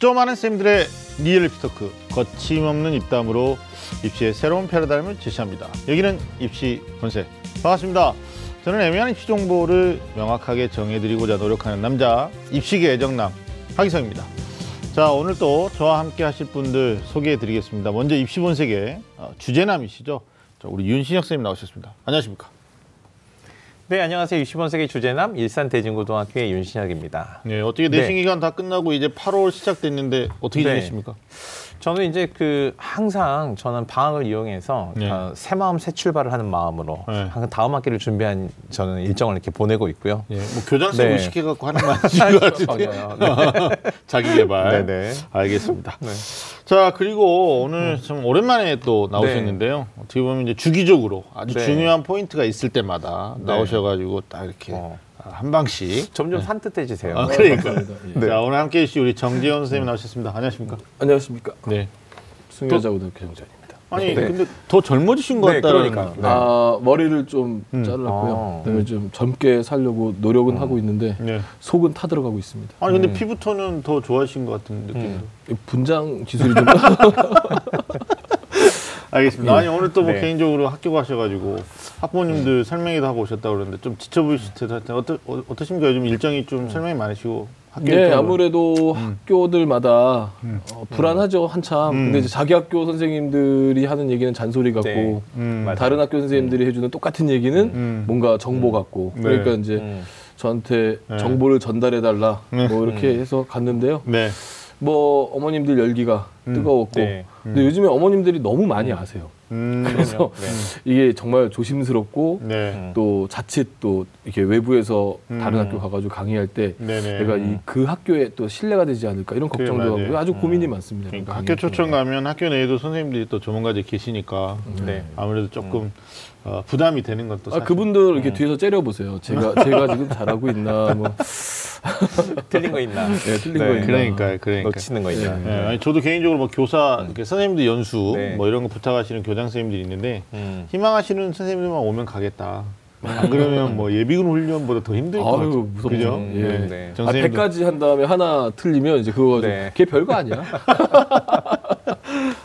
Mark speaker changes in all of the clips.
Speaker 1: 좀 많은 쌤들의 리얼 입시토크 거침없는 입담으로 입시의 새로운 패러다임을 제시합니다. 여기는 입시 본색 반갑습니다. 저는 애매한 입시 정보를 명확하게 정해드리고자 노력하는 남자 입시계 애정남 하기성입니다. 자 오늘 또 저와 함께 하실 분들 소개해드리겠습니다. 먼저 입시 본색의 어, 주제남이시죠. 자, 우리 윤신혁 선생님 나오셨습니다. 안녕하십니까?
Speaker 2: 네, 안녕하세요. 입시 본색의 주제남 일산 대진고등학교의 윤신혁입니다.
Speaker 1: 네 어떻게
Speaker 2: 네.
Speaker 1: 내신 기간 다 끝나고 이제 8월 시작됐는데 어떻게
Speaker 2: 네.
Speaker 1: 지내십니까?
Speaker 2: 저는 이제 그 항상 저는 방학을 이용해서
Speaker 1: 네.
Speaker 2: 어, 새 마음 새 출발을 하는 마음으로
Speaker 1: 네.
Speaker 2: 항상 다음 학기를 준비한 저는 일정을 이렇게 보내고 있고요.
Speaker 1: 예, 뭐 교장쌤
Speaker 2: 네.
Speaker 1: 의식해 갖고 하는 말이신 것 같은데
Speaker 2: 맞아요.
Speaker 1: 자기 개발.
Speaker 2: 네네.
Speaker 1: 알겠습니다.
Speaker 2: 네.
Speaker 1: 자 그리고 오늘 참 오랜만에 또 나오셨는데요. 어떻게 보면 이제 주기적으로 아주
Speaker 2: 네.
Speaker 1: 중요한 포인트가 있을 때마다
Speaker 2: 네.
Speaker 1: 나오셔가지고 딱 이렇게
Speaker 2: 어.
Speaker 1: 한 방씩.
Speaker 2: 점점 산뜻해지세요.
Speaker 1: 아, 그러니까.
Speaker 3: 네.
Speaker 1: 자 오늘 함께 해 주신 우리 정재현 선생님 나오셨습니다. 안녕하십니까?
Speaker 3: 안녕하십니까.
Speaker 1: 네.
Speaker 3: 승여자고등학교 정자입니다.
Speaker 1: 아니
Speaker 2: 네.
Speaker 1: 근데 더 젊어지신 것
Speaker 2: 네,
Speaker 1: 같다는.
Speaker 2: 그러니까요. 네.
Speaker 3: 아 머리를 좀
Speaker 1: 음.
Speaker 3: 잘랐고요.
Speaker 2: 아.
Speaker 3: 그다음에 좀 젊게 살려고 노력은 하고 있는데
Speaker 1: 네.
Speaker 3: 속은 타들어가고 있습니다.
Speaker 1: 아니 근데
Speaker 2: 음.
Speaker 1: 피부톤은 더 좋아하신 것 같은 느낌도.
Speaker 2: 음.
Speaker 3: 이 분장 기술이 좀
Speaker 1: 알겠습니다. 아니 오늘 또 뭐
Speaker 2: 네.
Speaker 1: 개인적으로 학교 가셔가지고 학부모님들 설명회도 하고 오셨다 그러는데 좀 지쳐 보이실 텐데 어떠, 어, 어떠십니까? 요즘 일정이 좀 설명이 많으시고 학교
Speaker 3: 네,
Speaker 1: 일정으로.
Speaker 3: 아무래도 학교들마다
Speaker 1: 음.
Speaker 3: 어, 불안하죠 한참.
Speaker 1: 음.
Speaker 3: 근데 이제 자기 학교 선생님들이 하는 얘기는 잔소리 같고
Speaker 2: 네.
Speaker 1: 음.
Speaker 2: 맞아요.
Speaker 3: 다른 학교 선생님들이 해주는 똑같은 얘기는
Speaker 1: 음.
Speaker 3: 뭔가 정보 같고
Speaker 1: 네.
Speaker 3: 그러니까 이제
Speaker 2: 음.
Speaker 3: 저한테
Speaker 1: 네.
Speaker 3: 정보를 전달해 달라
Speaker 1: 네.
Speaker 3: 뭐 이렇게
Speaker 2: 음.
Speaker 3: 해서 갔는데요.
Speaker 1: 네.
Speaker 3: 뭐 어머님들 열기가
Speaker 1: 음.
Speaker 3: 뜨거웠고
Speaker 2: 네.
Speaker 3: 근데 요즘에 어머님들이 너무 많이 아세요.
Speaker 1: 음.
Speaker 3: 그래서
Speaker 2: 네.
Speaker 3: 이게 정말 조심스럽고
Speaker 1: 네.
Speaker 2: 음.
Speaker 3: 또 자칫 또 이렇게 외부에서 다른
Speaker 1: 음.
Speaker 3: 학교 가가지고 강의할 때
Speaker 1: 네네.
Speaker 3: 내가
Speaker 2: 음.
Speaker 3: 이그 학교에 또 신뢰가 되지 않을까 이런
Speaker 1: 그래,
Speaker 3: 걱정도. 하고 아주
Speaker 2: 음.
Speaker 3: 고민이 많습니다.
Speaker 1: 그러니까 학교 초청. 가면 학교 내에도 선생님들이 또 전문가들이 계시니까
Speaker 2: 네.
Speaker 1: 아무래도 조금 어, 부담이 되는 것도
Speaker 3: 아
Speaker 1: 사실.
Speaker 3: 그분들 이렇게 뒤에서 째려 보세요. 제가 제가 지금 잘하고 있나 뭐
Speaker 2: 틀린 거 있나?
Speaker 3: 네, 틀린
Speaker 2: 네.
Speaker 3: 거 있나.
Speaker 1: 그러니까요, 그러니까.
Speaker 2: 놓치는 거 있나?
Speaker 1: 네, 아니, 저도 개인적으로 뭐 교사 이렇게 선생님들 연수
Speaker 2: 네.
Speaker 1: 뭐 이런 거 부탁하시는 교장 선생님들이 있는데
Speaker 2: 음.
Speaker 1: 희망하시는 선생님들만 오면 가겠다. 안 그러면 뭐 예비군 훈련보다 더 힘들 것 같아요. 그죠?
Speaker 2: 음,
Speaker 3: 예.
Speaker 2: 네.
Speaker 1: 정
Speaker 3: 아,
Speaker 1: 선생님도-
Speaker 3: 100가지 한 다음에 하나 틀리면 이제 그거
Speaker 2: 네.
Speaker 3: 그게 별거 아니야.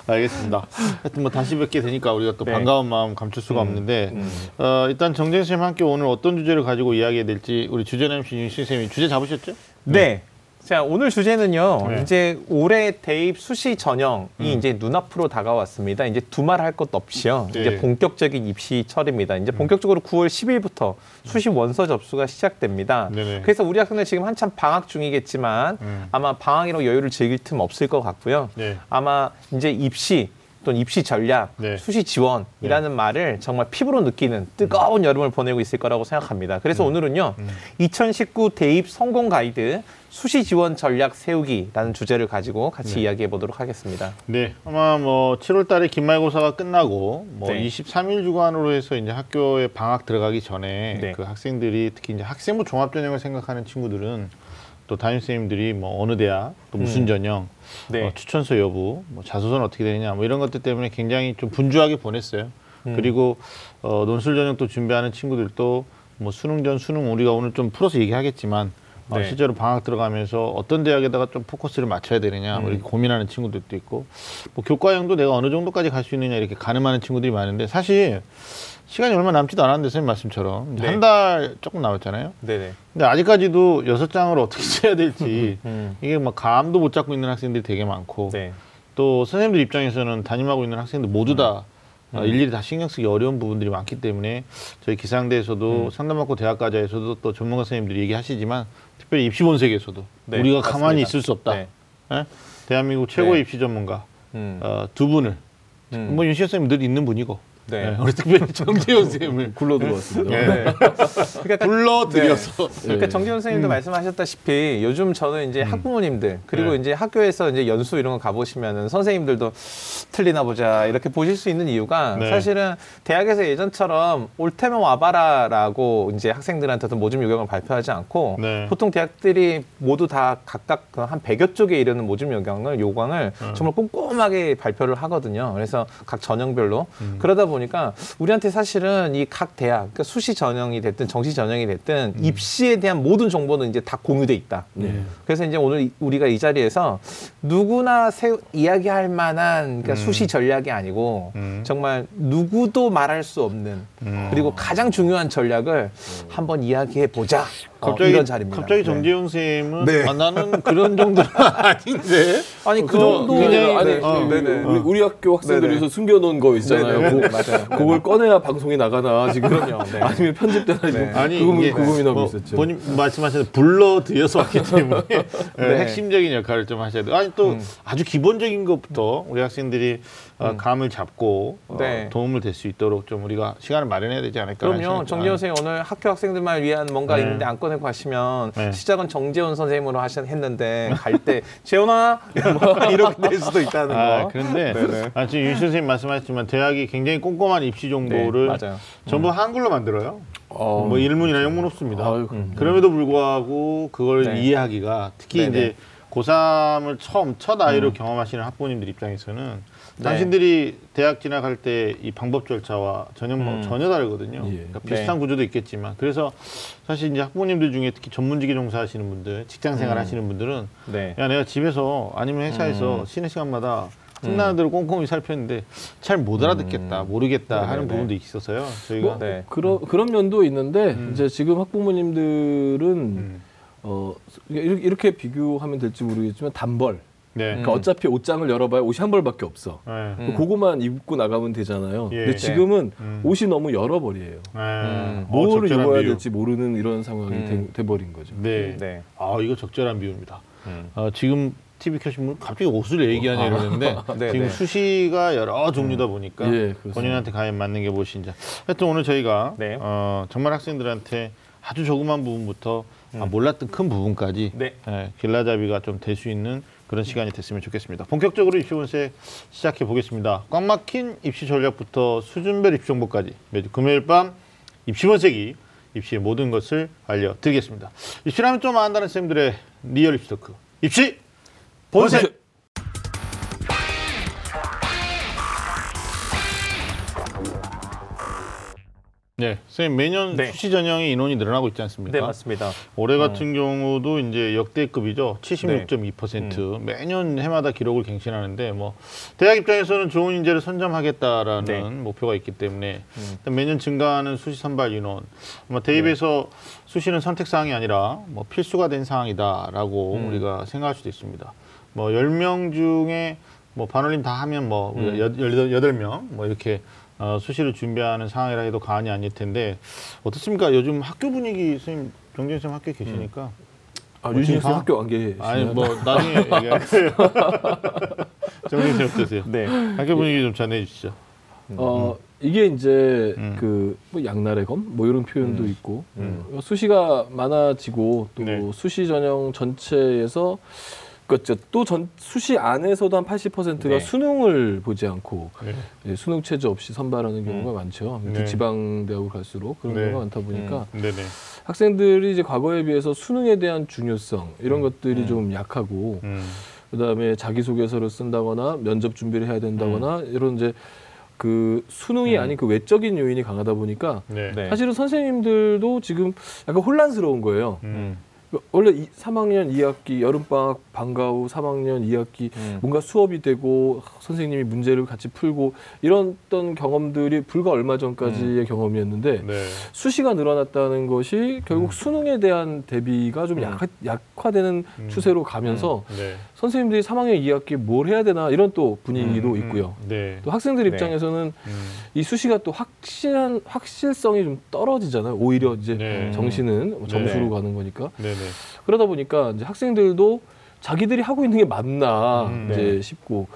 Speaker 1: 알겠습니다. 하여튼 뭐 다시 뵙게 되니까 우리가 또
Speaker 2: 네.
Speaker 1: 반가운 마음 감출 수가
Speaker 2: 음,
Speaker 1: 없는데
Speaker 2: 음.
Speaker 1: 어, 일단 선생님 함께 오늘 어떤 주제를 가지고 이야기해야 될지 우리 주제 MC 윤 선생님이 주제 잡으셨죠?
Speaker 2: 네. 자, 오늘 주제는요.
Speaker 1: 네.
Speaker 2: 이제 올해 대입 수시 전형이
Speaker 1: 음.
Speaker 2: 이제 눈앞으로 다가왔습니다. 이제 두말 할 것 없이요.
Speaker 1: 네. 음.
Speaker 2: 이제 본격적인 입시철입니다. 이제 본격적으로 9월 10일부터 수시 원서 접수가 시작됩니다.
Speaker 1: 네네.
Speaker 2: 그래서 우리 학생들 지금 한참 방학 중이겠지만
Speaker 1: 음.
Speaker 2: 아마 방학이라고 여유를 즐길 틈 없을 것 같고요.
Speaker 1: 네.
Speaker 2: 아마 이제 입시 또는 입시 전략,
Speaker 1: 네.
Speaker 2: 수시 지원이라는 말을 정말 피부로 느끼는 뜨거운 여름을 보내고 있을 거라고 생각합니다. 그래서
Speaker 1: 음.
Speaker 2: 오늘은요, 2019 대입 성공 가이드 수시 지원 전략 세우기라는 주제를 가지고 같이
Speaker 1: 네.
Speaker 2: 이야기해 보도록 하겠습니다.
Speaker 1: 네, 아마 뭐 7월 달에 기말고사가 끝나고 뭐
Speaker 2: 네.
Speaker 1: 23일 주간으로 해서 이제 학교에 방학 들어가기 전에
Speaker 2: 네.
Speaker 1: 그 학생들이 특히 이제 학생부 종합 전형을 생각하는 친구들은 또 담임 선생님들이 뭐 어느 대학 또 무슨
Speaker 2: 음.
Speaker 1: 전형
Speaker 2: 네.
Speaker 1: 어, 추천서 여부 뭐 자소서는 어떻게 되느냐 뭐 이런 것들 때문에 굉장히 좀 분주하게 보냈어요.
Speaker 2: 음.
Speaker 1: 그리고 어, 논술 전형 또 준비하는 친구들도 뭐 수능 전 수능 우리가 오늘 좀 풀어서 얘기하겠지만 어,
Speaker 2: 네.
Speaker 1: 실제로 방학 들어가면서 어떤 대학에다가 좀 포커스를 맞춰야 되느냐 뭐
Speaker 2: 음.
Speaker 1: 이렇게 고민하는 친구들도 있고 뭐 교과형도 내가 어느 정도까지 갈 수 있느냐 이렇게 가늠하는 친구들이 많은데 사실 시간이 얼마 남지도 않았는데 선생님 말씀처럼
Speaker 2: 네.
Speaker 1: 한달 조금 남았잖아요.
Speaker 2: 네네.
Speaker 1: 근데 아직까지도 여섯 장을 어떻게 써야 될지
Speaker 2: 음.
Speaker 1: 이게 막 감도 못 잡고 있는 학생들이 되게 많고
Speaker 2: 네.
Speaker 1: 또 선생님들 입장에서는 담임하고 있는 학생들 모두 다 어,
Speaker 2: 음.
Speaker 1: 일일이 다 신경 쓰기 어려운 부분들이 많기 때문에 저희 기상대에서도
Speaker 2: 음.
Speaker 1: 상담받고 대학가자에서도 또 전문가 선생님들이 얘기하시지만 특별히 입시본색에서도
Speaker 2: 네,
Speaker 1: 우리가 가만히
Speaker 2: 맞습니다.
Speaker 1: 있을 수 없다.
Speaker 2: 네.
Speaker 1: 예? 대한민국 최고의
Speaker 2: 네.
Speaker 1: 입시 전문가
Speaker 2: 음.
Speaker 1: 어, 두 분을
Speaker 2: 음.
Speaker 1: 뭐 윤시현 선생님 늘 있는 분이고
Speaker 2: 네.
Speaker 1: 예, 우리 특별히 정재현 선생님을
Speaker 3: 굴러 들어왔습니다.
Speaker 1: 네.
Speaker 2: 네. 그러니까
Speaker 1: 불러드려서
Speaker 2: 그러니까 정재훈 선생님도 말씀하셨다시피 요즘 저는 이제 학부모님들 그리고
Speaker 1: 네.
Speaker 2: 이제 학교에서 이제 연수 이런 거 가보시면은 선생님들도 틀리나 보자 이렇게 보실 수 있는 이유가
Speaker 1: 네.
Speaker 2: 사실은 대학에서 예전처럼 올 테면 와봐라라고 이제 학생들한테도 모집 요강을 발표하지 않고
Speaker 1: 네.
Speaker 2: 보통 대학들이 모두 다 각각 그한 100여 쪽에 이르는 모집 요강을 요강을
Speaker 1: 네.
Speaker 2: 정말 꼼꼼하게 발표를 하거든요. 그래서 각 전형별로
Speaker 1: 음.
Speaker 2: 그러다 보니 까 우리한테 사실은 이 각 대학, 그러니까 수시 전형이 됐든 정시 전형이 됐든
Speaker 1: 음.
Speaker 2: 입시에 대한 모든 정보는 이제 다 공유돼 있다.
Speaker 3: 네.
Speaker 2: 그래서 이제 오늘 이- 우리가 이 자리에서 누구나 세, 이야기할 만한 그러니까 수시 전략이 아니고
Speaker 1: 음.
Speaker 2: 정말 누구도 말할 수 없는
Speaker 1: 음.
Speaker 2: 그리고 가장 중요한 전략을 한번 이야기해 보자. 어,
Speaker 1: 갑자기
Speaker 2: 이런 자리입니다.
Speaker 1: 갑자기
Speaker 2: 네.
Speaker 1: 정재용 쌤은
Speaker 2: 네.
Speaker 1: 아, 나는 그런 정도는 아닌데.
Speaker 2: 아니
Speaker 3: 그그
Speaker 2: 정도
Speaker 3: 그냥 아니
Speaker 2: 네.
Speaker 1: 어,
Speaker 3: 그
Speaker 2: 네네.
Speaker 3: 우리, 우리 학교 학생들이
Speaker 2: 네네.
Speaker 3: 서 숨겨놓은 거 있잖아요. 그거-
Speaker 2: 맞아요.
Speaker 3: 그걸 꺼내야 방송이 나가나 지금.
Speaker 2: 네.
Speaker 3: 아니면 편집되나
Speaker 2: 네.
Speaker 3: 지금
Speaker 1: 아니
Speaker 3: 그 고민 그 고민하고
Speaker 1: 뭐
Speaker 3: 있었죠.
Speaker 1: 본인 말씀하신 불러드려서 왔기 때문에
Speaker 2: 네.
Speaker 1: 핵심적인 역할을 좀 하셔야 돼요. 아니 또
Speaker 2: 음.
Speaker 1: 아주 기본적인 것부터 우리 학생들이 어, 감을 잡고 어,
Speaker 2: 네.
Speaker 1: 도움을 될 수 있도록 좀 우리가 시간을 마련해야 되지 않을까.
Speaker 2: 그럼요. 정재훈 선생님 오늘 학교 학생들만 위한 뭔가
Speaker 1: 네.
Speaker 2: 있는데 안 꺼내고 가시면
Speaker 1: 네.
Speaker 2: 시작은 정재훈 선생님으로 하셨 했는데 갈 때 재훈아 뭐 이렇게 될 수도 있다는
Speaker 1: 아,
Speaker 2: 거.
Speaker 1: 그런데
Speaker 2: 네네.
Speaker 1: 아, 지금 윤 선생님 말씀하셨지만 대학이 굉장히 꼼꼼한 입시 정보를
Speaker 2: 네.
Speaker 1: 전부 한글로 만들어요.
Speaker 3: 어,
Speaker 1: 뭐 일문이나 영문 없습니다.
Speaker 3: 아유,
Speaker 1: 그럼에도 불구하고 그걸
Speaker 2: 네.
Speaker 1: 이해하기가 특히
Speaker 2: 네네.
Speaker 1: 이제 고3을 처음 첫 아이로
Speaker 2: 음.
Speaker 1: 경험하시는 학부모님들 입장에서는
Speaker 2: 네.
Speaker 1: 당신들이 대학 진학할 때 이 방법 절차와 전혀 뭐
Speaker 2: 음.
Speaker 1: 전혀 다르거든요.
Speaker 3: 예.
Speaker 1: 그러니까 비슷한
Speaker 2: 네.
Speaker 1: 구조도 있겠지만 그래서 사실 이제 학부모님들 중에 특히 전문직에 종사하시는 분들, 직장 생활
Speaker 2: 음.
Speaker 1: 하시는 분들은
Speaker 2: 네.
Speaker 1: 야 내가 집에서 아니면 회사에서
Speaker 2: 음.
Speaker 1: 쉬는 시간마다 틈나는 대로 꼼꼼히 살폈는데 잘 못 알아듣겠다, 모르겠다 하는
Speaker 2: 네네네.
Speaker 1: 부분도 있어서요. 저희가
Speaker 3: 뭐,
Speaker 2: 네.
Speaker 3: 그런 그런 면도 있는데
Speaker 1: 음.
Speaker 3: 이제 지금 학부모님들은
Speaker 1: 음.
Speaker 3: 어 이렇게 비교하면 될지 모르겠지만 단벌.
Speaker 1: 네.
Speaker 3: 그러니까
Speaker 2: 음.
Speaker 3: 어차피 옷장을 열어봐야 옷이 한 벌밖에 없어.
Speaker 1: 네.
Speaker 2: 음.
Speaker 3: 그거만 입고 나가면 되잖아요.
Speaker 1: 예.
Speaker 3: 근데
Speaker 1: 네.
Speaker 3: 지금은
Speaker 1: 음.
Speaker 3: 옷이 너무 여러 벌이에요.
Speaker 1: 네.
Speaker 2: 음.
Speaker 1: 어,
Speaker 3: 뭐를
Speaker 1: 적절한
Speaker 3: 입어야
Speaker 1: 비유.
Speaker 3: 될지 모르는 이런 상황이
Speaker 2: 음.
Speaker 3: 돼, 버린 거죠.
Speaker 1: 네.
Speaker 2: 네.
Speaker 1: 아 이거 적절한 비유입니다.
Speaker 2: 음.
Speaker 1: 어, 지금 TV 켜신 분 갑자기 옷을 얘기하냐 이러는데
Speaker 2: 네,
Speaker 1: 지금
Speaker 2: 네.
Speaker 1: 수시가 여러 종류다 보니까
Speaker 3: 예, 그렇습니다.
Speaker 1: 본인한테 과연 맞는 게 무엇인지. 하여튼 오늘 저희가
Speaker 2: 네.
Speaker 1: 어, 정말 학생들한테 아주 조그만 부분부터 아, 몰랐던 큰 부분까지
Speaker 2: 네.
Speaker 1: 예, 길라잡이가 좀 될 수 있는 그런 시간이 됐으면 좋겠습니다. 본격적으로 입시 본색 시작해 보겠습니다. 꽉 막힌 입시 전략부터 수준별 입시 정보까지 매주 금요일 밤 입시 본색이 입시의 모든 것을 알려드리겠습니다. 입시라면 좀 안다는 쌤들의 리얼 입시 토크 입시 본색. 네, 선생님 매년
Speaker 2: 네.
Speaker 1: 수시 전형의 인원이 늘어나고 있지 않습니까?
Speaker 2: 네, 맞습니다.
Speaker 1: 올해 같은 경우도 이제 역대급이죠. 76.2%
Speaker 2: 네.
Speaker 1: 매년 해마다 기록을 갱신하는데 뭐 대학 입장에서는 좋은 인재를 선점하겠다라는
Speaker 2: 네.
Speaker 1: 목표가 있기 때문에
Speaker 2: 음.
Speaker 1: 매년 증가하는 수시 선발 인원. 아마 대입에서
Speaker 2: 네.
Speaker 1: 수시는 선택 사항이 아니라 뭐 필수가 된 사항이다라고
Speaker 2: 음.
Speaker 1: 우리가 생각할 수도 있습니다. 뭐 10명 중에 뭐 반올림 다 하면 뭐
Speaker 2: 음.
Speaker 1: 우리가 여덟 명뭐 이렇게 어, 수시를 준비하는 상황이라 해도 과언이 아닐 텐데 어떻습니까? 요즘 학교 분위기 선생님 정진 쌤 학교 계시니까
Speaker 3: 아,
Speaker 1: 뭐
Speaker 3: 유진 씨
Speaker 1: 다-
Speaker 3: 학교 안 계시나요?
Speaker 1: 아니 뭐 나중에 얘기할게요. 정진 쌤 어떠세요?
Speaker 2: 네.
Speaker 1: 학교 분위기 좀 전해 주시죠.
Speaker 3: 어 이게 이제
Speaker 1: 음.
Speaker 3: 그뭐 양날의 검 뭐 이런 표현도
Speaker 2: 음.
Speaker 3: 있고
Speaker 2: 음.
Speaker 3: 어, 수시가 많아지고 또
Speaker 1: 네.
Speaker 3: 수시 전형 전체에서 그러니까 또전 수시 안에서도 한 80%가
Speaker 2: 네.
Speaker 3: 수능을 보지 않고
Speaker 1: 네.
Speaker 3: 예, 수능 체제 없이 선발하는 경우가 많죠. 특히
Speaker 1: 네.
Speaker 3: 지방 대학으로 갈수록 그런
Speaker 1: 네.
Speaker 3: 경우가 많다 보니까
Speaker 1: 네네.
Speaker 3: 학생들이 이제 과거에 비해서 수능에 대한 중요성 이런 것들이
Speaker 2: 음.
Speaker 3: 좀 약하고
Speaker 1: 음.
Speaker 3: 그다음에 자기소개서를 쓴다거나 면접 준비를 해야 된다거나
Speaker 1: 음.
Speaker 3: 이런 이제 그 수능이
Speaker 2: 음.
Speaker 3: 아닌 그 외적인 요인이 강하다 보니까
Speaker 1: 네.
Speaker 2: 네.
Speaker 3: 사실은 선생님들도 지금 약간 혼란스러운 거예요.
Speaker 1: 음.
Speaker 3: 원래 이, 3학년 2학기 여름방학 방과 후 3학년 2학기
Speaker 2: 음.
Speaker 3: 뭔가 수업이 되고 선생님이 문제를 같이 풀고 이랬던 경험들이 불과 얼마 전까지의 경험이었는데
Speaker 1: 네.
Speaker 3: 수시가 늘어났다는 것이 결국 수능에 대한 대비가 좀
Speaker 2: 음.
Speaker 3: 약, 약화 되는
Speaker 1: 음.
Speaker 3: 추세로 가면서
Speaker 1: 네.
Speaker 3: 선생님들이 3학년 2학기 뭘 해야 되나 이런 또 분위기도
Speaker 1: 음,
Speaker 3: 있고요.
Speaker 1: 네.
Speaker 3: 또 학생들
Speaker 2: 네.
Speaker 3: 입장에서는
Speaker 1: 음.
Speaker 3: 이 수시가 또 확실한 확실성이 좀 떨어지잖아요. 오히려 이제
Speaker 1: 네.
Speaker 3: 정시는 점수로
Speaker 1: 네.
Speaker 3: 가는 거니까
Speaker 1: 네네.
Speaker 3: 그러다 보니까 이제 학생들도 자기들이 하고 있는 게 맞나
Speaker 1: 음,
Speaker 3: 이제
Speaker 2: 네.
Speaker 3: 싶고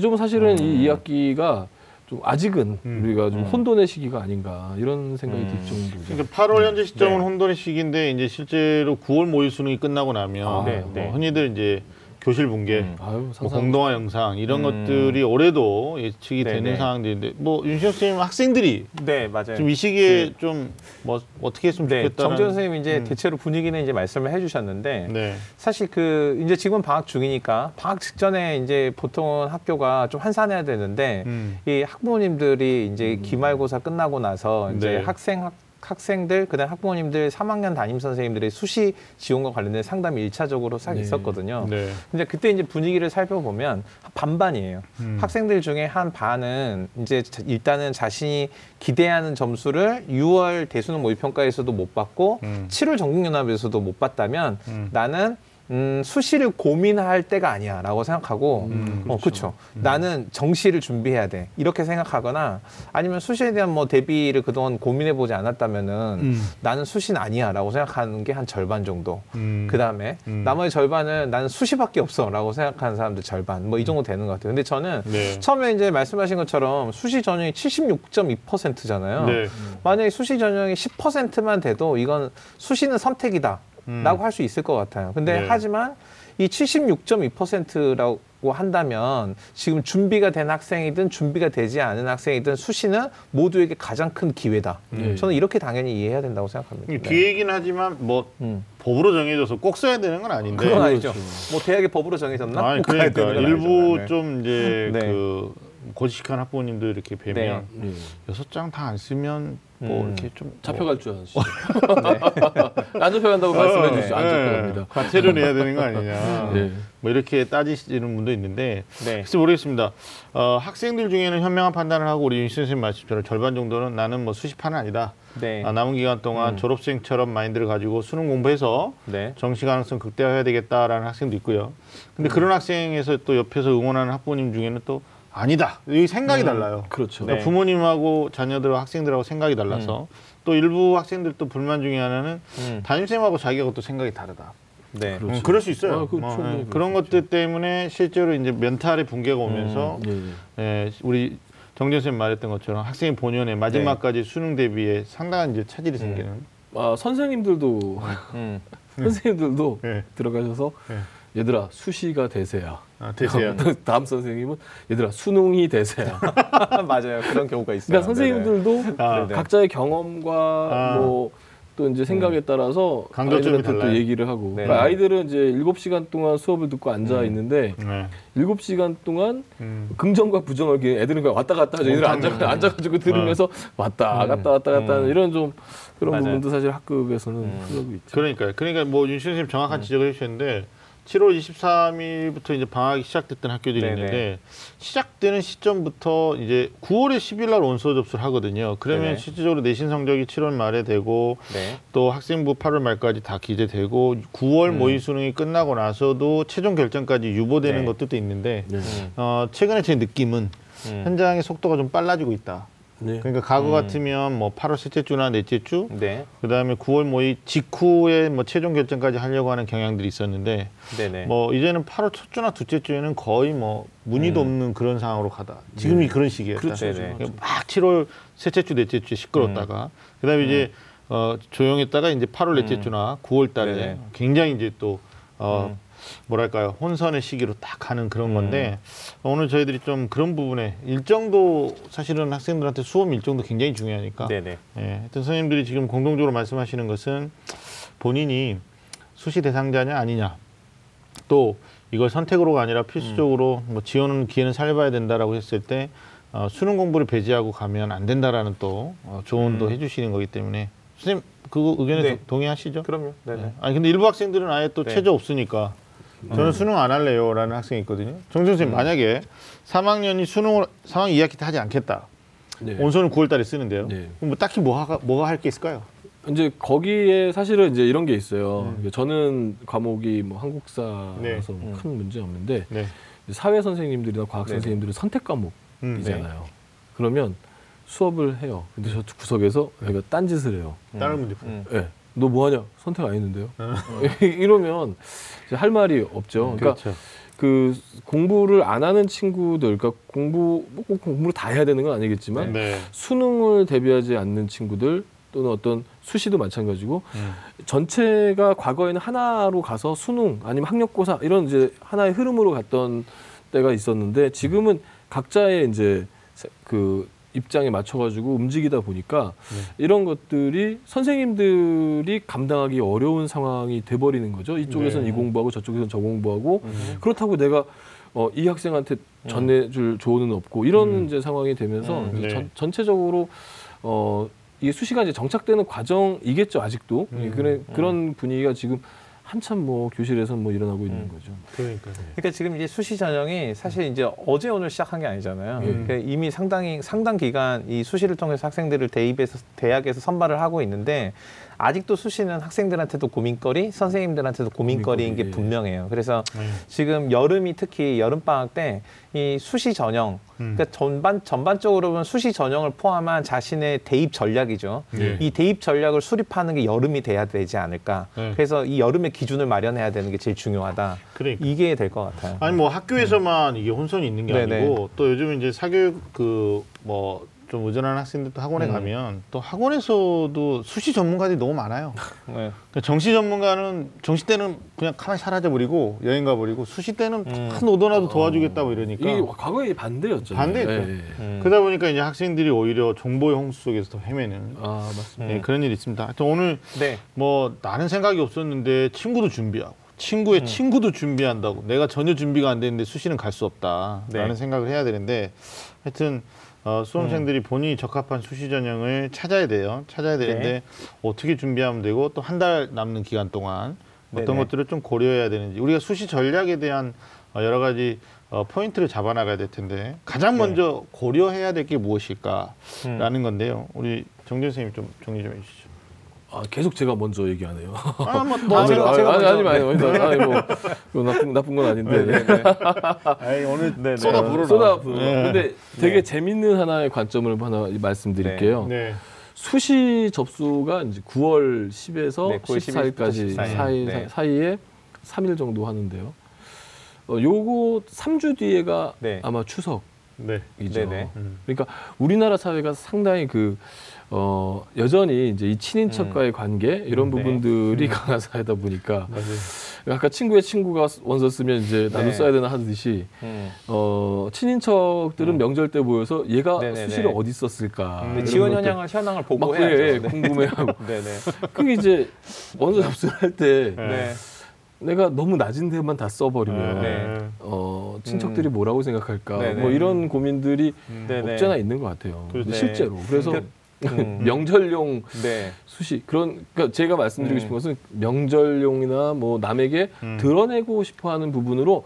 Speaker 3: 좀 사실은
Speaker 2: 음.
Speaker 3: 이 2학기가 좀 아직은
Speaker 1: 음.
Speaker 3: 우리가 좀
Speaker 2: 음.
Speaker 3: 혼돈의 시기가 아닌가 이런 생각이
Speaker 2: 음.
Speaker 3: 들 정도죠.
Speaker 1: 그러니까 8월 현재 시점은
Speaker 2: 네.
Speaker 1: 혼돈의 시기인데 이제 실제로 9월 모의 수능이 끝나고 나면
Speaker 2: 아, 네,
Speaker 1: 뭐
Speaker 2: 네.
Speaker 1: 흔히들 이제 교실 붕괴,
Speaker 2: 음.
Speaker 3: 아유
Speaker 1: 뭐. 공동화 영상 이런
Speaker 2: 음.
Speaker 1: 것들이 올해도 예측이
Speaker 2: 네네.
Speaker 1: 되는 상황들인데 뭐 윤시영 선생님 학생들이
Speaker 2: 네, 맞아요.
Speaker 1: 좀이 시기에 좀뭐 어떻게 했으면
Speaker 2: 네,
Speaker 1: 좋겠다는
Speaker 2: 정재훈 선생님이 이제
Speaker 1: 음.
Speaker 2: 대체로 분위기는 이제 말씀을 해주셨는데
Speaker 1: 네.
Speaker 2: 사실 그 이제 지금 방학 중이니까 방학 직전에 이제 보통은 학교가 좀 한산해야 되는데
Speaker 1: 음.
Speaker 2: 이 학부모님들이 이제 기말고사 끝나고 나서 이제
Speaker 1: 네.
Speaker 2: 학생 학, 학생들 그다음 학부모님들 3학년 담임 선생님들의 수시 지원과 관련된 상담이 일차적으로 싹
Speaker 3: 네.
Speaker 2: 있었거든요.
Speaker 1: 네.
Speaker 2: 근데 그때 이제 분위기를 살펴보면 반반이에요.
Speaker 1: 음.
Speaker 2: 학생들 중에 한 반은 이제 자- 일단은 자신이 기대하는 점수를 6월 대수능 모의평가에서도 못 받고
Speaker 1: 음.
Speaker 2: 7월 전국연합에서도 못 받다면
Speaker 1: 음.
Speaker 2: 나는 음, 수시를 고민할 때가 아니야 라고 생각하고
Speaker 1: 음,
Speaker 2: 어, 그렇죠. 나는 정시를 준비해야 돼. 이렇게 생각하거나 아니면 수시에 대한 뭐 대비를 그동안 고민해 보지 않았다면은
Speaker 1: 음.
Speaker 2: 나는 수시는 아니야 라고 생각하는 게 한 절반 정도.
Speaker 1: 음.
Speaker 2: 그 다음에
Speaker 1: 음.
Speaker 2: 나머지 절반은 나는 수시밖에 없어 라고 생각하는 사람들 절반. 뭐 이 정도 되는 것 같아요. 근데 저는
Speaker 1: 네.
Speaker 2: 처음에 이제 말씀하신 것처럼 수시 전형이 76.2%잖아요.
Speaker 1: 네.
Speaker 2: 만약에 수시 전형이 10%만 돼도 이건 수시는 선택이다.
Speaker 1: 음.
Speaker 2: 라고 할 수 있을 것 같아요. 근데
Speaker 1: 네.
Speaker 2: 하지만 이 76.2%라고 한다면 지금 준비가 된 학생이든 준비가 되지 않은 학생이든 수시는 모두에게 가장 큰 기회다.
Speaker 3: 네.
Speaker 2: 저는 이렇게 당연히 이해해야 된다고 생각합니다.
Speaker 1: 이
Speaker 2: 네.
Speaker 1: 기회이긴 하지만 뭐
Speaker 2: 음.
Speaker 1: 법으로 정해져서 꼭 써야 되는 건 아닌데.
Speaker 2: 그건 아니죠.
Speaker 3: 그렇죠.
Speaker 2: 뭐 대학의 법으로 정해졌나?
Speaker 1: 아니, 그러니까 일부
Speaker 2: 아니잖아요. 네.
Speaker 1: 좀 이제
Speaker 2: 네.
Speaker 1: 그 고지식한 학부모님들 이렇게 뵈면
Speaker 3: 예.
Speaker 1: 여섯 장다 안 쓰면 뭐
Speaker 2: 음.
Speaker 1: 이렇게 좀
Speaker 3: 잡혀갈 줄 아시죠? 안 잡혀간다고 말씀해 주시죠. 안
Speaker 1: 네.
Speaker 3: 잡혀갑니다.
Speaker 1: 과태료 내야 되는 거 아니냐.
Speaker 3: 네.
Speaker 1: 뭐 이렇게 따지시는 분도 있는데
Speaker 2: 네.
Speaker 1: 글쎄 모르겠습니다. 어, 학생들 중에는 현명한 판단을 하고 우리 윤 선생님 말씀처럼 절반 정도는 나는 뭐 수시파는 아니다.
Speaker 2: 네.
Speaker 1: 아, 남은 기간 동안
Speaker 2: 음.
Speaker 1: 졸업생처럼 마인드를 가지고 수능 공부해서
Speaker 2: 네.
Speaker 1: 정시 가능성 극대화해야 되겠다라는 학생도 있고요. 근데 그런 학생에서 또 옆에서 응원하는 학부모님 중에는 또 아니다. 이 생각이
Speaker 2: 음.
Speaker 1: 달라요.
Speaker 3: 그렇죠.
Speaker 1: 그러니까 부모님하고 자녀들하고 학생들하고 생각이 달라서 또 일부 학생들 또 불만 중에 하나는
Speaker 2: 음.
Speaker 1: 담임쌤하고 자기하고 또 생각이 다르다.
Speaker 2: 네.
Speaker 3: 그렇죠.
Speaker 1: 음, 그럴 수 있어요.
Speaker 3: 아, 그
Speaker 1: 뭐,
Speaker 3: 충분히
Speaker 1: 예,
Speaker 3: 그럴
Speaker 1: 그런
Speaker 3: 수
Speaker 1: 것들 때문에 실제로 이제 멘탈의 붕괴가 오면서
Speaker 3: 예, 예.
Speaker 1: 예, 우리 정전 쌤 말했던 것처럼 학생 본연의 마지막까지
Speaker 3: 네.
Speaker 1: 수능 대비에 상당한 이제 차질이 생기는.
Speaker 3: 아, 선생님들도
Speaker 2: 음.
Speaker 3: 선생님들도
Speaker 1: 예.
Speaker 3: 들어가셔서
Speaker 1: 예.
Speaker 3: 얘들아 수시가 대세야.
Speaker 1: 아, 대세야.
Speaker 3: 다음 선생님은 얘들아 수능이 대세야.
Speaker 2: 맞아요. 그런 경우가 있어요.
Speaker 3: 그러니까 선생님들도
Speaker 1: 아,
Speaker 2: 네네.
Speaker 3: 각자의 경험과
Speaker 1: 아.
Speaker 3: 뭐또 이제 생각에 따라서
Speaker 1: 강조점이
Speaker 3: 아이들한테 또
Speaker 1: 달라요.
Speaker 3: 얘기를 하고
Speaker 2: 네.
Speaker 3: 그러니까 아이들은 이제 일곱 시간 동안 수업을 듣고 앉아
Speaker 2: 음.
Speaker 3: 있는데
Speaker 1: 네.
Speaker 3: 일곱 시간 동안
Speaker 1: 음.
Speaker 3: 긍정과 부정을 이렇게 애들은 그냥 왔다 갔다 하죠. 애들 앉아. 앉아가지고 들으면서 왔다
Speaker 2: 음.
Speaker 3: 갔다 왔다 갔다 하는
Speaker 2: 음.
Speaker 3: 이런 좀 그런
Speaker 2: 맞아요.
Speaker 3: 부분도 사실 학급에서는
Speaker 2: 음.
Speaker 3: 그러고 있죠.
Speaker 1: 그러니까요. 그러니까 뭐 윤신 선생님 정확한 지적을 해주셨는데 7월 23일부터 이제 방학이 시작됐던 학교들이
Speaker 2: 네네.
Speaker 1: 있는데 시작되는 시점부터 이제 9월에 10일 날 원서 접수를 하거든요. 그러면
Speaker 2: 네네.
Speaker 1: 실질적으로 내신 성적이 7월 말에 되고
Speaker 2: 네.
Speaker 1: 또 학생부 8월 말까지 다 기재되고 9월
Speaker 2: 음.
Speaker 1: 모의 수능이 끝나고 나서도 최종 결정까지 유보되는
Speaker 2: 네.
Speaker 1: 것들도 있는데
Speaker 3: 네.
Speaker 2: 음.
Speaker 1: 어, 최근에 제 느낌은
Speaker 2: 음.
Speaker 1: 현장의 속도가 좀 빨라지고 있다.
Speaker 3: 네.
Speaker 1: 그러니까 과거
Speaker 2: 음.
Speaker 1: 같으면 뭐 8월 셋째 주나 넷째 주
Speaker 2: 네.
Speaker 1: 그다음에 9월 모의 직후에 뭐 최종 결정까지 하려고 하는 경향들이 있었는데
Speaker 2: 네네.
Speaker 1: 뭐 이제는 8월 첫 주나 둘째 주에는 거의 뭐 문의도
Speaker 2: 음.
Speaker 1: 없는 그런 상황으로 가다. 지금이 그런 시기였다.
Speaker 3: 그렇죠.
Speaker 1: 그러니까 막 7월 셋째 주 넷째 주에 시끄럽다가 그다음에 이제 어 조용했다가 이제 8월 넷째
Speaker 2: 음.
Speaker 1: 주나 9월 달에
Speaker 2: 네네.
Speaker 1: 굉장히 이제 또 어,
Speaker 2: 음.
Speaker 1: 뭐랄까요 혼선의 시기로 딱 가는 그런
Speaker 2: 음.
Speaker 1: 건데 오늘 저희들이 좀 그런 부분에 일정도 사실은 학생들한테 수업 일정도 굉장히 중요하니까
Speaker 2: 네네.
Speaker 1: 예, 하여튼 선생님들이 지금 공동적으로 말씀하시는 것은 본인이 수시 대상자냐 아니냐 또 이걸 선택으로가 아니라 필수적으로 뭐 지원은 기회는 살려봐야 된다라고 했을 때 어, 수능 공부를 배제하고 가면 안 된다라는 또 어, 조언도
Speaker 2: 음.
Speaker 1: 해주시는 거기 때문에 선생님 그 의견에
Speaker 2: 네.
Speaker 1: 도- 동의하시죠?
Speaker 2: 그럼요. 네네.
Speaker 1: 네. 아니 근데 일부 학생들은 아예 또
Speaker 2: 네.
Speaker 1: 체제 없으니까 저는 수능 안 할래요라는 학생이 있거든요. 정 선생님
Speaker 2: 음.
Speaker 1: 만약에 3학년이 수능을 3학년 2학기 때 하지 않겠다.
Speaker 3: 네.
Speaker 1: 온선을 9월 달에 쓰는데요.
Speaker 3: 네.
Speaker 1: 그럼 뭐 딱히 뭐가 뭐가 할 게 있을까요?
Speaker 3: 이제 거기에 사실은 이제 이런 게 있어요.
Speaker 1: 음.
Speaker 3: 저는 과목이 뭐 한국사라서
Speaker 1: 네.
Speaker 3: 뭐
Speaker 2: 음.
Speaker 3: 큰 문제 없는데
Speaker 1: 네.
Speaker 3: 사회 선생님들이나 과학
Speaker 2: 네네.
Speaker 3: 선생님들은 선택
Speaker 1: 음,
Speaker 3: 과목이잖아요. 그러면 수업을 해요. 근데 저 구석에서 애가 딴 짓을 해요.
Speaker 1: 네. 다른 문제.
Speaker 2: 음.
Speaker 3: 예. 너 뭐하냐? 선택 안 했는데요. 이러면 이제 할 말이 없죠. 그러니까
Speaker 1: 그렇죠.
Speaker 3: 그 공부를 안 하는 친구들, 그러니까 공부 뭐꼭 공부를 다 해야 되는 건 아니겠지만
Speaker 1: 네.
Speaker 3: 수능을 대비하지 않는 친구들 또는 어떤 수시도 마찬가지고
Speaker 1: 음.
Speaker 3: 전체가 과거에는 하나로 가서 수능 아니면 학력고사 이런 이제 하나의 흐름으로 갔던 때가 있었는데 지금은 각자의 이제 세- 그 입장에 맞춰가지고 움직이다 보니까 이런 것들이 선생님들이 감당하기 어려운 상황이 돼버리는 거죠. 이쪽에서는
Speaker 1: 네.
Speaker 3: 이 공부하고 저쪽에서는 저 공부하고
Speaker 1: 음.
Speaker 3: 그렇다고 내가 어, 이 학생한테 전해줄 조언은 없고 이런
Speaker 1: 음.
Speaker 3: 이제 상황이 되면서
Speaker 2: 음,
Speaker 3: 이제
Speaker 1: 네.
Speaker 3: 전, 전체적으로 어, 이게 수시가 이제 정착되는 과정이겠죠 아직도
Speaker 1: 음.
Speaker 3: 그런 그런 분위기가 지금 한참 뭐 교실에서 뭐 일어나고 있는
Speaker 2: 음.
Speaker 3: 거죠.
Speaker 1: 그러니까.
Speaker 2: 그러니까 지금 이제 수시 전형이 사실 이제 어제 오늘 시작한 게 아니잖아요.
Speaker 3: 음.
Speaker 2: 그러니까 이미 상당히 상당 기간 이 수시를 통해서 학생들을 대입해서 대학에서 선발을 하고 있는데 아직도 수시는 학생들한테도 고민거리, 선생님들한테도 고민거리인 게
Speaker 3: 고민거리, 예.
Speaker 2: 분명해요. 그래서
Speaker 1: 네.
Speaker 2: 지금 여름이 특히 여름 방학 때 이 수시 전형,
Speaker 1: 음.
Speaker 2: 그러니까 전반 전반적으로 보면 수시 전형을 포함한 자신의 대입 전략이죠.
Speaker 1: 네.
Speaker 2: 이 대입 전략을 수립하는 게 여름이 돼야 되지 않을까.
Speaker 1: 네.
Speaker 2: 그래서 이 여름의 기준을 마련해야 되는 게 제일 중요하다.
Speaker 1: 그러니까.
Speaker 2: 이게 될 것 같아요.
Speaker 1: 아니 뭐 학교에서만 이게 혼선이 있는 게
Speaker 2: 네네.
Speaker 1: 아니고 또 요즘 이제 사교육 그뭐 좀 의존하는 학생들도 학원에
Speaker 2: 음.
Speaker 1: 가면 또 학원에서도 수시 전문가들이 너무 많아요.
Speaker 2: 네.
Speaker 1: 그러니까 정시 전문가는 정시 때는 그냥 가만히 사라져 버리고 여행 가 버리고 수시 때는
Speaker 2: 음.
Speaker 1: 큰 오더라도 도와주겠다고 이러니까
Speaker 3: 이게 과거에 반대였죠.
Speaker 1: 반대였죠.
Speaker 3: 예, 예.
Speaker 2: 음.
Speaker 1: 그러다 보니까 이제 학생들이 오히려 정보의 홍수 속에서 더 헤매는
Speaker 3: 아 맞습니다.
Speaker 1: 예, 그런 일이 있습니다. 하여튼 오늘
Speaker 2: 네.
Speaker 1: 뭐 나는 생각이 없었는데 친구도 준비하고 친구의
Speaker 2: 음.
Speaker 1: 친구도 준비한다고 내가 전혀 준비가 안 되는데 수시는 갈 수 없다라는
Speaker 2: 네.
Speaker 1: 생각을 해야 되는데 하여튼 어,
Speaker 2: 음.
Speaker 1: 수험생들이 본인이 적합한 수시 전형을 찾아야 돼요. 찾아야 되는데
Speaker 2: 네.
Speaker 1: 어떻게 준비하면 되고 또 한 달 남는 기간 동안 어떤
Speaker 2: 네네.
Speaker 1: 것들을 좀 고려해야 되는지 우리가 수시 전략에 대한 어, 여러 가지 어, 포인트를 잡아나가야 될 텐데 가장
Speaker 2: 네.
Speaker 1: 먼저 고려해야 될 게 무엇일까라는
Speaker 2: 음.
Speaker 1: 건데요. 우리 정준 선생님 좀 정리 좀 해주시죠.
Speaker 3: 아 계속 제가 먼저 얘기하네요.
Speaker 1: 아, 뭐,
Speaker 2: 뭐
Speaker 1: 아,
Speaker 2: 제가-
Speaker 3: 아니,
Speaker 2: 제가
Speaker 3: 아니,
Speaker 2: 먼저-
Speaker 3: 아니, 아니, 아니, 아니, 뭐, 나쁜, 나쁜 건 아닌데.
Speaker 1: 아니, 오늘
Speaker 2: 네,
Speaker 1: 쏟아
Speaker 2: 네.
Speaker 1: 부르나.
Speaker 3: 쏟아 부어.
Speaker 1: 네.
Speaker 3: 근데 되게
Speaker 2: 네.
Speaker 3: 재밌는 하나의 관점을 하나 말씀드릴게요.
Speaker 1: 네.
Speaker 3: 수시 접수가 이제 9월 10에서
Speaker 2: 네, 9월
Speaker 3: 14일까지
Speaker 2: 14일.
Speaker 3: 사이,
Speaker 2: 네.
Speaker 3: 사이에 3일 정도 하는데요. 어, 요거 3주 뒤에가
Speaker 2: 네.
Speaker 3: 아마 추석이죠.
Speaker 1: 네.
Speaker 2: 네 네.
Speaker 1: 음.
Speaker 3: 그러니까 우리나라 사회가 상당히 그 어, 여전히 이제 이 친인척과의 관계 이런
Speaker 2: 음, 네.
Speaker 3: 부분들이 강한 사회다 보니까
Speaker 1: 맞아요.
Speaker 3: 아까 친구의 친구가 원서 쓰면 이제 나도
Speaker 2: 네.
Speaker 3: 써야 되나 하듯이
Speaker 2: 음.
Speaker 3: 어, 친인척들은
Speaker 2: 음.
Speaker 3: 명절 때 모여서 얘가
Speaker 2: 네네네.
Speaker 3: 수시를 어디 썼을까
Speaker 1: 음.
Speaker 2: 지원 현황을 현황을 보고
Speaker 3: 막
Speaker 2: 해야죠.
Speaker 3: 예, 예,
Speaker 2: 네.
Speaker 3: 궁금해하고
Speaker 2: 네네.
Speaker 3: 그게 이제 원서 접수를 할때
Speaker 1: 네.
Speaker 2: 네.
Speaker 3: 내가 너무 낮은 데만 다 써버리면
Speaker 2: 네.
Speaker 3: 어, 친척들이 뭐라고 생각할까
Speaker 2: 네네.
Speaker 3: 뭐 이런 고민들이
Speaker 2: 네네.
Speaker 3: 없잖아 있는 것 같아요.
Speaker 1: 그렇죠.
Speaker 3: 실제로 그래서
Speaker 2: 그- 음.
Speaker 3: 명절용
Speaker 2: 네.
Speaker 3: 수시 그런 그러니까 제가 말씀드리고
Speaker 2: 음.
Speaker 3: 싶은 것은 명절용이나 뭐 남에게
Speaker 1: 음.
Speaker 3: 드러내고 싶어하는 부분으로.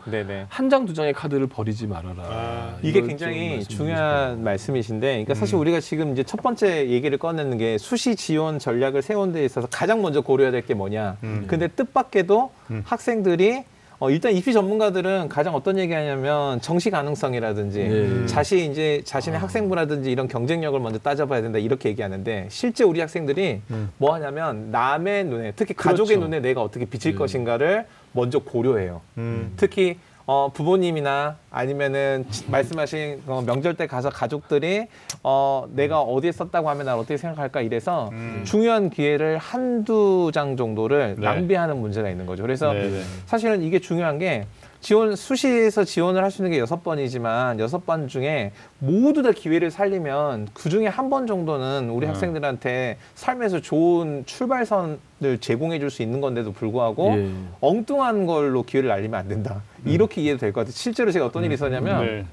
Speaker 3: 한 장 두 장의 카드를 버리지 말아라.
Speaker 1: 아,
Speaker 2: 이게 굉장히 중요한 말씀이신데, 그러니까 사실 우리가 지금 이제 첫 번째 얘기를 꺼내는 게 수시 지원 전략을 세운 데 있어서 가장 먼저 고려해야 될 게 뭐냐.
Speaker 1: 음.
Speaker 2: 근데 뜻밖에도
Speaker 1: 음.
Speaker 2: 학생들이 어, 일단 입시 전문가들은 가장 어떤 얘기하냐면 정시 가능성이라든지
Speaker 3: 예.
Speaker 2: 자신 이제 자신의 학생부라든지 이런 경쟁력을 먼저 따져봐야 된다 이렇게 얘기하는데 실제 우리 학생들이
Speaker 1: 음.
Speaker 2: 뭐 하냐면 남의 눈에 특히 가족의
Speaker 3: 그렇죠.
Speaker 2: 눈에 내가 어떻게 비칠
Speaker 3: 예.
Speaker 2: 것인가를 먼저 고려해요.
Speaker 1: 음.
Speaker 2: 특히 어, 부모님이나 아니면은 지- 말씀하신 어, 명절 때 가서 가족들이 어, 내가 어디에 썼다고 하면 난 어떻게 생각할까 이래서
Speaker 1: 음.
Speaker 2: 중요한 기회를 한두 장 정도를
Speaker 1: 네.
Speaker 2: 낭비하는 문제가 있는 거죠. 그래서
Speaker 1: 네, 네.
Speaker 2: 사실은 이게 중요한 게 지원 수시에서 지원을 할 수 있는 게 여섯 번이지만 여섯 번 중에 모두 다 기회를 살리면 그 중에 한 번 정도는 우리
Speaker 1: 음.
Speaker 2: 학생들한테 삶에서 좋은 출발선을 제공해 줄 수 있는 건데도 불구하고
Speaker 3: 예.
Speaker 2: 엉뚱한 걸로 기회를 날리면 안 된다. 이렇게 이해도 될 것 같아요. 실제로 제가 어떤 일이 있었냐면
Speaker 1: 네.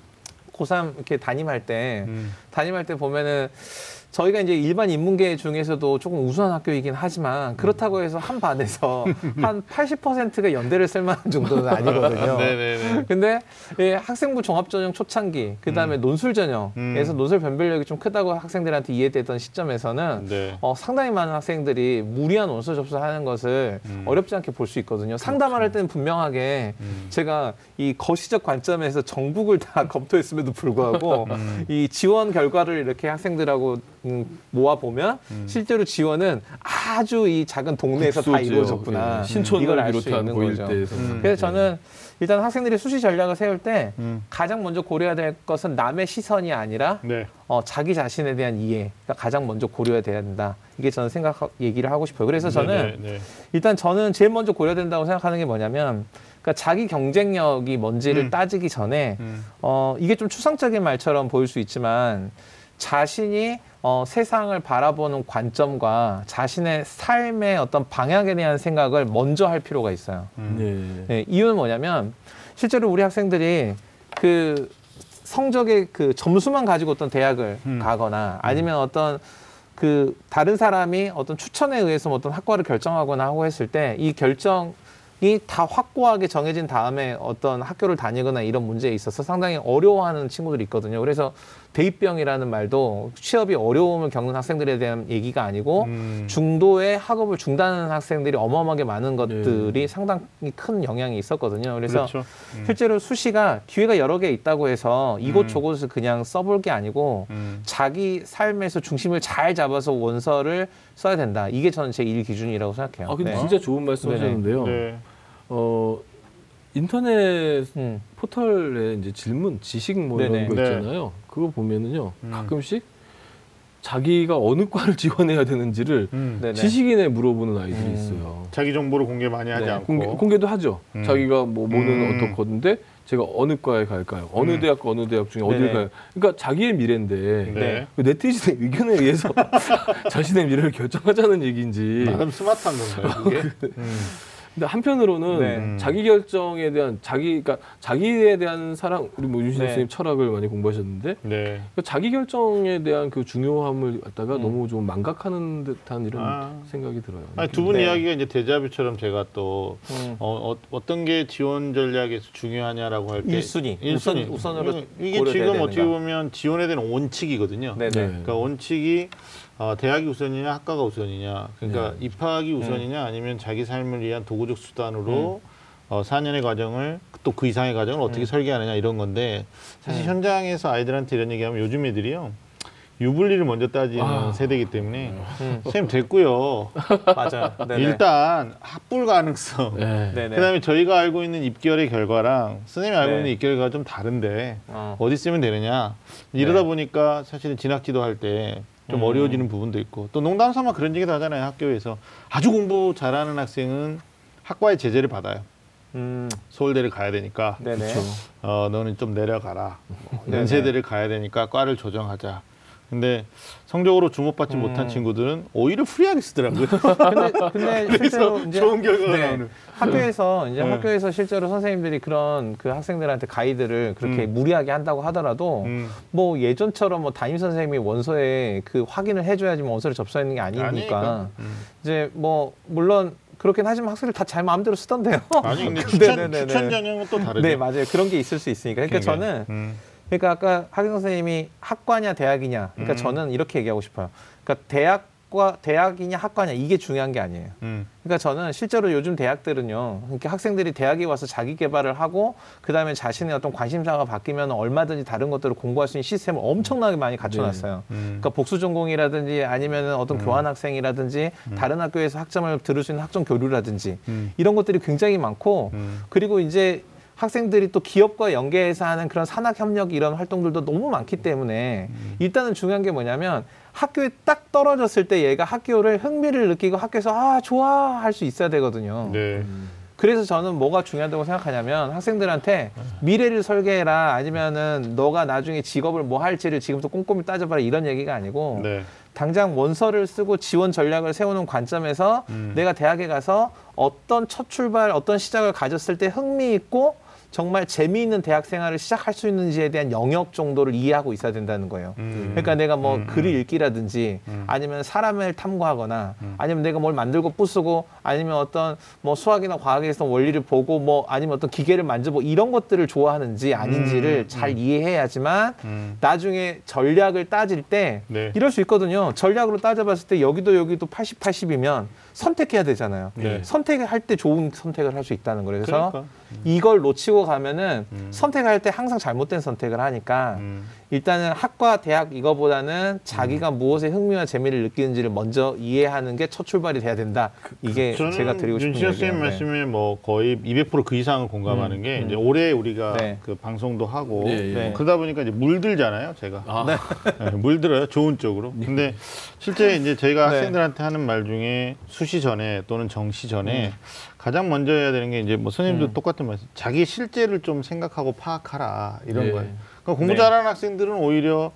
Speaker 2: 고3 이렇게 담임할 때
Speaker 1: 음.
Speaker 2: 담임할 때 보면은 저희가 이제 일반 인문계 중에서도 조금 우수한 학교이긴 하지만 그렇다고 해서 한 반에서 한 80%가 연대를 쓸 만한 정도는 아니거든요.
Speaker 1: 네네네.
Speaker 2: 근데 예, 학생부 종합전형 초창기 그 다음에 논술 전형에서
Speaker 1: 음.
Speaker 2: 논술 변별력이 좀 크다고 학생들한테 이해됐던 시점에서는
Speaker 1: 네.
Speaker 2: 어, 상당히 많은 학생들이 무리한 원서 접수하는 것을
Speaker 1: 음.
Speaker 2: 어렵지 않게 볼 수 있거든요. 상담을 할 때는 분명하게
Speaker 1: 음.
Speaker 2: 제가 이 거시적 관점에서 정북을 다 검토했음에도 불구하고
Speaker 1: 음.
Speaker 2: 이 지원 결과를 이렇게 학생들하고 음, 모아 보면 실제로 지원은 아주 이 작은 동네에서 다 이루어졌구나.
Speaker 3: 예, 신촌을
Speaker 2: 알수
Speaker 3: 비롯한
Speaker 2: 있는
Speaker 3: 고일
Speaker 2: 거죠.
Speaker 3: 대에서
Speaker 1: 음.
Speaker 2: 그래서 저는 일단 학생들이 수시 전략을 세울 때
Speaker 1: 음.
Speaker 2: 가장 먼저 고려해야 될 것은 남의 시선이 아니라
Speaker 1: 네.
Speaker 2: 어, 자기 자신에 대한 이해가 가장 먼저 고려해야 된다. 이게 저는 생각 얘기를 하고 싶어요. 그래서 저는
Speaker 1: 네, 네,
Speaker 2: 일단 저는 제일 먼저 고려된다고 생각하는 게 뭐냐면 그러니까 자기 경쟁력이 뭔지를
Speaker 1: 음.
Speaker 2: 따지기 전에
Speaker 1: 음.
Speaker 2: 어, 이게 좀 추상적인 말처럼 보일 수 있지만 자신이 어, 세상을 바라보는 관점과 자신의 삶의 어떤 방향에 대한 생각을 먼저 할 필요가 있어요.
Speaker 1: 음.
Speaker 3: 네.
Speaker 2: 네, 이유는 뭐냐면 실제로 우리 학생들이 그 성적의 그 점수만 가지고 어떤 대학을
Speaker 1: 음.
Speaker 2: 가거나 아니면 어떤 그 다른 사람이 어떤 추천에 의해서 뭐 어떤 학과를 결정하거나 하고 했을 때 이 결정 이 다 확고하게 정해진 다음에 어떤 학교를 다니거나 이런 문제에 있어서 상당히 어려워하는 친구들이 있거든요. 그래서 대입병이라는 말도 취업이 어려움을 겪는 학생들에 대한 얘기가 아니고
Speaker 1: 음.
Speaker 2: 중도의 학업을 중단하는 학생들이 어마어마하게 많은 것들이
Speaker 3: 네.
Speaker 2: 상당히 큰 영향이 있었거든요. 그래서
Speaker 1: 그렇죠. 음.
Speaker 2: 실제로 수시가 기회가 여러 개 있다고 해서 이곳
Speaker 1: 음.
Speaker 2: 저곳을 그냥 써볼 게 아니고
Speaker 1: 음.
Speaker 2: 자기 삶에서 중심을 잘 잡아서 원서를 써야 된다. 이게 저는 제 일 기준이라고 생각해요.
Speaker 3: 아 근데
Speaker 2: 네.
Speaker 3: 진짜 좋은 말씀. 하셨는데요.
Speaker 1: 네.
Speaker 3: 어 인터넷
Speaker 2: 음.
Speaker 3: 포털에 이제 질문, 지식 뭐
Speaker 2: 네네.
Speaker 3: 이런 거
Speaker 1: 네.
Speaker 3: 있잖아요. 그거 보면은요
Speaker 1: 음.
Speaker 3: 가끔씩 자기가 어느 과를 지원해야 되는지를
Speaker 1: 음.
Speaker 3: 지식인에 물어보는 아이들이
Speaker 2: 음.
Speaker 3: 있어요.
Speaker 1: 자기 정보를 공개 많이 하지
Speaker 2: 네,
Speaker 1: 않고.
Speaker 3: 공개, 공개도 하죠.
Speaker 1: 음.
Speaker 3: 자기가 뭐 뭐는
Speaker 1: 음.
Speaker 3: 어떻거든데 제가 어느 과에 갈까요? 어느
Speaker 1: 음.
Speaker 3: 대학 어느 대학 중에 어디를. 가요? 그러니까 자기의 미래인데
Speaker 1: 네.
Speaker 3: 그 네티즌의 의견에 의해서 자신의 미래를 결정하자는 얘기인지.
Speaker 1: 나름 스마트한 건가요, 그게? 음.
Speaker 3: 근데 한편으로는
Speaker 2: 네.
Speaker 1: 음.
Speaker 3: 자기 결정에 대한 자기 그러니까 자기에 대한 사랑 우리 뭐 윤신
Speaker 2: 네.
Speaker 3: 선생님 철학을 많이 공부하셨는데
Speaker 1: 네.
Speaker 3: 그 자기 결정에 대한 그 중요함을 갖다가
Speaker 2: 음.
Speaker 3: 너무 좀 망각하는 듯한 이런
Speaker 1: 아.
Speaker 3: 생각이 들어요.
Speaker 1: 아니, 두분
Speaker 2: 네.
Speaker 1: 이야기가 이제 데자뷰처럼 제가 또
Speaker 2: 음.
Speaker 1: 어, 어, 떤게 지원 전략에서 중요하냐라고 할때
Speaker 2: 일순위.
Speaker 1: 일순위.
Speaker 2: 우선- 우선으로
Speaker 1: 이게- 지금 어떻게. 보면 지원에 대한 원칙이거든요.
Speaker 2: 네네.
Speaker 3: 네.
Speaker 1: 그러니까 원칙이 어, 대학이 우선이냐 학과가 우선이냐 그러니까
Speaker 3: 네.
Speaker 1: 입학이 우선이냐 아니면 자기 삶을 위한 도구적 수단으로 어, 4년의 과정을 또 그 이상의 과정을 어떻게
Speaker 2: 음.
Speaker 1: 설계하느냐 이런 건데 사실
Speaker 2: 음.
Speaker 1: 현장에서 아이들한테 이런 얘기하면 요즘 애들이요 유불리를 먼저 따지는
Speaker 3: 아.
Speaker 1: 세대이기 때문에
Speaker 2: 음.
Speaker 1: 선생님 됐고요
Speaker 2: 맞아요. 네네.
Speaker 1: 일단 합불 가능성
Speaker 3: 네.
Speaker 1: 그다음에 저희가 알고 있는 입결의 결과랑 선생님이 알고
Speaker 2: 네.
Speaker 1: 있는 입결 결과가 좀 다른데
Speaker 2: 어.
Speaker 1: 어디 쓰면 되느냐 이러다
Speaker 2: 네.
Speaker 1: 보니까 사실은 진학지도 할 때 좀
Speaker 2: 음.
Speaker 1: 어려워지는 부분도 있고 또 농담 삼아 그런 얘기도 하잖아요 학교에서 아주 공부 잘하는 학생은 학과의 제재를 받아요
Speaker 2: 음.
Speaker 1: 서울대를 가야 되니까
Speaker 2: 네네.
Speaker 1: 어 너는 좀 내려가라 뭐. 연세대를 가야 되니까 과를 조정하자 근데 성적으로 주목받지
Speaker 2: 음.
Speaker 1: 못한 친구들은 오히려 프리하게 쓰더라고요
Speaker 2: 근데 근데 실제로 이제
Speaker 1: 좋은 결과가
Speaker 2: 네.
Speaker 1: 나오는
Speaker 2: 학교에서 이제
Speaker 1: 네.
Speaker 2: 학교에서 실제로 선생님들이 그런 그 학생들한테 가이드를 그렇게
Speaker 1: 음.
Speaker 2: 무리하게 한다고 하더라도
Speaker 1: 음.
Speaker 2: 뭐 예전처럼 뭐 담임 선생님이 원서에 그 확인을 해줘야지 뭐 원서를 접수하는 게 아니니까
Speaker 1: 아니니까. 음.
Speaker 2: 이제 뭐 물론 그렇긴 하지만 학생들 다 잘 마음대로 쓰던데요.
Speaker 1: 아니 근데 추천,
Speaker 2: 네네네네.
Speaker 1: 추천 전형은 또 다르죠.
Speaker 2: 네 맞아요 그런 게 있을 수 있으니까 그러니까 저는
Speaker 1: 음.
Speaker 2: 그러니까 아까 학생 선생님이 학과냐 대학이냐 그러니까
Speaker 1: 음.
Speaker 2: 저는 이렇게 얘기하고 싶어요. 그러니까 대학과 대학이냐 학과냐 이게 중요한 게 아니에요.
Speaker 1: 음.
Speaker 2: 그러니까 저는 실제로 요즘 대학들은요, 그러니까 학생들이 대학에 와서 자기 개발을 하고 그 다음에 자신의 어떤 관심사가 바뀌면 얼마든지 다른 것들을 공부할 수 있는 시스템을 엄청나게 많이 갖춰 놨어요.
Speaker 1: 음.
Speaker 2: 그러니까 복수 전공이라든지 아니면 어떤
Speaker 1: 음.
Speaker 2: 교환 학생이라든지 다른 학교에서 학점을 들을 수 있는 학점 교류라든지
Speaker 1: 음.
Speaker 2: 이런 것들이 굉장히 많고
Speaker 1: 음.
Speaker 2: 그리고 이제 학생들이 또 기업과 연계해서 하는 그런 산학 협력 이런 활동들도 너무 많기 때문에
Speaker 1: 음.
Speaker 2: 일단은 중요한 게 뭐냐면 학교에 딱 떨어졌을 때 얘가 학교를 흥미를 느끼고 학교에서 아 좋아 할 수 있어야 되거든요.
Speaker 1: 네.
Speaker 2: 그래서 저는 뭐가 중요하다고 생각하냐면 학생들한테 미래를 설계해라 아니면은 너가 나중에 직업을 뭐 할지를 지금부터 꼼꼼히 따져봐라 이런 얘기가 아니고
Speaker 1: 네.
Speaker 2: 당장 원서를 쓰고 지원 전략을 세우는 관점에서
Speaker 1: 음.
Speaker 2: 내가 대학에 가서 어떤 첫 출발, 어떤 시작을 가졌을 때 흥미 있고 정말 재미있는 대학 생활을 시작할 수 있는지에 대한 영역 정도를 이해하고 있어야 된다는 거예요.
Speaker 1: 음.
Speaker 2: 그러니까 내가 뭐
Speaker 1: 음,
Speaker 2: 글을 읽기라든지
Speaker 1: 음.
Speaker 2: 아니면 사람을 탐구하거나
Speaker 1: 음.
Speaker 2: 아니면 내가 뭘 만들고 부수고 아니면 어떤 뭐 수학이나 과학에서 원리를 보고 뭐 아니면 어떤 기계를 만져보고 이런 것들을 좋아하는지 아닌지를
Speaker 1: 음,
Speaker 2: 잘
Speaker 1: 음.
Speaker 2: 이해해야지만
Speaker 1: 음.
Speaker 2: 나중에 전략을 따질 때
Speaker 1: 네.
Speaker 2: 이럴 수 있거든요. 전략으로 따져봤을 때 여기도 여기도 80, 80이면 선택해야 되잖아요.
Speaker 1: 네.
Speaker 2: 선택할 때 좋은 선택을 할 수 있다는 거예요. 그래서
Speaker 1: 그러니까.
Speaker 2: 이걸 놓치고 가면은
Speaker 1: 음.
Speaker 2: 선택할 때 항상 잘못된 선택을 하니까
Speaker 1: 음.
Speaker 2: 일단은 학과 대학 이거보다는 자기가 무엇에 흥미와 재미를 느끼는지를 먼저 이해하는 게 첫 출발이 돼야 된다. 이게
Speaker 1: 저는
Speaker 2: 제가 드리고 싶은 얘기예요.
Speaker 1: 선생님
Speaker 2: 네.
Speaker 1: 말씀에 뭐 거의 200%그 이상을 공감하는
Speaker 2: 음,
Speaker 1: 게
Speaker 2: 음.
Speaker 1: 이제 올해 우리가
Speaker 2: 네.
Speaker 1: 그 방송도 하고
Speaker 3: 예, 예.
Speaker 2: 네.
Speaker 1: 그러다 보니까 이제 물들잖아요, 제가.
Speaker 3: 아,
Speaker 1: 네, 물들어요, 좋은 쪽으로. 근데 실제 이제 저희가
Speaker 2: 네.
Speaker 1: 학생들한테 하는 말 중에 수시 전에 또는 정시 전에 가장 먼저 해야 되는 게 이제 뭐 선생님도
Speaker 2: 음.
Speaker 1: 똑같은 말씀, 자기 실제를 좀 생각하고 파악하라 이런
Speaker 3: 네.
Speaker 1: 거예요. 그러니까 공부
Speaker 2: 네.
Speaker 1: 잘하는 학생들은 오히려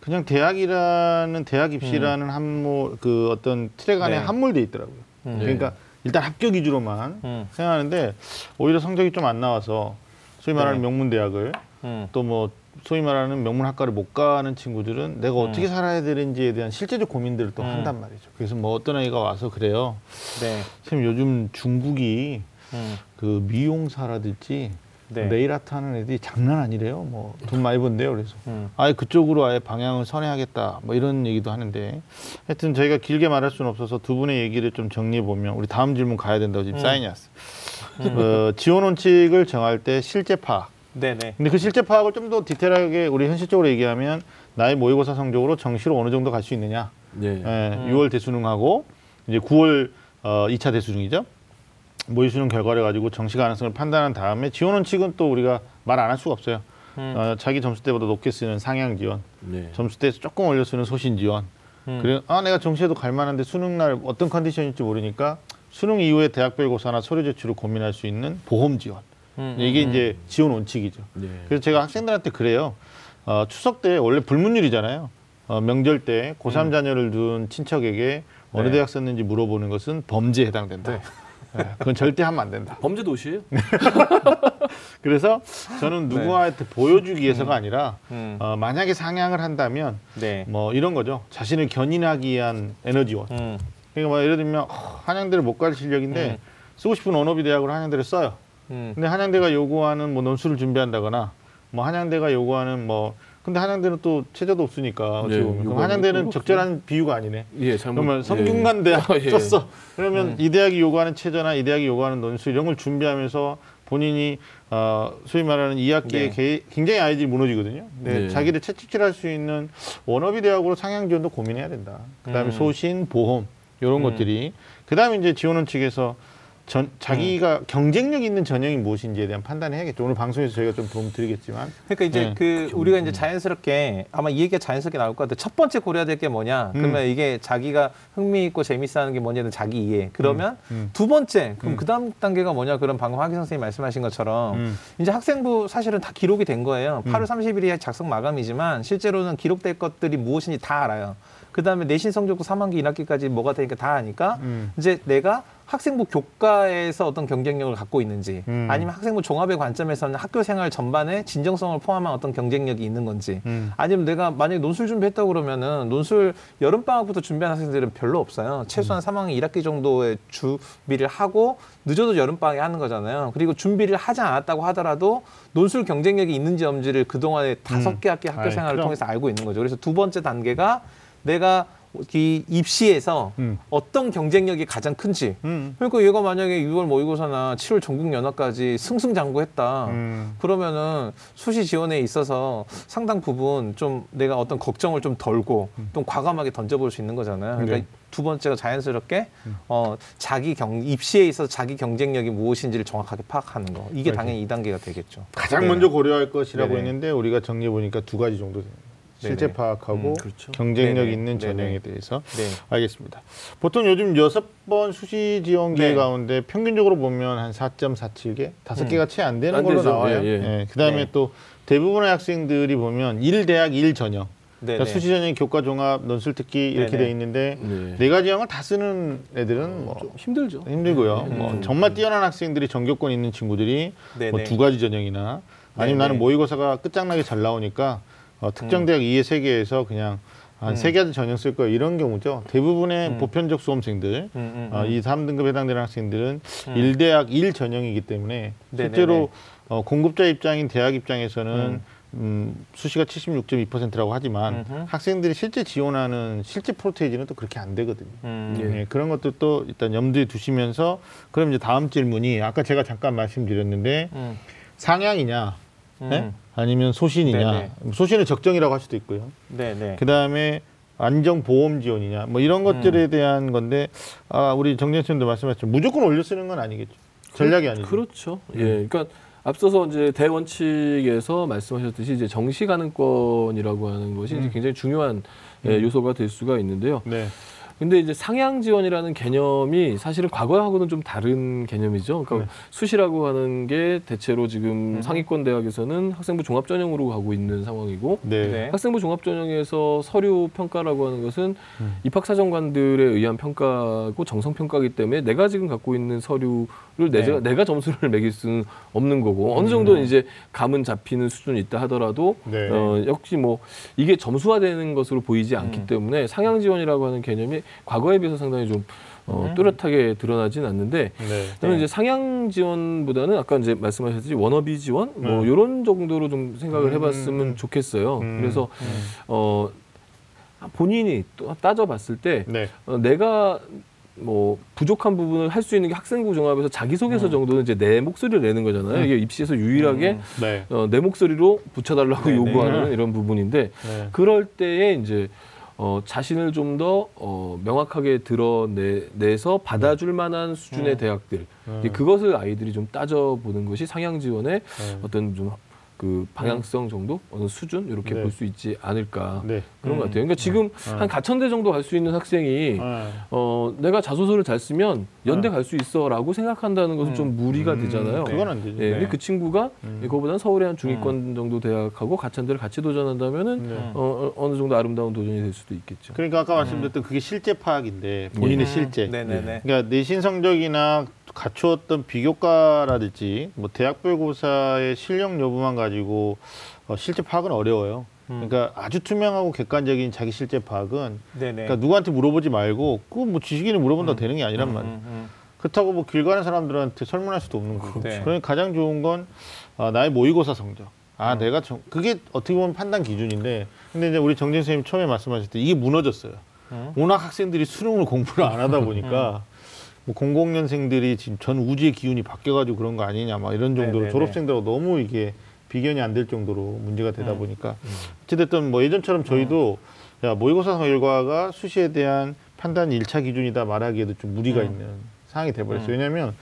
Speaker 1: 그냥 대학이라는 대학 입시라는 한물 그 어떤 트랙 안에
Speaker 2: 네.
Speaker 1: 함몰돼 있더라고요.
Speaker 2: 음.
Speaker 1: 그러니까 일단 합격 위주로만
Speaker 2: 음.
Speaker 1: 생각하는데 오히려 성적이 좀 안 나와서 소위 말하는
Speaker 2: 네.
Speaker 1: 명문 대학을
Speaker 2: 음.
Speaker 1: 또뭐 소위 말하는 명문 학과를 못 가는 친구들은 내가
Speaker 2: 음.
Speaker 1: 어떻게 살아야 되는지에 대한 실제적 고민들을 또
Speaker 2: 음.
Speaker 1: 한단 말이죠. 그래서 뭐 어떤 아이가 와서 그래요.
Speaker 2: 네.
Speaker 1: 선생님 요즘 중국이
Speaker 2: 음.
Speaker 1: 그 미용사라든지
Speaker 2: 네.
Speaker 1: 네일 아트 하는 애들이 장난 아니래요. 뭐 돈 많이 번대요. 그래서
Speaker 2: 음.
Speaker 1: 아예 그쪽으로 아예 방향을 선회하겠다. 뭐 이런 얘기도 하는데 하여튼 저희가 길게 말할 수는 없어서 두 분의 얘기를 좀 정리해 보면 우리 다음 질문 가야 된다고 지금
Speaker 2: 음.
Speaker 1: 사인이 왔어요. 어, 지원 원칙을 정할 때 실제 파악.
Speaker 2: 네, 네.
Speaker 1: 근데 그 실제 파악을 좀 더 디테일하게 우리 현실적으로 얘기하면 나의 모의고사 성적으로 정시로 어느 정도 갈 수 있느냐.
Speaker 3: 네.
Speaker 1: 예,
Speaker 2: 음.
Speaker 1: 6월 대수능하고 이제 9월 어, 2차 대수능이죠. 모의 수능 결과를 가지고 정시 가능성을 판단한 다음에 지원 원칙은 또 우리가 말 안 할 수가 없어요.
Speaker 2: 음.
Speaker 1: 어, 자기 점수 때보다 높게 쓰는 상향 지원,
Speaker 3: 네.
Speaker 1: 점수 때에서 조금 올려 쓰는 소신 지원.
Speaker 2: 음.
Speaker 1: 그래 아 내가 정시에도 갈 만한데 수능 날 어떤 컨디션일지 모르니까 수능 이후에 대학별 고사나 서류 제출을 고민할 수 있는 보험 지원.
Speaker 2: 음,
Speaker 1: 이게
Speaker 2: 음,
Speaker 1: 이제 지원 원칙이죠.
Speaker 3: 네.
Speaker 1: 그래서 제가 학생들한테 그래요. 어, 추석 때 원래 불문율이잖아요. 어, 명절 때 고3 자녀를 둔 친척에게 어느
Speaker 2: 음. 네.
Speaker 1: 대학 썼는지 물어보는 것은 범죄에 해당된다.
Speaker 2: 네.
Speaker 1: 예, 그건 절대 하면 안 된다.
Speaker 3: 범죄 도시예요?
Speaker 1: 그래서 저는
Speaker 2: 네.
Speaker 1: 누구한테 보여주기 위해서가 아니라
Speaker 2: 음.
Speaker 1: 어, 만약에 상향을 한다면
Speaker 2: 네.
Speaker 1: 뭐 이런 거죠. 자신을 견인하기 위한 에너지원.
Speaker 2: 음.
Speaker 1: 그러니까 뭐 예를 들면 어, 한양대를 못 갈 실력인데
Speaker 2: 음.
Speaker 1: 쓰고 싶은 언어비 대학으로 한양대를 써요.
Speaker 2: 음.
Speaker 1: 근데 한양대가 요구하는 뭐 논술을 준비한다거나 뭐 한양대가 요구하는 뭐 근데 한양대는 또 체제도 없으니까 어떻게
Speaker 3: 네,
Speaker 1: 보면 그럼 한양대는
Speaker 3: 거
Speaker 1: 적절한 비유가 아니네.
Speaker 3: 예, 잘못.
Speaker 1: 그러면 성균관 대학
Speaker 3: 아, 예.
Speaker 1: 썼어. 그러면
Speaker 2: 음.
Speaker 1: 이 대학이 요구하는 체제나 이 대학이 요구하는 논술 이런 걸 준비하면서 본인이 어, 소위 말하는 2학기에
Speaker 2: 네.
Speaker 1: 굉장히 아이들이 무너지거든요. 근데
Speaker 3: 네.
Speaker 1: 자기를 채찍질할 수 있는 원어비 대학으로 상향 지원도 고민해야 된다. 그다음에
Speaker 2: 음.
Speaker 1: 소신, 보험 이런
Speaker 2: 음.
Speaker 1: 것들이 그다음에 이제 지원원 측에서 전, 자기가
Speaker 2: 음.
Speaker 1: 경쟁력 있는 전형이 무엇인지에 대한 판단을 해야겠죠. 오늘 방송에서 저희가 좀 도움 드리겠지만.
Speaker 2: 그러니까 이제
Speaker 1: 네.
Speaker 2: 그 우리가 이제 자연스럽게 아마 이 얘기가 자연스럽게 나올 것 같아요. 첫 번째 고려해야 될 게 뭐냐?
Speaker 1: 음.
Speaker 2: 그러면 이게 자기가 흥미 있고 재밌어하는 게 뭐냐는 자기 이해. 그러면
Speaker 1: 음.
Speaker 2: 두 번째 그럼
Speaker 1: 음.
Speaker 2: 그다음 단계가 뭐냐? 그럼 방금 하기 선생님 말씀하신 것처럼
Speaker 1: 음.
Speaker 2: 이제 학생부 사실은 다 기록이 된 거예요. 8월 30일이 작성 마감이지만 실제로는 기록될 것들이 무엇인지 다 알아요. 그 다음에 내신 성적도 3학기 1학기까지 뭐가 되니까 다 아니까
Speaker 1: 음.
Speaker 2: 이제 내가 학생부 교과에서 어떤 경쟁력을 갖고 있는지
Speaker 1: 음.
Speaker 2: 아니면 학생부 종합의 관점에서는 학교 생활 전반에 진정성을 포함한 어떤 경쟁력이 있는 건지
Speaker 1: 음.
Speaker 2: 아니면 내가 만약에 논술 준비했다고 그러면은 논술 여름방학부터 준비한 학생들은 별로 없어요. 최소한
Speaker 1: 음.
Speaker 2: 3학년 1학기 정도의 준비를 하고 늦어도 여름방학에 하는 거잖아요. 그리고 준비를 하지 않았다고 하더라도 논술 경쟁력이 있는지 없는지를 그동안에 다섯 개 학기 학교 생활을. 통해서 알고 있는 거죠. 그래서 두 번째 단계가 내가 이 입시에서
Speaker 1: 음.
Speaker 2: 어떤 경쟁력이 가장 큰지
Speaker 1: 음.
Speaker 2: 그러니까 얘가 만약에 6월 모의고사나 7월 전국 연합까지 승승장구했다.
Speaker 1: 음.
Speaker 2: 그러면은 수시 지원에 있어서 상당 부분 좀 내가 어떤 걱정을 좀 덜고 좀 과감하게 던져볼 수 있는 거잖아요. 그러니까
Speaker 1: 네.
Speaker 2: 두 번째가 자연스럽게 어 자기 경 입시에 있어서 자기 경쟁력이 무엇인지를 정확하게 파악하는 거. 이게
Speaker 1: 그렇죠.
Speaker 2: 당연히 2단계가 되겠죠.
Speaker 1: 가장
Speaker 2: 네네.
Speaker 1: 먼저 고려할 것이라고
Speaker 2: 네네.
Speaker 1: 했는데 우리가 정리해 보니까 두 가지 정도 됩니다. 실제
Speaker 2: 네네.
Speaker 1: 파악하고
Speaker 3: 음, 그렇죠.
Speaker 1: 경쟁력
Speaker 2: 네네.
Speaker 1: 있는
Speaker 2: 네네.
Speaker 1: 전형에 대해서
Speaker 2: 네.
Speaker 1: 알겠습니다. 보통 요즘 여섯 번 수시 지원 기회
Speaker 2: 네.
Speaker 1: 가운데 평균적으로 보면 한 4.47개, 다섯
Speaker 2: 음.
Speaker 1: 개가 채 안 되는
Speaker 3: 안
Speaker 1: 걸로
Speaker 3: 되죠.
Speaker 1: 나와요.
Speaker 3: 예, 예.
Speaker 1: 그다음에
Speaker 2: 네.
Speaker 1: 또 대부분의 학생들이 보면 일 대학 일 전형,
Speaker 2: 네.
Speaker 1: 그러니까 수시 전형 교과 종합 논술 특기 이렇게
Speaker 2: 네네.
Speaker 1: 돼 있는데
Speaker 3: 네.
Speaker 1: 네 가지 형을 다 쓰는 애들은
Speaker 3: 뭐좀 힘들죠.
Speaker 1: 힘들고요.
Speaker 2: 음.
Speaker 1: 뭐 정말 뛰어난 학생들이 전교권 있는 친구들이
Speaker 2: 네네.
Speaker 1: 뭐두 가지 전형이나 아니면
Speaker 2: 네네.
Speaker 1: 나는 모의고사가 끝장나게 잘 나오니까 어, 특정 대학 이에 세 개에서 그냥 한
Speaker 2: 음.
Speaker 1: 세 가지 전형 쓸 거예요. 이런 경우죠. 대부분의
Speaker 2: 음.
Speaker 1: 보편적 수험생들
Speaker 2: 음, 음,
Speaker 1: 어,
Speaker 2: 음.
Speaker 1: 이 3등급 해당되는 학생들은
Speaker 2: 음.
Speaker 1: 일 1대학 일 전형이기 때문에
Speaker 2: 네네네.
Speaker 1: 실제로 어, 공급자 입장인 대학 입장에서는
Speaker 2: 음.
Speaker 1: 음, 수시가 76.2%라고 하지만
Speaker 2: 음흠.
Speaker 1: 학생들이 실제 지원하는 실제 프로테이지는 또 그렇게 안 되거든요.
Speaker 2: 음.
Speaker 3: 예.
Speaker 1: 네, 그런 것들도 일단 염두에 두시면서 그럼 이제 다음 질문이 아까 제가 잠깐 말씀드렸는데
Speaker 2: 음.
Speaker 1: 상향이냐
Speaker 2: 음.
Speaker 1: 네? 아니면 소신이냐
Speaker 2: 네네.
Speaker 1: 소신은 적정이라고 할 수도 있고요.
Speaker 2: 네, 네.
Speaker 1: 그 다음에 안정 보험 지원이냐 뭐 이런 것들에 대한 건데 아 우리 정재현 선생님도 말씀하셨지만 무조건 올려 쓰는 건 아니겠죠. 전략이 아니죠.
Speaker 3: 그렇죠. 예. 그러니까 앞서서 이제 대원칙에서 말씀하셨듯이 이제 정시 가능권이라고 하는 것이
Speaker 1: 음.
Speaker 3: 굉장히 중요한 예, 요소가 될 수가 있는데요.
Speaker 1: 네.
Speaker 3: 근데 이제 상향 지원이라는 개념이 사실은 과거하고는 좀 다른 개념이죠. 그러니까
Speaker 1: 네.
Speaker 3: 수시라고 하는 게 대체로 지금
Speaker 2: 음.
Speaker 3: 상위권 대학에서는 학생부 종합 전형으로 가고 있는 상황이고
Speaker 1: 네.
Speaker 2: 네.
Speaker 3: 학생부 종합 전형에서 서류 평가라고 하는 것은
Speaker 1: 음.
Speaker 3: 입학 사정관들에 의한 평가고 정성 평가이기 때문에 내가 지금 갖고 있는 서류를 내가, 내가 점수를 매길 수는 없는 거고 어느 정도 는 이제 감은 잡히는 수준이 있다 하더라도
Speaker 1: 음. 네.
Speaker 3: 어, 역시 뭐 이게 점수화되는 것으로 보이지 않기
Speaker 2: 음.
Speaker 3: 때문에 상향 지원이라고 하는 개념이 과거에 비해서 상당히 좀 어,
Speaker 2: 음.
Speaker 3: 뚜렷하게 드러나진 않는데
Speaker 1: 네.
Speaker 3: 저는
Speaker 2: 네.
Speaker 3: 이제 상향 지원보다는 아까 이제 말씀하셨듯이 워너비 지원 뭐
Speaker 1: 음.
Speaker 3: 이런 정도로 좀 생각을
Speaker 1: 음,
Speaker 3: 해봤으면
Speaker 1: 음.
Speaker 3: 좋겠어요.
Speaker 1: 음.
Speaker 3: 그래서
Speaker 2: 음.
Speaker 3: 어 본인이 또 따져봤을 때
Speaker 1: 네.
Speaker 3: 어, 내가 뭐 부족한 부분을 할 수 있는 게 학생부 종합에서 자기소개서
Speaker 2: 음.
Speaker 3: 정도는 이제 내 목소리를 내는 거잖아요.
Speaker 1: 음.
Speaker 3: 이게 입시에서 유일하게
Speaker 2: 음.
Speaker 1: 네.
Speaker 3: 어, 내 목소리로 붙여달라고
Speaker 2: 네,
Speaker 3: 요구하는
Speaker 1: 네.
Speaker 3: 이런 부분인데
Speaker 1: 네.
Speaker 3: 그럴 때에 이제 어, 자신을 좀 더 어, 명확하게 드러내서 받아줄 만한 수준의
Speaker 2: 음.
Speaker 3: 대학들
Speaker 1: 음.
Speaker 3: 이제 그것을 아이들이 좀 따져보는 것이 상향 지원의
Speaker 1: 네.
Speaker 3: 어떤 좀 그 방향성 정도 어느 수준 이렇게
Speaker 1: 네.
Speaker 3: 볼 수 있지 않을까
Speaker 1: 네.
Speaker 3: 그런 것
Speaker 2: 음.
Speaker 3: 같아요. 그러니까 지금
Speaker 1: 음.
Speaker 3: 한 가천대 정도 갈 수 있는 학생이
Speaker 1: 네.
Speaker 3: 어, 내가 자소서를 잘 쓰면 연대
Speaker 1: 음.
Speaker 3: 갈수 있어라고 생각한다는 것은
Speaker 2: 음.
Speaker 3: 좀 무리가
Speaker 1: 음,
Speaker 3: 되잖아요.
Speaker 1: 그건 안 되죠.
Speaker 3: 예, 근데
Speaker 2: 네.
Speaker 3: 그 친구가
Speaker 1: 음.
Speaker 3: 그거보다는 서울의 한 중위권 정도 대학하고 가천대를 같이 도전한다면은
Speaker 1: 네.
Speaker 3: 어, 어, 어느 정도 아름다운 도전이 될 수도 있겠죠.
Speaker 1: 그러니까 아까 말씀드렸던 그게 실제 파악인데 본인의
Speaker 2: 음.
Speaker 1: 실제.
Speaker 2: 네네네.
Speaker 1: 그러니까 내신 성적이나 갖추었던 비교과라든지 뭐 대학별 고사의 실력 여부만 가지고 어, 실제 파악은 어려워요.
Speaker 2: 음.
Speaker 1: 그러니까 아주 투명하고 객관적인 자기 실제 파악은
Speaker 2: 네네.
Speaker 1: 그러니까 누구한테 물어보지 말고 그 뭐 지식인을 물어본다고 되는 게 아니란
Speaker 2: 음,
Speaker 1: 말이에요.
Speaker 2: 음,
Speaker 1: 그렇다고 뭐 길 가는 사람들한테 설문할 수도 없는 거고.
Speaker 2: 네.
Speaker 1: 그러니까 가장 좋은 건 아, 나의 모의고사 성적. 아,
Speaker 2: 음.
Speaker 1: 내가 정, 그게 어떻게 보면 판단 기준인데, 근데 이제 우리 정진 선생님 처음에 말씀하실 때 이게 무너졌어요.
Speaker 2: 음.
Speaker 1: 워낙 학생들이 수능을 공부를 안 하다 보니까 뭐 공공년생들이 지금 전 우주의 기운이 바뀌어가지고 그런 거 아니냐 막 이런 정도로
Speaker 2: 네네네.
Speaker 1: 졸업생들하고 너무 이게 비견이 안 될 정도로 문제가 되다
Speaker 2: 음.
Speaker 1: 보니까 어찌됐든 뭐 예전처럼 저희도 야 모의고사 결과가 수시에 대한 판단 일차 기준이다 말하기에도 좀 무리가
Speaker 2: 음.
Speaker 1: 있는 상황이 돼버렸어요.
Speaker 2: 음.
Speaker 1: 왜냐하면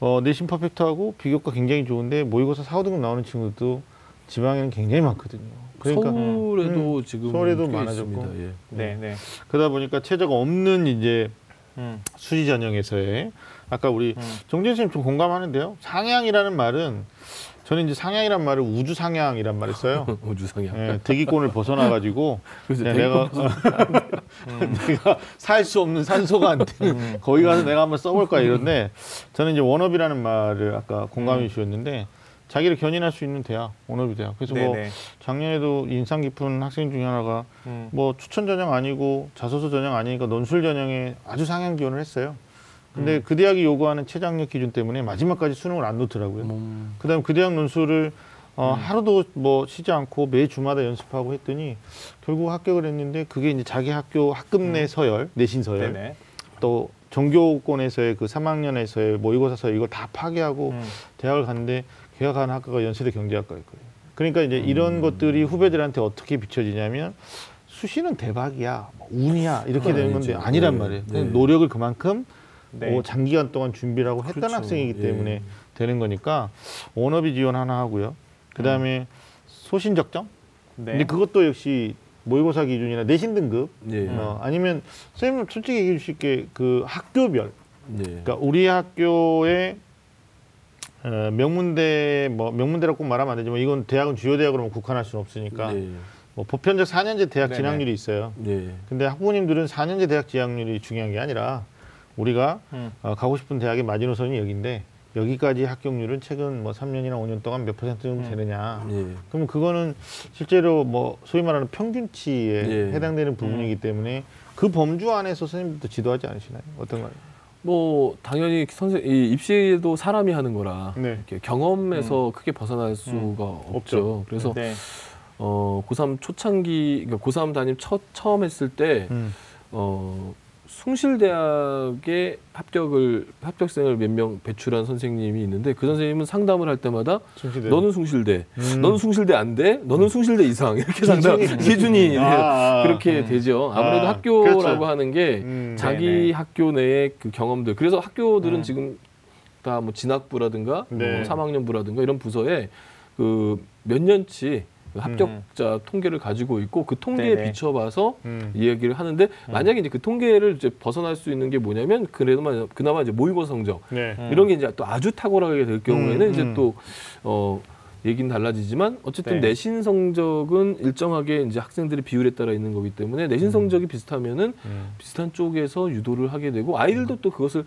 Speaker 1: 어, 내신 퍼펙트하고 비교과 굉장히 좋은데 모의고사 4, 5등급 나오는 친구도 지방에는 굉장히 많거든요. 그러니까
Speaker 3: 서울에도 지금
Speaker 1: 서울에도
Speaker 3: 꽤
Speaker 1: 많아졌고.
Speaker 3: 예.
Speaker 2: 네 네.
Speaker 1: 그러다 보니까 최저가 없는 이제
Speaker 2: 음.
Speaker 1: 수시 전형에서의 아까 우리
Speaker 2: 음.
Speaker 1: 정진 선생님 좀 공감하는데요. 상향이라는 말은 저는 이제 상향이란 말을 우주 상향이란 말을 써요.
Speaker 3: 우주 상향.
Speaker 1: 예, 대기권을 벗어나 가지고
Speaker 3: 그래서
Speaker 1: 네,
Speaker 3: 되게
Speaker 1: 내가 내가 살 수 없는 산소가 안 되는
Speaker 2: 음.
Speaker 1: 거기 가서 내가 한번 써볼까 이런데 저는 이제 원업이라는 말을 아까 공감해
Speaker 2: 음.
Speaker 1: 주셨는데 자기를 견인할 수 있는 대학 원업이 대학 그래서 뭐
Speaker 2: 네네.
Speaker 1: 작년에도 인상 깊은 학생 중에 하나가
Speaker 2: 음.
Speaker 1: 뭐 추천 전형 아니고 자소서 전형 아니니까 논술 전형에 아주 상향 지원을 했어요. 근데
Speaker 2: 음.
Speaker 1: 그 대학이 요구하는 최장력 기준 때문에 마지막까지 수능을 안 놓더라고요.
Speaker 3: 음,
Speaker 1: 그다음 그 대학 논술을 어,
Speaker 2: 음.
Speaker 1: 하루도 뭐 쉬지 않고 매 주마다 연습하고 했더니 결국 합격을 했는데 그게 이제 자기 학교 학급 내
Speaker 2: 음.
Speaker 1: 서열, 내신 서열,
Speaker 2: 네네.
Speaker 1: 또 전교권에서의 그 3학년에서의 모의고사 서열 이걸 다 파괴하고
Speaker 2: 음.
Speaker 1: 대학을 갔는데 간 학과가 연세대 경제학과였거든요. 그러니까 이제
Speaker 2: 음.
Speaker 1: 이런 것들이 후배들한테 어떻게 비춰지냐면 수시는 대박이야, 뭐 운이야 이렇게 되는 건데
Speaker 3: 아니죠.
Speaker 1: 아니란
Speaker 3: 네.
Speaker 1: 말이에요.
Speaker 3: 네.
Speaker 1: 그냥 노력을 그만큼
Speaker 2: 네.
Speaker 1: 뭐 장기간 동안 준비를 하고 했던
Speaker 3: 그렇죠.
Speaker 1: 학생이기
Speaker 3: 예.
Speaker 1: 때문에 되는 거니까 원업이 지원 하나 하고요. 그 다음에 소신 적정.
Speaker 2: 네.
Speaker 1: 근데 그것도 역시 모의고사 기준이나 내신 등급.
Speaker 3: 예.
Speaker 1: 어, 아니면 선생님 솔직히 얘기해 주실 게 그 학교별.
Speaker 3: 예.
Speaker 1: 그러니까 우리 학교의 어, 명문대 뭐 명문대라고 꼭 말하면 안 되지만 이건 대학은 주요 대학으로만 국한할 수는 없으니까
Speaker 3: 예.
Speaker 1: 뭐 보편적 4년제 대학
Speaker 2: 네네.
Speaker 1: 진학률이 있어요.
Speaker 3: 예.
Speaker 1: 근데 학부모님들은 4년제 대학 진학률이 중요한 게 아니라 우리가
Speaker 2: 음.
Speaker 1: 어, 가고 싶은 대학의 마지노선이 여기인데 여기까지 합격률은 최근 뭐 3년이나 5년 동안 몇 퍼센트 정도
Speaker 2: 음.
Speaker 1: 되느냐.
Speaker 3: 예.
Speaker 1: 그러면 그거는 실제로 뭐 소위 말하는 평균치에
Speaker 3: 예.
Speaker 1: 해당되는 부분이기 때문에 그 범주 안에서 선생님들도 지도하지 않으시나요? 어떤가요?
Speaker 3: 뭐 당연히 선생 이 입시도 사람이 하는 거라
Speaker 1: 네.
Speaker 3: 이렇게 경험에서 크게 벗어날 수가 없죠. 그래서
Speaker 2: 네.
Speaker 3: 어 고3 초창기 그러니까 고3 담임 첫 처음 했을 때
Speaker 1: 음.
Speaker 3: 어, 숭실대학에 합격을 합격생을 몇 명 배출한 선생님이 있는데 그 선생님은 상담을 할 때마다
Speaker 1: 숭실대.
Speaker 3: 너는 숭실대,
Speaker 1: 음.
Speaker 3: 너는 숭실대 안 돼, 너는 숭실대 이상 이렇게 상담 기준이-
Speaker 1: 아, 아,
Speaker 3: 그렇게
Speaker 2: 음.
Speaker 3: 되죠. 아무래도
Speaker 1: 아,
Speaker 3: 학교라고
Speaker 1: 그렇죠.
Speaker 3: 하는 게
Speaker 1: 음.
Speaker 3: 자기
Speaker 2: 네네.
Speaker 3: 학교 내의 그 경험들. 그래서 학교들은
Speaker 2: 음.
Speaker 3: 지금 다 뭐 진학부라든가
Speaker 1: 네.
Speaker 3: 뭐 3학년부라든가 이런 부서에 그 몇 년치 그 합격 자 통계를 가지고 있고 그 통계에
Speaker 2: 네네.
Speaker 3: 비춰봐서
Speaker 1: 음.
Speaker 3: 이야기를 하는데 만약에 이제 그 통계를 이제 벗어날 수 있는 게 뭐냐면 그래도 그나마 이제 모의고 성적
Speaker 1: 네.
Speaker 2: 음.
Speaker 3: 이런 게 이제 또 아주 탁월하게 될 경우에는
Speaker 1: 음,
Speaker 3: 이제
Speaker 1: 음.
Speaker 3: 또 어. 얘기는 달라지지만 어쨌든
Speaker 2: 네.
Speaker 3: 내신 성적은 일정하게 이제 학생들의 비율에 따라 있는 거기 때문에 내신 성적이 비슷하면은
Speaker 1: 음.
Speaker 3: 비슷한 쪽에서 유도를 하게 되고 아이들도 또 그것을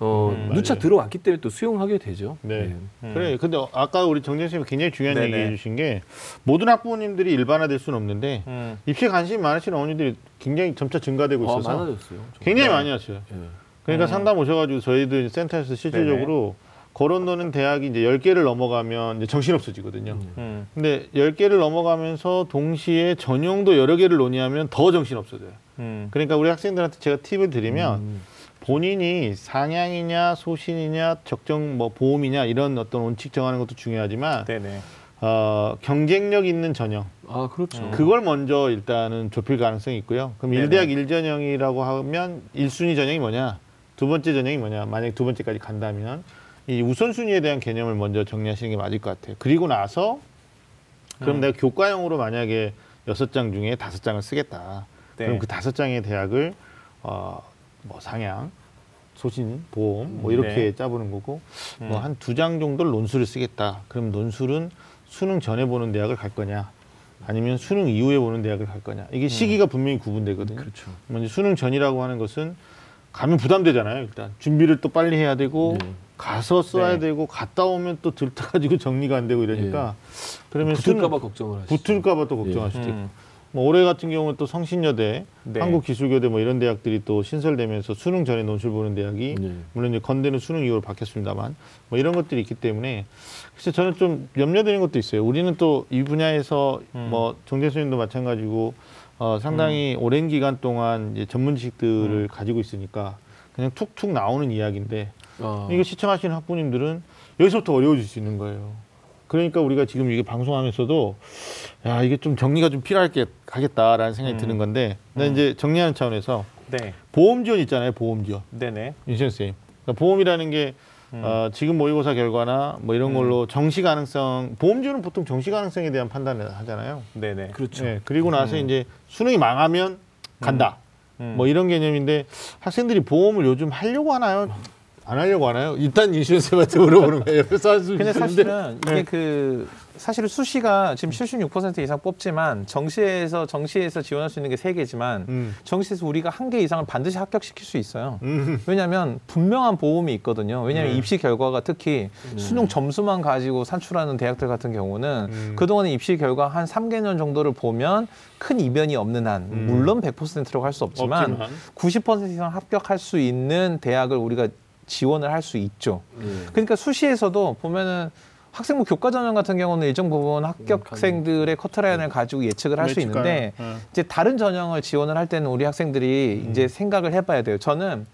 Speaker 3: 어,
Speaker 2: 음,
Speaker 3: 누차
Speaker 1: 맞아요.
Speaker 3: 들어왔기 때문에 또 수용하게 되죠.
Speaker 1: 네.
Speaker 2: 음.
Speaker 1: 그래. 근데 아까 우리 정재 선생님이 굉장히 중요한
Speaker 2: 네네.
Speaker 1: 얘기 해 주신 게 모든 학부모님들이 일반화될 수는 없는데
Speaker 2: 음.
Speaker 1: 입시에 관심이 많으신 어머니들이 굉장히 점차 증가되고
Speaker 3: 어,
Speaker 1: 있어서
Speaker 3: 많아졌어요.
Speaker 1: 굉장히
Speaker 2: 네.
Speaker 1: 많이 왔어요.
Speaker 3: 예.
Speaker 1: 그러니까
Speaker 2: 음.
Speaker 1: 상담 오셔가지고 저희들 센터에서 실질적으로 거론도는 대학이 이제 10개를 넘어가면 이제 정신없어지거든요.
Speaker 3: 음.
Speaker 2: 음.
Speaker 1: 근데 10개를 넘어가면서 동시에 전형도 여러 개를 논의하면 더 정신없어져요.
Speaker 2: 음.
Speaker 1: 그러니까 우리 학생들한테 제가 팁을 드리면
Speaker 3: 음.
Speaker 1: 본인이 상향이냐 소신이냐 적정 뭐 보험이냐 이런 어떤 원칙 정하는 것도 중요하지만
Speaker 2: 네네.
Speaker 1: 어, 경쟁력 있는 전형
Speaker 3: 아 그렇죠.
Speaker 2: 음.
Speaker 1: 그걸 먼저 일단은 좁힐 가능성이 있고요. 그럼
Speaker 2: 네네.
Speaker 1: 일대학 일전형이라고 하면 일순위 전형이 뭐냐? 두 번째 전형이 뭐냐? 만약에 두 번째까지 간다면 이 우선순위에 대한 개념을 먼저 정리하시는 게 맞을 것 같아요. 그리고 나서 그럼
Speaker 2: 음.
Speaker 1: 내가 교과형으로 만약에 여섯 장 중에 다섯 장을 쓰겠다.
Speaker 2: 네.
Speaker 1: 그럼 그 다섯 장의 대학을 어, 뭐 상향, 소신, 보험 뭐 이렇게
Speaker 2: 네.
Speaker 1: 짜보는 거고
Speaker 2: 음.
Speaker 1: 뭐한 두 장 정도를 논술을 쓰겠다. 그럼 논술은 수능 전에 보는 대학을 갈 거냐? 아니면 수능 이후에 보는 대학을 갈 거냐? 이게 시기가 분명히 구분되거든요.
Speaker 3: 그렇죠.
Speaker 1: 먼저 수능 전이라고 하는 것은 가면 부담되잖아요. 일단 준비를 또 빨리 해야 되고
Speaker 3: 네.
Speaker 1: 가서 써야
Speaker 2: 네.
Speaker 1: 되고 갔다 오면 또 들떠가지고 정리가 안 되고 이러니까 그러면
Speaker 3: 붙을까봐 걱정을 하시죠.
Speaker 1: 붙을까봐 또 걱정하시죠.
Speaker 2: 음.
Speaker 1: 뭐 올해 같은 경우는 또 성신여대,
Speaker 2: 네.
Speaker 1: 한국기술교대 뭐 이런 대학들이 또 신설되면서 수능 전에 논술 보는 대학이
Speaker 3: 네.
Speaker 1: 물론 이제 건대는 수능 이후로 바뀌었습니다만 뭐 이런 것들이 있기 때문에 글쎄 저는 좀 염려되는 것도 있어요. 우리는 또 이 분야에서
Speaker 2: 음.
Speaker 1: 뭐 정재수님도 마찬가지고 어, 상당히 오랜 기간 동안 이제 전문 지식들을 가지고 있으니까 그냥 툭툭 나오는 이야기인데
Speaker 3: 아,
Speaker 1: 이거 시청하시는 학부님들은 여기서부터 어려워질 수 있는 거예요. 그러니까 우리가 지금 이게 방송하면서도 야 이게 좀 정리가 좀 필요할 게 하겠다라는 생각이
Speaker 2: 음.
Speaker 1: 드는 건데 나
Speaker 2: 음.
Speaker 1: 이제 정리하는 차원에서
Speaker 2: 네.
Speaker 1: 보험 지원 있잖아요 보험 지원
Speaker 2: 네네.
Speaker 1: 윤신 쌤 그러니까 보험이라는 게
Speaker 2: 음.
Speaker 1: 어, 지금 모의고사 결과나 뭐 이런
Speaker 2: 음.
Speaker 1: 걸로 정시 가능성 보험 지원은 보통 정시 가능성에 대한 판단을 하잖아요.
Speaker 2: 네네.
Speaker 3: 그렇죠.
Speaker 1: 네, 그리고 나서
Speaker 2: 음.
Speaker 1: 이제 수능이 망하면 간다.
Speaker 2: 음.
Speaker 1: 뭐 이런 개념인데 학생들이 보험을 요즘 하려고 하나요? 안 하려고 하나요? 일단 인슈런쌤한테 물어보는 거예요.
Speaker 2: 근데. 사실은 이게
Speaker 1: 네.
Speaker 2: 그 사실 수시가 지금 76% 이상 뽑지만 정시에서 정시에서 지원할 수 있는 게 세 개지만
Speaker 1: 음.
Speaker 2: 정시에서 우리가 한 개 이상을 반드시 합격시킬 수 있어요.
Speaker 1: 음.
Speaker 2: 왜냐하면 분명한 보험이 있거든요. 왜냐하면
Speaker 1: 네.
Speaker 2: 입시 결과가 특히 수능 점수만 가지고 산출하는 대학들 같은 경우는
Speaker 1: 음.
Speaker 2: 그동안의 입시 결과 한 3개년 정도를 보면 큰 이변이 없는 한
Speaker 1: 음.
Speaker 2: 물론 100%라고 할 수 없지만,
Speaker 1: 없지만.
Speaker 2: 90% 이상 합격할 수 있는 대학을 우리가 지원을 할 수 있죠.
Speaker 3: 예.
Speaker 2: 그러니까 수시에서도 보면은 학생부 교과 전형 같은 경우는 일정 부분 합격생들의 커트라인을 가지고 예측을 할 수. 있는데
Speaker 1: 네.
Speaker 2: 이제 다른 전형을 지원을 할 때는 우리 학생들이
Speaker 1: 음.
Speaker 2: 이제 생각을 해봐야 돼요. 저는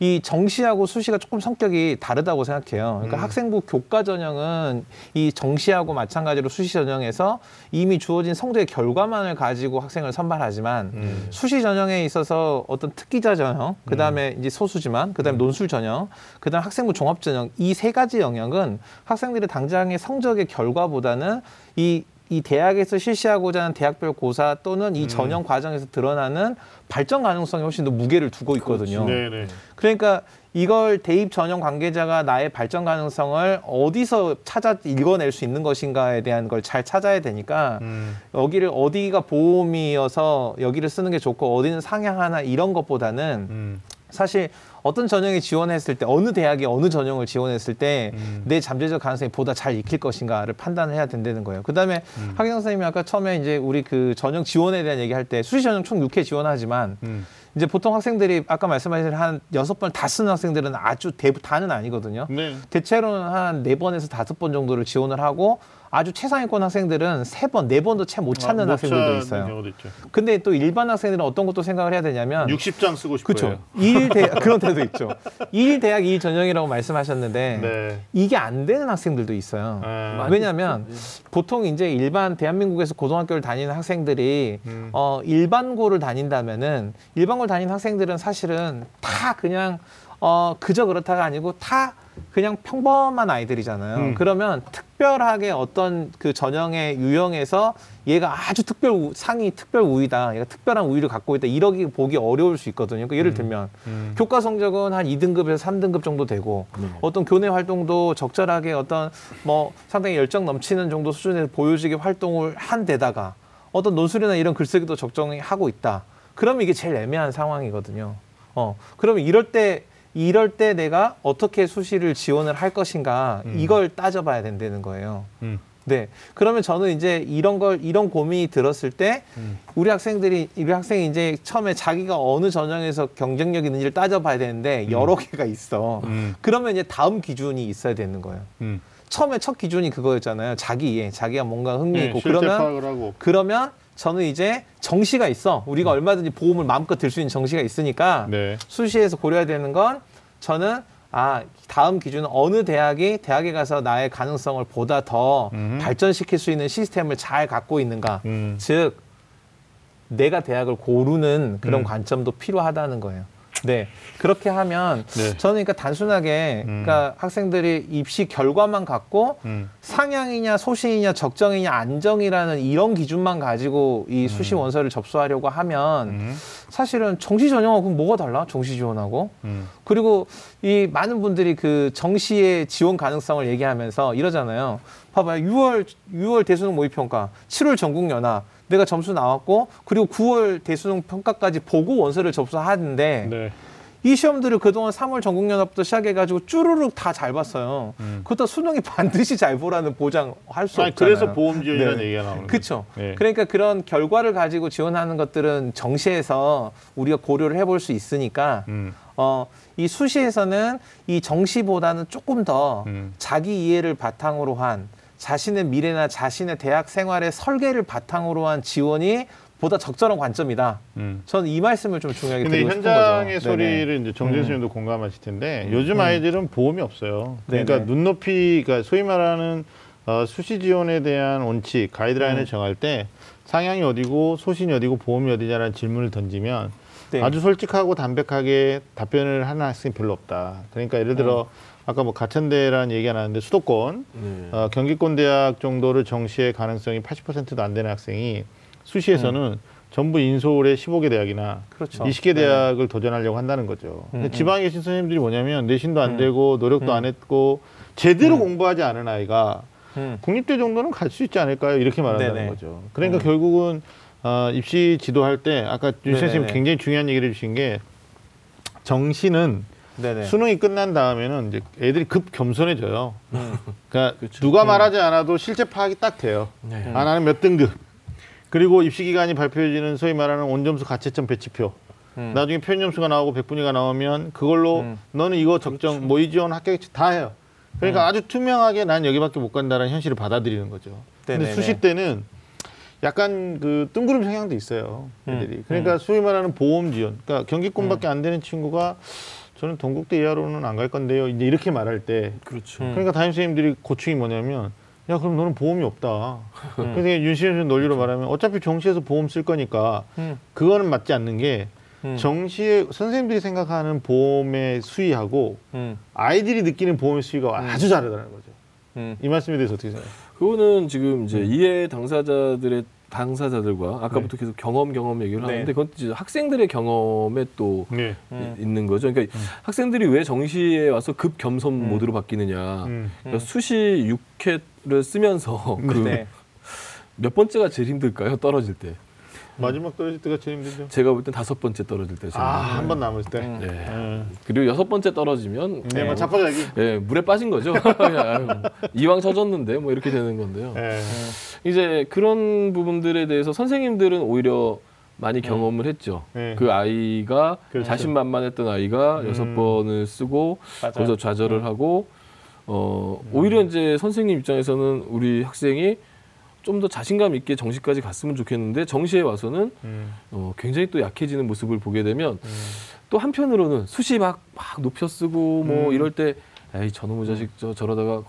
Speaker 2: 이 정시하고 수시가 조금 성격이 다르다고 생각해요. 그러니까
Speaker 1: 음.
Speaker 2: 학생부 교과 전형은 이 정시하고 마찬가지로 수시 전형에서 이미 주어진 성적의 결과만을 가지고 학생을 선발하지만
Speaker 1: 음.
Speaker 2: 수시 전형에 있어서 어떤 특기자 전형, 그 다음에 이제 소수지만, 그 다음에 논술 전형, 그 다음에 학생부 종합 전형 이 세 가지 영역은 학생들의 당장의 성적의 결과보다는 이 이 대학에서 실시하고자 하는 대학별 고사 또는 이 전형 과정에서 드러나는 발전 가능성이 훨씬 더 무게를 두고 있거든요.
Speaker 1: 네, 네.
Speaker 2: 그러니까 이걸 대입 전형 관계자가 나의 발전 가능성을 어디서 찾아 읽어낼 수 있는 것인가에 대한 걸 잘 찾아야 되니까
Speaker 1: 음.
Speaker 2: 여기를 어디가 보험이어서 여기를 쓰는 게 좋고 어디는 상향하나 이런 것보다는
Speaker 1: 음.
Speaker 2: 사실 어떤 전형에 지원했을 때 어느 대학에 어느 전형을 지원했을 때내
Speaker 1: 음.
Speaker 2: 잠재적 가능성이 보다 잘 익힐 것인가를 판단을 해야 된다는 거예요. 그다음에
Speaker 1: 음.
Speaker 2: 하경 선생님이 아까 처음에 이제 우리 그 전형 지원에 대한 얘기할 때 수시 전형 총 6회 지원하지만
Speaker 1: 음.
Speaker 2: 이제 보통 학생들이 아까 말씀하신 한 여섯 번 다 쓰는 학생들은 아주 대부 다는 아니거든요.
Speaker 1: 네.
Speaker 2: 대체로는 한 네 번에서 다섯 번 정도를 지원을 하고 아주 최상위권 학생들은 세 번, 네 번도 채 못 찾는
Speaker 1: 아, 못
Speaker 2: 학생들도 있어요. 근데 또 일반 학생들은 어떤 것도 생각을 해야 되냐면
Speaker 1: 60장 쓰고 싶어요.
Speaker 2: 그렇죠. 일대 그런 데도 있죠. 일 대학 일 전형이라고 말씀하셨는데
Speaker 1: 네.
Speaker 2: 이게 안 되는 학생들도 있어요.
Speaker 1: 네.
Speaker 3: 많이
Speaker 2: 왜냐하면 보통 이제 일반 대한민국에서 고등학교를 다니는 학생들이
Speaker 1: 음.
Speaker 2: 어 일반고를 다닌다면은 일반고를 다니는 학생들은 사실은 다 그냥 어 그저 그렇다가 아니고 다 그냥 평범한 아이들이잖아요.
Speaker 1: 음.
Speaker 2: 그러면 특별하게 어떤 그 전형의 유형에서 얘가 아주 특별 우, 상위 특별 우위다. 얘가 특별한 우위를 갖고 있다. 이러기 보기 어려울 수 있거든요. 그러니까 예를 들면
Speaker 1: 음.
Speaker 2: 교과 성적은 한 2등급에서 3등급 정도 되고
Speaker 3: 네.
Speaker 2: 어떤 교내 활동도 적절하게 어떤 뭐 상당히 열정 넘치는 정도 수준의 보여지게 활동을 한 데다가 어떤 논술이나 이런 글쓰기도 적정히 하고 있다. 그러면 이게 제일 애매한 상황이거든요. 어, 그러면 이럴 때 이럴 때 내가 어떻게 수시를 지원을 할 것인가
Speaker 1: 음.
Speaker 2: 이걸 따져봐야 된다는 거예요.
Speaker 1: 음.
Speaker 2: 네. 그러면 저는 이제 이런 걸 이런 고민이 들었을 때
Speaker 1: 음.
Speaker 2: 우리 학생들이 우리 학생이 이제 처음에 자기가 어느 전형에서 경쟁력 있는지를 따져봐야 되는데 여러 개가 있어.
Speaker 1: 음.
Speaker 2: 그러면 이제 다음 기준이 있어야 되는 거예요.
Speaker 1: 음.
Speaker 2: 처음에 첫 기준이 그거였잖아요. 자기 이해, 자기가 뭔가 흥미
Speaker 1: 네,
Speaker 2: 있고
Speaker 1: 실제
Speaker 2: 그러면. 그러면 저는 이제 정시가 있어. 우리가 얼마든지 보험을 마음껏 들 수 있는 정시가 있으니까
Speaker 1: 네.
Speaker 2: 수시에서 고려해야 되는 건 저는 아 다음 기준은 어느 대학이 대학에 가서 나의 가능성을 보다 더
Speaker 1: 음.
Speaker 2: 발전시킬 수 있는 시스템을 잘 갖고 있는가.
Speaker 1: 음.
Speaker 2: 즉 내가 대학을 고르는 그런
Speaker 1: 음.
Speaker 2: 관점도 필요하다는 거예요. 네 그렇게 하면
Speaker 1: 네.
Speaker 2: 저는 그러니까 단순하게
Speaker 1: 음.
Speaker 2: 그러니까 학생들이 입시 결과만 갖고
Speaker 1: 음.
Speaker 2: 상향이냐 소신이냐 적정이냐 안정이라는 이런 기준만 가지고 이 수시 원서를 접수하려고 하면
Speaker 1: 음.
Speaker 2: 사실은 정시 전형하고 뭐가 달라? 정시 지원하고
Speaker 1: 음.
Speaker 2: 그리고 이 많은 분들이 그 정시의 지원 가능성을 얘기하면서 이러잖아요. 봐봐요. 6월 6월 대수능 모의 평가, 7월 전국 연합 내가 점수 나왔고 그리고 9월 대수능 평가까지 보고 원서를 접수하는데
Speaker 1: 네.
Speaker 2: 이 시험들을 그동안 3월 전국 연합부터 시작해가지고 쭈루룩 다 잘 봤어요.
Speaker 1: 음.
Speaker 2: 그것도 수능이 반드시 잘 보라는 보장 할 수 없잖아요.
Speaker 1: 그래서 보험 지원이라는
Speaker 2: 네.
Speaker 1: 얘기가 나오는.
Speaker 2: 그렇죠.
Speaker 1: 네.
Speaker 2: 그러니까 그런 결과를 가지고 지원하는 것들은 정시에서 우리가 고려를 해볼 수 있으니까
Speaker 1: 음.
Speaker 2: 어, 이 수시에서는 이 정시보다는 조금 더
Speaker 1: 음.
Speaker 2: 자기 이해를 바탕으로 한 자신의 미래나 자신의 대학 생활의 설계를 바탕으로 한 지원이 보다 적절한 관점이다.
Speaker 1: 음.
Speaker 2: 저는 이 말씀을 좀 중요하게 드리고 싶은
Speaker 1: 현장의
Speaker 2: 거죠.
Speaker 1: 소리를
Speaker 2: 네네.
Speaker 1: 이제 정재
Speaker 2: 음.
Speaker 1: 공감하실 텐데 요즘 아이들은 보험이 없어요. 그러니까
Speaker 2: 네네.
Speaker 1: 눈높이, 그러니까 소위 말하는 어, 수시 지원에 대한 원칙, 가이드라인을
Speaker 2: 음.
Speaker 1: 정할 때 상향이 어디고 소신이 어디고 보험이 어디냐라는 질문을 던지면
Speaker 2: 네.
Speaker 1: 아주 솔직하고 담백하게 답변을 하는 학생이 별로 없다. 그러니까 예를 들어 아까 뭐 가천대라는 얘기가 나왔는데 수도권
Speaker 3: 네.
Speaker 1: 어, 경기권 대학 정도를 정시할 가능성이 80%도 안 되는 학생이 수시에서는 전부 인서울의 15개 대학이나
Speaker 2: 그렇죠.
Speaker 1: 20개
Speaker 2: 네.
Speaker 1: 대학을 도전하려고 한다는 거죠. 근데
Speaker 2: 음,
Speaker 1: 지방에 계신 선생님들이 뭐냐면 내신도 안
Speaker 2: 음.
Speaker 1: 되고 노력도
Speaker 2: 음.
Speaker 1: 안 했고 제대로
Speaker 2: 음.
Speaker 1: 공부하지 않은 아이가
Speaker 2: 음.
Speaker 1: 국립대 정도는 갈 수 있지 않을까요? 이렇게 말한다는
Speaker 2: 네네.
Speaker 1: 거죠. 그러니까
Speaker 2: 음.
Speaker 1: 결국은 어, 입시 지도할 때 아까 윤 선생님. 굉장히 중요한 얘기를 해주신 게 정시는
Speaker 2: 네네.
Speaker 1: 수능이 끝난 다음에는 이제 애들이 급 겸손해져요.
Speaker 2: 음.
Speaker 1: 그러니까
Speaker 3: 그렇죠.
Speaker 1: 누가 말하지 않아도 실제 파악이 딱 돼요.
Speaker 3: 네.
Speaker 1: 아 나는 몇 등급. 그리고 입시 기간이 발표해지는 소위 말하는 온점수 가채점 배치표.
Speaker 2: 음.
Speaker 1: 나중에 표현 점수가 나오고 백분위가 나오면 그걸로
Speaker 2: 음.
Speaker 1: 너는 이거 적정 모의 지원 합격했지 다 해요. 그러니까 아주 투명하게 난 여기밖에 못 간다는 현실을 받아들이는 거죠. 근데
Speaker 2: 네네네.
Speaker 1: 수시 때는 약간 그 뜬구름 성향도 있어요. 애들이.
Speaker 2: 음.
Speaker 1: 그러니까 소위 말하는 보험 지원. 그러니까 경기권밖에 안 되는 친구가 저는 동국대 이하로는 안 갈 건데요. 이제 이렇게 말할 때
Speaker 3: 그렇죠.
Speaker 2: 음.
Speaker 1: 그러니까 담임 선생님들이 고충이 뭐냐면 야 그럼 너는 보험이 없다.
Speaker 2: 음.
Speaker 1: 그래서 윤시현 선 논리로 말하면 어차피 정시에서 보험 쓸 거니까
Speaker 2: 음.
Speaker 1: 그거는 맞지 않는 게
Speaker 2: 음.
Speaker 1: 정시에 선생님들이 생각하는 보험의 수위하고
Speaker 2: 음.
Speaker 1: 아이들이 느끼는 보험의 수위가
Speaker 2: 음.
Speaker 1: 아주 다르다는 거죠.
Speaker 2: 음.
Speaker 1: 이 말씀에 대해서 어떻게 생각해요?
Speaker 3: 그거는 지금 이제 이해 당사자들의 당사자들과 아까부터 계속 경험 경험 얘기를
Speaker 2: 네.
Speaker 3: 하는데 그건 이제 학생들의 경험에 또
Speaker 1: 네.
Speaker 2: 음.
Speaker 3: 이- 있는 거죠. 그러니까 학생들이 왜 정시에 와서 급 겸손
Speaker 2: 음.
Speaker 3: 모드로 바뀌느냐.
Speaker 1: 음.
Speaker 3: 그러니까 수시 6회를 쓰면서 그몇
Speaker 2: 네.
Speaker 3: 번째가 제일 힘들까요? 떨어질 때.
Speaker 1: 마지막 떨어질 때가 제일 힘들죠.
Speaker 3: 제가 볼 땐 다섯 번째 떨어질 때. 제일
Speaker 1: 아,
Speaker 3: 힘들어요.
Speaker 1: 한 번 남을 때.
Speaker 2: 음.
Speaker 3: 네.
Speaker 1: 음.
Speaker 3: 그리고 여섯 번째 떨어지면
Speaker 1: 네, 뭐
Speaker 3: 뭐,
Speaker 1: 자빠자기.
Speaker 3: 예, 물에 빠진 거죠. 아유, 이왕 젖었는데 뭐 이렇게 되는 건데요.
Speaker 1: 네.
Speaker 3: 이제 그런 부분들에 대해서 선생님들은 오히려 많이 경험을 했죠.
Speaker 1: 네.
Speaker 3: 그 아이가
Speaker 1: 그렇죠.
Speaker 3: 자신만만했던 아이가
Speaker 1: 음.
Speaker 3: 여섯 번을 쓰고
Speaker 2: 맞아요.
Speaker 3: 거기서 좌절을 하고 어 오히려 이제 선생님 입장에서는 우리 학생이 좀 더 자신감 있게 정시까지 갔으면 좋겠는데 정시에 와서는
Speaker 1: 음.
Speaker 3: 어, 굉장히 또 약해지는 모습을 보게 되면 또 한편으로는 수시 막, 막 높여 쓰고 뭐
Speaker 1: 음.
Speaker 3: 이럴 때 에이 저놈의 자식 저 저러다가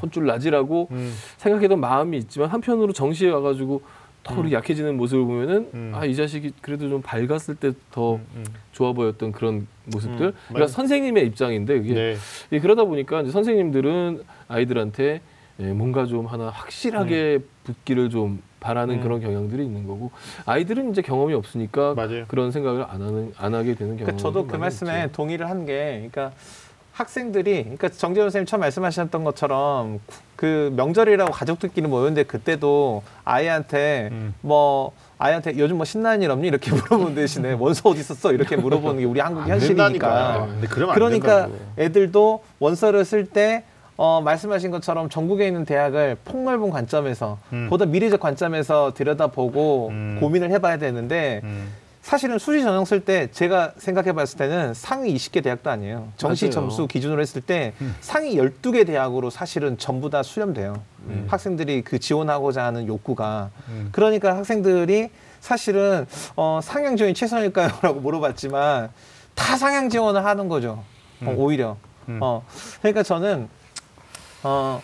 Speaker 3: 혼쭐 나지라고
Speaker 1: 음.
Speaker 3: 생각했던 마음이 있지만 한편으로 정시에 와가지고 더 그렇게 약해지는 모습을 보면은
Speaker 1: 음.
Speaker 3: 아이 자식이 그래도 좀 밝았을 때더
Speaker 1: 음.
Speaker 3: 좋아 보였던 그런 모습들
Speaker 2: 음,
Speaker 3: 그러니까
Speaker 1: 맞아요.
Speaker 3: 선생님의 입장인데 그게
Speaker 1: 네.
Speaker 3: 예, 그러다 보니까 이제 선생님들은 아이들한테 예, 뭔가 좀 하나 확실하게 붙기를 좀 바라는
Speaker 1: 음.
Speaker 3: 그런 경향들이 있는 거고 아이들은 이제 경험이 없으니까
Speaker 1: 맞아요.
Speaker 3: 그런 생각을 안 하는 안 하게 되는 경우가
Speaker 2: 그러니까 저도 그 말씀에 동의를 한 게, 그러니까 학생들이, 그러니까 정재원 선생님 처음 말씀하셨던 것처럼 그 명절이라고 가족들끼리 모였는데 그때도 아이한테
Speaker 1: 음.
Speaker 2: 뭐 아이한테 요즘 뭐 신나는 일 없니 이렇게 물어보는 대신에 원서 어디 있었어 이렇게 물어보는 게 우리 한국
Speaker 1: 안
Speaker 2: 현실이니까.
Speaker 1: 된다니까. 근데 그러면 안
Speaker 2: 그러니까. 애들도 원서를 쓸때 어, 말씀하신 것처럼 전국에 있는 대학을 폭넓은 관점에서
Speaker 1: 음.
Speaker 2: 보다 미래적 관점에서 들여다보고
Speaker 1: 음.
Speaker 2: 고민을 해봐야 되는데
Speaker 1: 음.
Speaker 2: 사실은 수시 전형 쓸 때 제가 생각해 봤을 때는 상위 20개 대학도 아니에요. 정시
Speaker 3: 맞아요.
Speaker 2: 점수 기준으로 했을 때
Speaker 1: 음.
Speaker 2: 상위 12개 대학으로 사실은 전부 다 수렴돼요.
Speaker 3: 음.
Speaker 2: 학생들이 그 지원하고자 하는 욕구가.
Speaker 1: 음.
Speaker 2: 그러니까 학생들이 사실은 어, 상향 지원이 최선일까요? 라고 물어봤지만 다 상향 지원을 하는 거죠. 어,
Speaker 1: 음.
Speaker 2: 오히려.
Speaker 1: 음.
Speaker 2: 어, 그러니까 저는 어,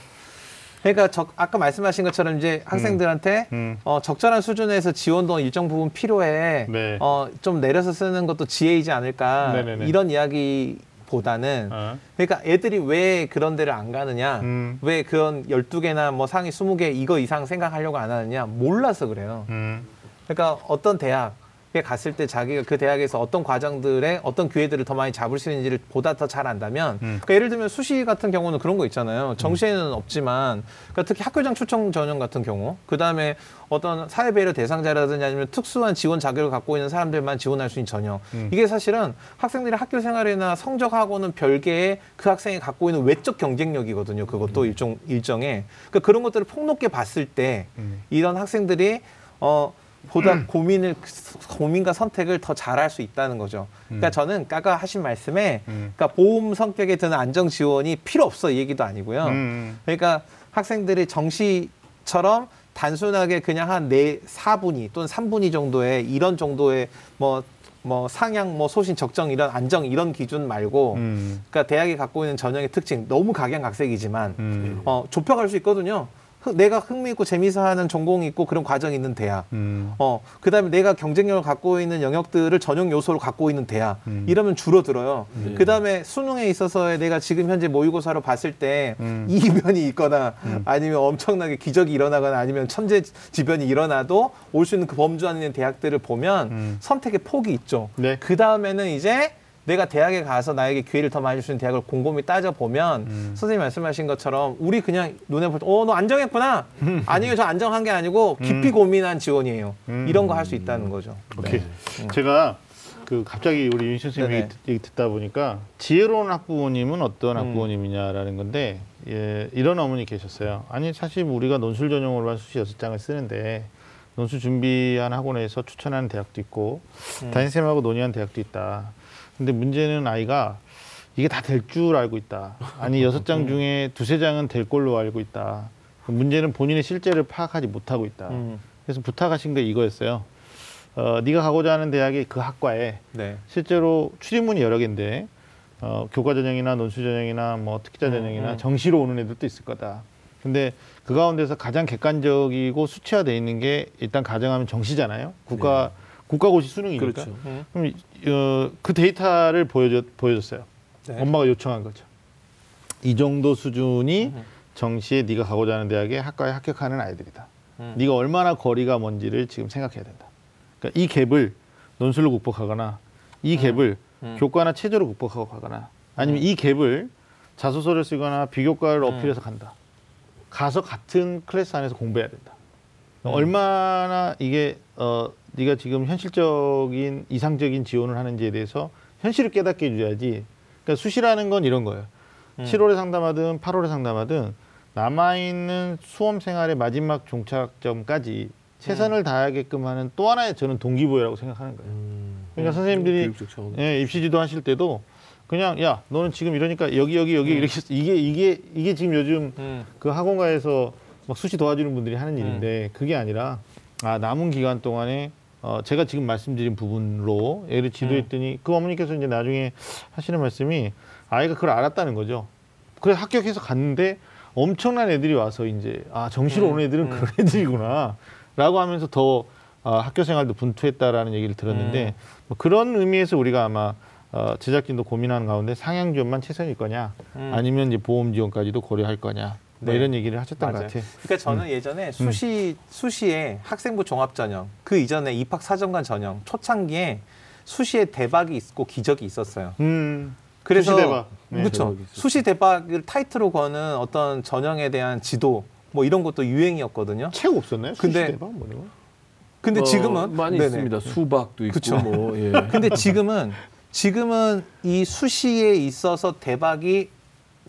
Speaker 2: 그러니까 저, 아까 말씀하신 것처럼 이제 학생들한테
Speaker 1: 음.
Speaker 2: 어, 적절한 수준에서 지원도 일정 부분 필요해.
Speaker 1: 네.
Speaker 2: 어, 좀 내려서 쓰는 것도 지혜이지 않을까.
Speaker 1: 네네네.
Speaker 2: 이런 이야기 보다는
Speaker 1: 어.
Speaker 2: 그러니까 애들이 왜 그런 데를 안 가느냐.
Speaker 1: 음.
Speaker 2: 왜 그런 12개나 뭐 상위 20개 이거 이상 생각하려고 안 하느냐. 몰라서 그래요.
Speaker 1: 음.
Speaker 2: 그러니까 어떤 대학에 갔을 때 자기가 그 대학에서 어떤 과정들에 어떤 기회들을 더 많이 잡을 수 있는지를 보다 더 잘 안다면
Speaker 1: 음.
Speaker 2: 그러니까 예를 들면 수시 같은 경우는 그런 거 있잖아요 정시에는 없지만 그러니까 특히 학교장 추천 전형 같은 경우 그 다음에 어떤 사회배려 대상자라든지 아니면 특수한 지원 자격을 갖고 있는 사람들만 지원할 수 있는 전형
Speaker 1: 음.
Speaker 2: 이게 사실은 학생들의 학교 생활이나 성적하고는 별개의 그 학생이 갖고 있는 외적 경쟁력이거든요 그것도 일종 일정의 그러니까 그런 것들을 폭넓게 봤을 때
Speaker 1: 음.
Speaker 2: 이런 학생들이 어 보다 고민을 고민과 선택을 더 잘할 수 있다는 거죠. 그러니까 저는 아까 하신 말씀에
Speaker 1: 음.
Speaker 2: 그러니까 보험 성격에 드는 안정 지원이 필요 없어 이 얘기도 아니고요.
Speaker 1: 음.
Speaker 2: 그러니까 학생들이 정시처럼 단순하게 그냥 한 네, 사분위 또는 삼분위 정도의 이런 정도의 뭐, 뭐 상향, 뭐 소신, 적정 이런 안정 이런 기준 말고
Speaker 1: 음.
Speaker 2: 그러니까 대학이 갖고 있는 전형의 특징 너무 각양각색이지만
Speaker 1: 음.
Speaker 2: 어, 좁혀갈 수 있거든요. 흐- 내가 흥미있고 재미있어 하는 전공이 있고 그런 과정이 있는 대학.
Speaker 1: 음.
Speaker 2: 어, 그 다음에 내가 경쟁력을 갖고 있는 영역들을 전용 요소로 갖고 있는 대학.
Speaker 1: 음.
Speaker 2: 이러면 줄어들어요.
Speaker 3: 네.
Speaker 2: 그 다음에 수능에 있어서의 내가 지금 현재 모의고사로 봤을 때
Speaker 1: 음.
Speaker 2: 이변이 있거나 아니면 엄청나게 기적이 일어나거나 아니면 천재지변이 일어나도 올 수 있는 그 범주 안에 있는 대학들을 보면
Speaker 1: 음.
Speaker 2: 선택의 폭이 있죠.
Speaker 1: 네.
Speaker 2: 그 다음에는 이제 내가 대학에 가서 나에게 기회를 더 많이 줄수 있는 대학을 곰곰이 따져보면
Speaker 1: 음.
Speaker 2: 선생님 말씀하신 것처럼 우리 그냥 눈에 볼 때, 어, 너 안정했구나. 아니요, 저 안정한 게 아니고 깊이 고민한 지원이에요.
Speaker 1: 음.
Speaker 2: 이런 거 할 수 있다는 거죠.
Speaker 1: 오케이. 제가 그 갑자기 우리 윤 선생님. 얘기, 듣다 보니까 지혜로운 학부모님은 어떤
Speaker 2: 음.
Speaker 1: 학부모님이냐라는 건데 예, 이런 어머니 계셨어요. 아니 사실 우리가 논술 전용으로만 수시 여섯 장을 쓰는데 논술 준비한 학원에서 추천하는 대학도 있고
Speaker 2: 음.
Speaker 1: 담임쌤하고 논의한 대학도 있다. 근데 문제는 아이가 이게 다 될 줄 알고 있다. 아니 여섯
Speaker 2: 음.
Speaker 1: 장 중에 두세 장은 될 걸로 알고 있다. 문제는 본인의 실제를 파악하지 못하고 있다.
Speaker 2: 음,
Speaker 1: 그래서 부탁하신 게 이거였어요. 어, 네가 가고자 하는 대학의 그 학과에
Speaker 2: 네.
Speaker 1: 실제로 출입문이 여러 개인데 어, 교과 전형이나 논술 전형이나 뭐 특기자
Speaker 2: 음,
Speaker 1: 전형이나
Speaker 2: 음.
Speaker 1: 정시로 오는 애들도 있을 거다. 근데 그 가운데서 가장 객관적이고 수치화돼 있는 게 일단 가정하면 정시잖아요. 국가 국가고시 수능이니까.
Speaker 3: 그렇죠.
Speaker 2: 음,
Speaker 1: 그럼 이- 어, 그 데이터를 보여줬, 보여줬어요.
Speaker 2: 네.
Speaker 1: 엄마가 요청한 거죠. 이 정도 수준이
Speaker 2: 음.
Speaker 1: 정시에 네가 가고자 하는 대학에 학과에 합격하는 아이들이다.
Speaker 2: 음.
Speaker 1: 네가 얼마나 거리가 먼지를 지금 생각해야 된다. 그러니까 이 갭을 논술로 극복하거나 이 갭을
Speaker 2: 음.
Speaker 1: 교과나 체제로 극복하고 가거나 아니면 이 갭을 자소서를 쓰거나 비교과를
Speaker 2: 음.
Speaker 1: 어필해서 간다. 가서 같은 클래스 안에서 공부해야 된다.
Speaker 2: 음.
Speaker 1: 얼마나 이게 어 네가 지금 현실적인 이상적인 지원을 하는지에 대해서 현실을 깨닫게 해줘야지. 그러니까 수시라는 건 이런 거예요.
Speaker 2: 음.
Speaker 1: 7월에 상담하든 8월에 상담하든 남아있는 수험 생활의 마지막 종착점까지 최선을 다하게끔 하는 또 하나의 저는 동기부여라고 생각하는 거예요.
Speaker 3: 음.
Speaker 1: 그러니까 선생님들이
Speaker 3: 교육적 차원.
Speaker 1: 예, 입시 지도 하실 때도 그냥 야 너는 지금 이러니까 여기 여기 여기
Speaker 2: 음.
Speaker 1: 이렇게 이게 이게 이게 지금 요즘
Speaker 2: 음.
Speaker 1: 그 학원가에서 막 수시 도와주는 분들이 하는 일인데 그게 아니라 아 남은 기간 동안에 어 제가 지금 말씀드린 부분으로 애를 지도했더니 그 어머니께서 이제 나중에 하시는 말씀이 아이가 그걸 알았다는 거죠. 그래서 합격해서 갔는데 엄청난 애들이 와서 이제 아 정시로
Speaker 2: 음,
Speaker 1: 오는 애들은
Speaker 2: 음.
Speaker 1: 그런 애들이구나라고 하면서 더 아, 학교 생활도 분투했다라는 얘기를 들었는데
Speaker 2: 음.
Speaker 1: 뭐 그런 의미에서 우리가 아마 어, 제작진도 고민하는 가운데 상향 지원만 최선일 거냐
Speaker 2: 음.
Speaker 1: 아니면 이제 보험 지원까지도 고려할 거냐 뭐
Speaker 2: 네.
Speaker 1: 이런 얘기를 하셨던
Speaker 2: 맞아요.
Speaker 1: 것 같아요.
Speaker 2: 그러니까 저는 예전에 수시 수시에 학생부 종합 전형 그 이전에 입학 사정관 전형 초창기에 수시에 대박이 있고 기적이 있었어요.
Speaker 1: 음,
Speaker 2: 그래서
Speaker 1: 수시 대박. 네.
Speaker 2: 그렇죠. 수시 대박을 타이틀로 거는 어떤 전형에 대한 지도 뭐 이런 것도 유행이었거든요.
Speaker 1: 책 없었나요?
Speaker 2: 근데-
Speaker 1: 수시 대박 뭐냐?
Speaker 2: 근데
Speaker 3: 어,
Speaker 2: 지금은
Speaker 3: 많이
Speaker 2: 네네.
Speaker 3: 있습니다. 수박도 있고
Speaker 2: 그쵸.
Speaker 3: 뭐 예.
Speaker 2: 근데 지금은 지금은 이 수시에 있어서 대박이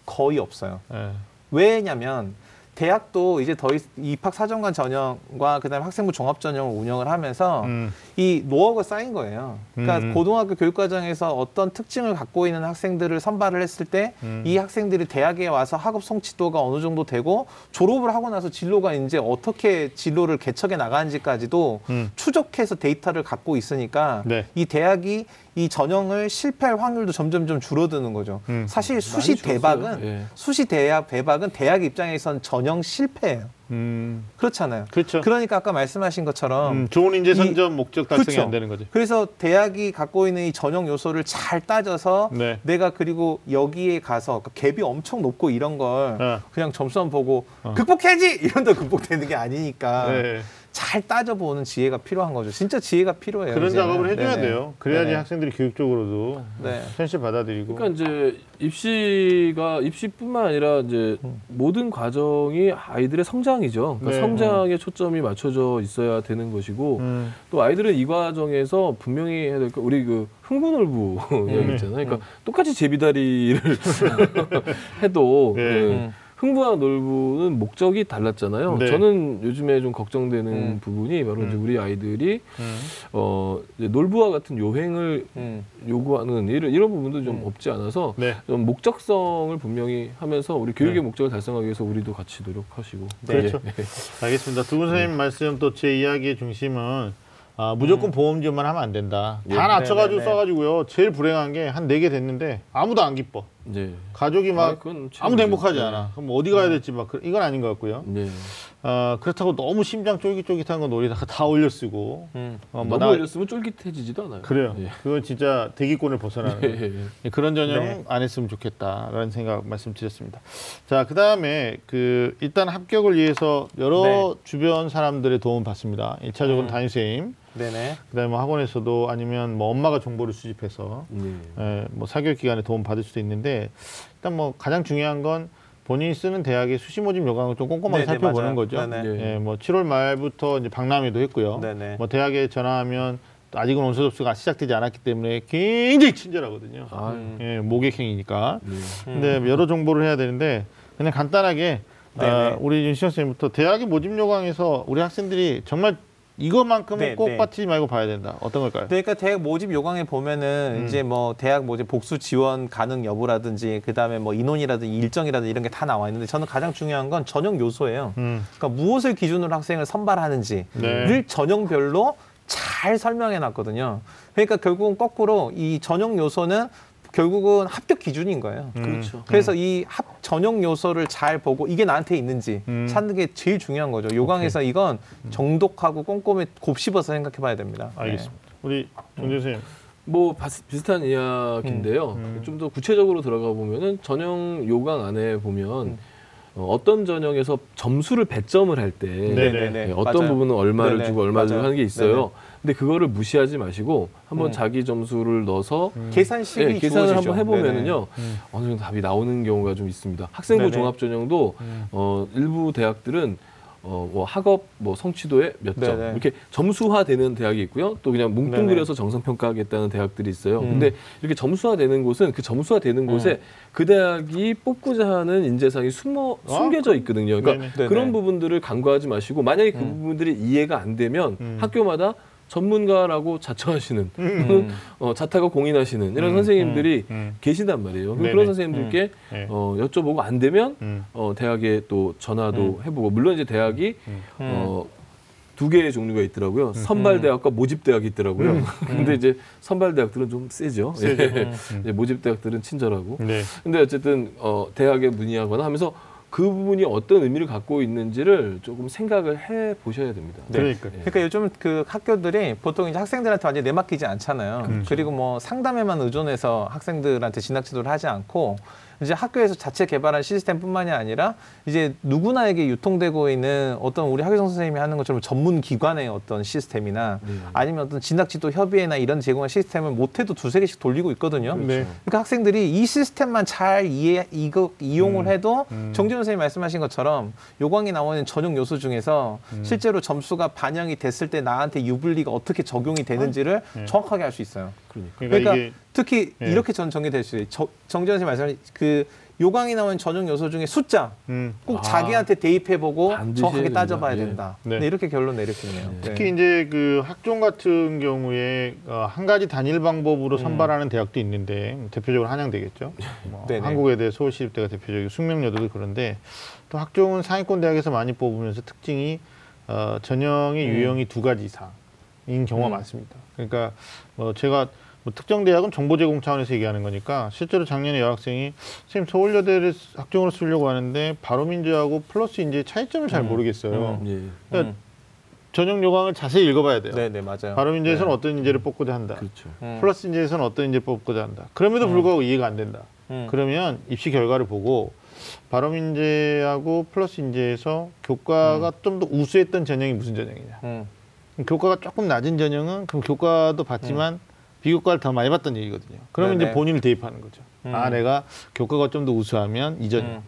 Speaker 2: 거의 없어요.
Speaker 1: 예.
Speaker 2: 왜냐면 대학도 이제 더 있- 입학 사정관 전형과 그다음에 학생부 종합 전형을 운영을 하면서
Speaker 1: 음,
Speaker 2: 이 노하우가 쌓인 거예요. 그러니까
Speaker 1: 음.
Speaker 2: 고등학교 교육 과정에서 어떤 특징을 갖고 있는 학생들을 선발을 했을 때이
Speaker 1: 음.
Speaker 2: 학생들이 대학에 와서 학업 성취도가 어느 정도 되고 졸업을 하고 나서 진로가 이제 어떻게 진로를 개척해 나가는지까지도
Speaker 1: 음.
Speaker 2: 추적해서 데이터를 갖고 있으니까
Speaker 1: 네.
Speaker 2: 이 대학이 이 전형을 실패할 확률도 점점 좀 줄어드는 거죠.
Speaker 1: 음.
Speaker 2: 사실 수시. 대박은
Speaker 3: 예.
Speaker 2: 수시 대학 대박은 대학 입장에선 전형 실패예요.
Speaker 1: 음,
Speaker 2: 그렇잖아요.
Speaker 1: 그렇죠.
Speaker 2: 그러니까 아까 말씀하신 것처럼
Speaker 1: 음, 좋은 인재
Speaker 2: 이-
Speaker 1: 선점 목적 달성이
Speaker 2: 그쵸.
Speaker 1: 안 되는 거죠.
Speaker 2: 그래서 대학이 갖고 있는 이 전형 요소를 잘 따져서
Speaker 1: 네.
Speaker 2: 내가 그리고 여기에 가서 그 갭이 엄청 높고 이런 걸
Speaker 1: 어.
Speaker 2: 그냥 점수만 보고
Speaker 1: 어.
Speaker 2: 극복해야지 이런다 극복되는 게 아니니까
Speaker 1: 네.
Speaker 2: 잘 따져보는 지혜가 필요한 거죠. 진짜 지혜가 필요해요.
Speaker 1: 그런
Speaker 2: 이제는.
Speaker 1: 작업을 해줘야
Speaker 2: 네네.
Speaker 1: 돼요. 그래야지
Speaker 2: 네네.
Speaker 1: 학생들이 교육적으로도
Speaker 2: 네.
Speaker 1: 현실 받아들이고.
Speaker 3: 그러니까 이제 입시가 입시뿐만 아니라 이제
Speaker 2: 음.
Speaker 3: 모든 과정이 아이들의 성장이죠. 그러니까
Speaker 1: 네.
Speaker 3: 성장에 초점이 맞춰져 있어야 되는 것이고
Speaker 1: 음,
Speaker 3: 또 아이들은 이 과정에서 분명히 해야 될 거 우리 그 흥분을부 이야기 있잖아요. 그러니까 똑같이 제비다리를 해도
Speaker 1: 네.
Speaker 3: 그
Speaker 2: 음.
Speaker 3: 흥부와 놀부는 목적이 달랐잖아요.
Speaker 1: 네.
Speaker 3: 저는 요즘에 좀 걱정되는
Speaker 2: 음.
Speaker 3: 부분이 바로 이제
Speaker 1: 음.
Speaker 3: 우리 아이들이
Speaker 1: 음.
Speaker 3: 어 이제 놀부와 같은 요행을
Speaker 2: 음.
Speaker 3: 요구하는 이런 이런 부분도 좀
Speaker 2: 음.
Speaker 3: 없지 않아서
Speaker 1: 네.
Speaker 3: 좀 목적성을 분명히 하면서 우리 교육의
Speaker 1: 네.
Speaker 3: 목적을 달성하기 위해서 우리도 같이 노력하시고
Speaker 2: 네.
Speaker 1: 그렇죠. 알겠습니다. 두 분 선생님 말씀 또 제 이야기의 중심은 아,
Speaker 2: 음.
Speaker 1: 무조건 보험 지원만 하면 안 된다.
Speaker 3: 예.
Speaker 1: 다 낮춰가지고
Speaker 2: 네, 네, 네.
Speaker 1: 써가지고요. 제일 불행한 게 한 네 개 됐는데 아무도 안 기뻐.
Speaker 3: 이제
Speaker 1: 가족이 막
Speaker 3: 아, 그건 최고죠.
Speaker 1: 아무도 행복하지
Speaker 3: 네.
Speaker 1: 않아. 그럼 어디 가야 될지 막 그- 이건 아닌 것 같고요.
Speaker 3: 네.
Speaker 1: 어, 그렇다고 너무 심장 쫄깃쫄깃한 건 우리다가 다 올려 쓰고.
Speaker 2: 음.
Speaker 1: 어, 뭐
Speaker 3: 너무
Speaker 1: 나-
Speaker 3: 올렸으면 쫄깃해지지도 않아요.
Speaker 1: 그래요.
Speaker 3: 예.
Speaker 1: 그건 진짜 대기권을 벗어나는
Speaker 3: 예,
Speaker 1: 거예요.
Speaker 3: 예, 예.
Speaker 1: 그런 전형
Speaker 2: 네.
Speaker 1: 은안 했으면 좋겠다라는 생각 말씀드렸습니다. 자, 그 다음에 그 일단 합격을 위해서 여러
Speaker 2: 네.
Speaker 1: 주변 사람들의 도움 받습니다. 일차적으로
Speaker 2: 음.
Speaker 1: 담임 선생님,
Speaker 2: 네네.
Speaker 1: 그다음에 뭐 학원에서도 아니면 뭐 엄마가 정보를 수집해서
Speaker 3: 네.
Speaker 1: 에, 뭐 사교육 기관에 도움 받을 수도 있는데 일단 뭐 가장 중요한 건 본인이 쓰는 대학의 수시 모집 요강을 좀 꼼꼼하게
Speaker 2: 네네,
Speaker 1: 살펴보는
Speaker 2: 맞아요.
Speaker 1: 거죠.
Speaker 2: 네네.
Speaker 3: 네.
Speaker 1: 예, 뭐 7월 말부터 이제 박람회도 했고요.
Speaker 2: 네네.
Speaker 1: 뭐 대학에 전화하면 또 아직은 원서 접수가 시작되지 않았기 때문에 굉장히 친절하거든요.
Speaker 3: 아,
Speaker 2: 음.
Speaker 1: 예, 모객행위니까.
Speaker 3: 네.
Speaker 1: 근데 여러 정보를 해야 되는데 그냥 간단하게. 아, 우리 윤시영 선생님부터 대학의 모집 요강에서 우리 학생들이 정말 이것만큼은
Speaker 2: 네,
Speaker 1: 꼭
Speaker 2: 네.
Speaker 1: 빠뜨리지 말고 봐야 된다. 어떤 걸까요?
Speaker 2: 그러니까 대학 모집 요강에 보면은
Speaker 1: 음.
Speaker 2: 이제 뭐 대학 모집 복수 지원 가능 여부라든지 그다음에 뭐 인원이라든지 일정이라든지 이런 게 다 나와 있는데 저는 가장 중요한 건 전형 요소예요.
Speaker 1: 음,
Speaker 2: 그러니까 무엇을 기준으로 학생을 선발하는지를
Speaker 1: 네.
Speaker 2: 전형별로 잘 설명해 놨거든요. 그러니까 결국은 거꾸로 이 전형 요소는 결국은 합격 기준인 거예요.
Speaker 1: 음,
Speaker 3: 그렇죠.
Speaker 2: 그래서 이합 전형 요소를 잘 보고 이게 나한테 있는지
Speaker 1: 음.
Speaker 2: 찾는 게 제일 중요한 거죠. 요강에서 이건 정독하고 꼼꼼히 곱씹어서 생각해 봐야 됩니다. 네.
Speaker 1: 알겠습니다. 우리 정재 선생님.
Speaker 3: 뭐 비슷한 이야기인데요.
Speaker 1: 음.
Speaker 3: 좀더 구체적으로 들어가 보면은 전형 요강 안에 보면
Speaker 2: 음.
Speaker 3: 어, 어떤 전형에서 점수를 배점을 할때
Speaker 1: 네네.
Speaker 3: 네, 어떤
Speaker 2: 맞아요.
Speaker 3: 부분은 얼마를
Speaker 2: 네네.
Speaker 3: 주고 얼마를 주고. 하는 게 있어요.
Speaker 2: 네네.
Speaker 3: 근데 그거를 무시하지 마시고 한번
Speaker 2: 음.
Speaker 3: 자기 점수를 넣어서
Speaker 2: 계산식이
Speaker 3: 예, 계산을
Speaker 2: 주어지죠.
Speaker 3: 한번 해보면은요
Speaker 1: 음.
Speaker 3: 어느 정도 답이 나오는 경우가 좀 있습니다. 학생부
Speaker 2: 네네.
Speaker 3: 종합 전형도
Speaker 1: 음.
Speaker 3: 어, 일부 대학들은 어, 뭐 학업 뭐 성취도에 몇 점. 이렇게 점수화되는 대학이 있고요. 또 그냥 뭉뚱그려서 정성 평가하겠다는 대학들이 있어요.
Speaker 2: 음.
Speaker 3: 근데 이렇게 점수화되는 곳은 그 점수화되는 곳에 그 대학이 뽑고자 하는 인재상이 숨어
Speaker 1: 아,
Speaker 3: 숨겨져 있거든요. 그러니까
Speaker 1: 네네.
Speaker 2: 네네.
Speaker 3: 그런 부분들을 간과하지 마시고 만약에 그
Speaker 2: 음.
Speaker 3: 부분들이 이해가 안 되면
Speaker 1: 음.
Speaker 3: 학교마다 전문가라고 자처하시는
Speaker 2: 음.
Speaker 3: 어, 자타가 공인하시는 이런
Speaker 1: 음,
Speaker 3: 선생님들이
Speaker 1: 음.
Speaker 3: 계신단 말이에요.
Speaker 1: 네네.
Speaker 3: 그런 선생님들께
Speaker 1: 네.
Speaker 3: 어, 여쭤보고 안 되면
Speaker 1: 음.
Speaker 3: 어, 대학에 또 전화도 해보고 물론 이제 대학이
Speaker 1: 음.
Speaker 3: 어, 두 개의 종류가 있더라고요. 선발 대학과 모집 대학이 있더라고요. 근데 이제 선발 대학들은 좀 세죠.
Speaker 1: 세죠.
Speaker 3: 예. 이제 모집 대학들은 친절하고.
Speaker 1: 네.
Speaker 3: 근데 어쨌든 어, 대학에 문의하거나 하면서 그 부분이 어떤 의미를 갖고 있는지를 조금 생각을 해 보셔야 됩니다.
Speaker 1: 그러니까.
Speaker 3: 예.
Speaker 2: 그러니까 요즘 그 학교들이 보통 이제 학생들한테 완전히 내맡기지 않잖아요.
Speaker 1: 그렇죠.
Speaker 2: 그리고뭐 상담에만 의존해서 학생들한테 진학 지도를 하지 않고 이제 학교에서 자체 개발한 시스템뿐만이 아니라 이제 누구나에게 유통되고 있는 어떤 우리 학교성 선생님이 하는 것처럼 전문 기관의 어떤 시스템이나
Speaker 3: 네.
Speaker 2: 아니면 어떤 진학 지도 협의회나 이런 제공한 시스템을 못해도 두세 개씩 돌리고 있거든요.
Speaker 1: 네.
Speaker 2: 그러니까 학생들이 이 시스템만 잘 이해 이거 이용을
Speaker 1: 음.
Speaker 2: 해도
Speaker 1: 음.
Speaker 2: 정재훈 선생님 말씀하신 것처럼 요강이 나오는 전용 요소 중에서
Speaker 1: 음.
Speaker 2: 실제로 점수가 반영이 됐을 때 나한테 유불리가 어떻게 적용이 되는지를
Speaker 1: 네.
Speaker 2: 정확하게 알 수 있어요.
Speaker 3: 그러니까.
Speaker 1: 그러니까,
Speaker 2: 그러니까
Speaker 1: 이게
Speaker 2: 특히
Speaker 1: 네.
Speaker 2: 이렇게 전 정리될 수 있어요. 저- 정재훈 선생님 말씀하신 그 요강이 나오는 전용 요소 중에 숫자
Speaker 1: 음.
Speaker 2: 꼭
Speaker 3: 아.
Speaker 2: 자기한테 대입해보고 정확하게 따져봐야
Speaker 3: 된다. 예.
Speaker 2: 된다.
Speaker 1: 네.
Speaker 2: 네, 이렇게 결론 내렸겠네요. 네.
Speaker 1: 특히 이제 그 학종 같은 경우에 어, 한 가지 단일 방법으로 선발하는 대학도 있는데 대표적으로 한양대겠죠. 뭐
Speaker 2: 네네.
Speaker 1: 한국외대, 서울시립대가 대표적이고 숙명여대도 그런데 또 학종은 상위권 대학에서 많이 뽑으면서 특징이 어, 전형의
Speaker 2: 음.
Speaker 1: 유형이 두 가지 이상인 경우가
Speaker 2: 음.
Speaker 1: 많습니다. 그러니까 뭐 제가 뭐 특정 대학은 정보 제공 차원에서 얘기하는 거니까 실제로 작년에 여학생이 선생님 서울여대를 학종으로 쓰려고 하는데 바로 민주하고 플러스 인재 차이점을 잘
Speaker 2: 음.
Speaker 1: 모르겠어요.
Speaker 3: 예.
Speaker 1: 그러니까
Speaker 2: 음.
Speaker 1: 전형 요강을 자세히 읽어봐야 돼요.
Speaker 2: 네, 네, 맞아요.
Speaker 1: 바로 인재에서는
Speaker 2: 네.
Speaker 1: 어떤 인재를 뽑고자 한다.
Speaker 3: 그렇죠.
Speaker 2: 음.
Speaker 1: 플러스 인재에서는 어떤 인재를 뽑고자 한다. 그럼에도 불구하고 이해가 안 된다.
Speaker 2: 음.
Speaker 1: 그러면 입시 결과를 보고 바로 인재하고 플러스 인재에서 교과가 좀 더 우수했던 전형이 무슨 전형이냐.
Speaker 2: 음.
Speaker 1: 교과가 조금 낮은 전형은 그럼 교과도 봤지만 비교과를 더 많이 봤던 얘기거든요. 그러면
Speaker 2: 음. 네네.
Speaker 1: 이제 본인을 대입하는 거죠.
Speaker 2: 음.
Speaker 1: 아 내가 교과가 좀 더 우수하면 이 전형.
Speaker 2: 음.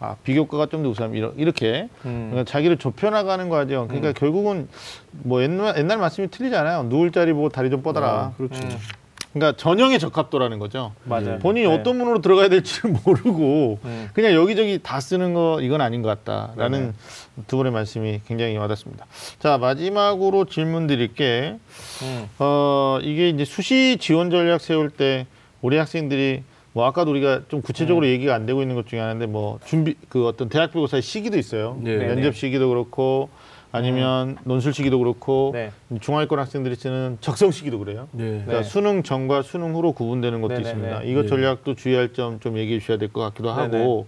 Speaker 1: 아 비교과가 좀 더 우수하면 이렇게
Speaker 2: 음.
Speaker 1: 그러니까 자기를 좁혀나가는 과정. 그러니까 결국은 뭐 옛날, 옛날 말씀이 틀리잖아요. 누울 자리 보고 다리 좀 뻗어라.
Speaker 3: 아, 그렇죠.
Speaker 2: 음.
Speaker 1: 그러니까 전형의 적합도라는 거죠.
Speaker 2: 맞아요.
Speaker 1: 본인이
Speaker 2: 네.
Speaker 1: 어떤 문으로 들어가야 될지를 모르고
Speaker 2: 음.
Speaker 1: 그냥 여기저기 다 쓰는 거 이건 아닌 것 같다라는
Speaker 2: 네네.
Speaker 1: 두 분의 말씀이 굉장히 와닿습니다. 자 마지막으로 질문 드릴게
Speaker 2: 음.
Speaker 1: 어 이게 이제 수시 지원 전략 세울 때 우리 학생들이 뭐 아까도 우리가 좀 구체적으로
Speaker 2: 음.
Speaker 1: 얘기가 안 되고 있는 것 중에 하나인데 뭐 준비 그 어떤 대학교 고사의 시기도 있어요.
Speaker 3: 네.
Speaker 1: 면접 시기도 그렇고 아니면 논술 시기도 그렇고
Speaker 2: 네.
Speaker 1: 중하위권 학생들이 쓰는 적성 시기도 그래요.
Speaker 3: 네.
Speaker 1: 그러니까
Speaker 2: 네.
Speaker 1: 수능 전과 수능 후로 구분되는 것도
Speaker 2: 네네네.
Speaker 1: 있습니다. 이것
Speaker 3: 네.
Speaker 1: 전략도 주의할 점 좀 얘기해 주셔야 될 것 같기도
Speaker 2: 네네.
Speaker 1: 하고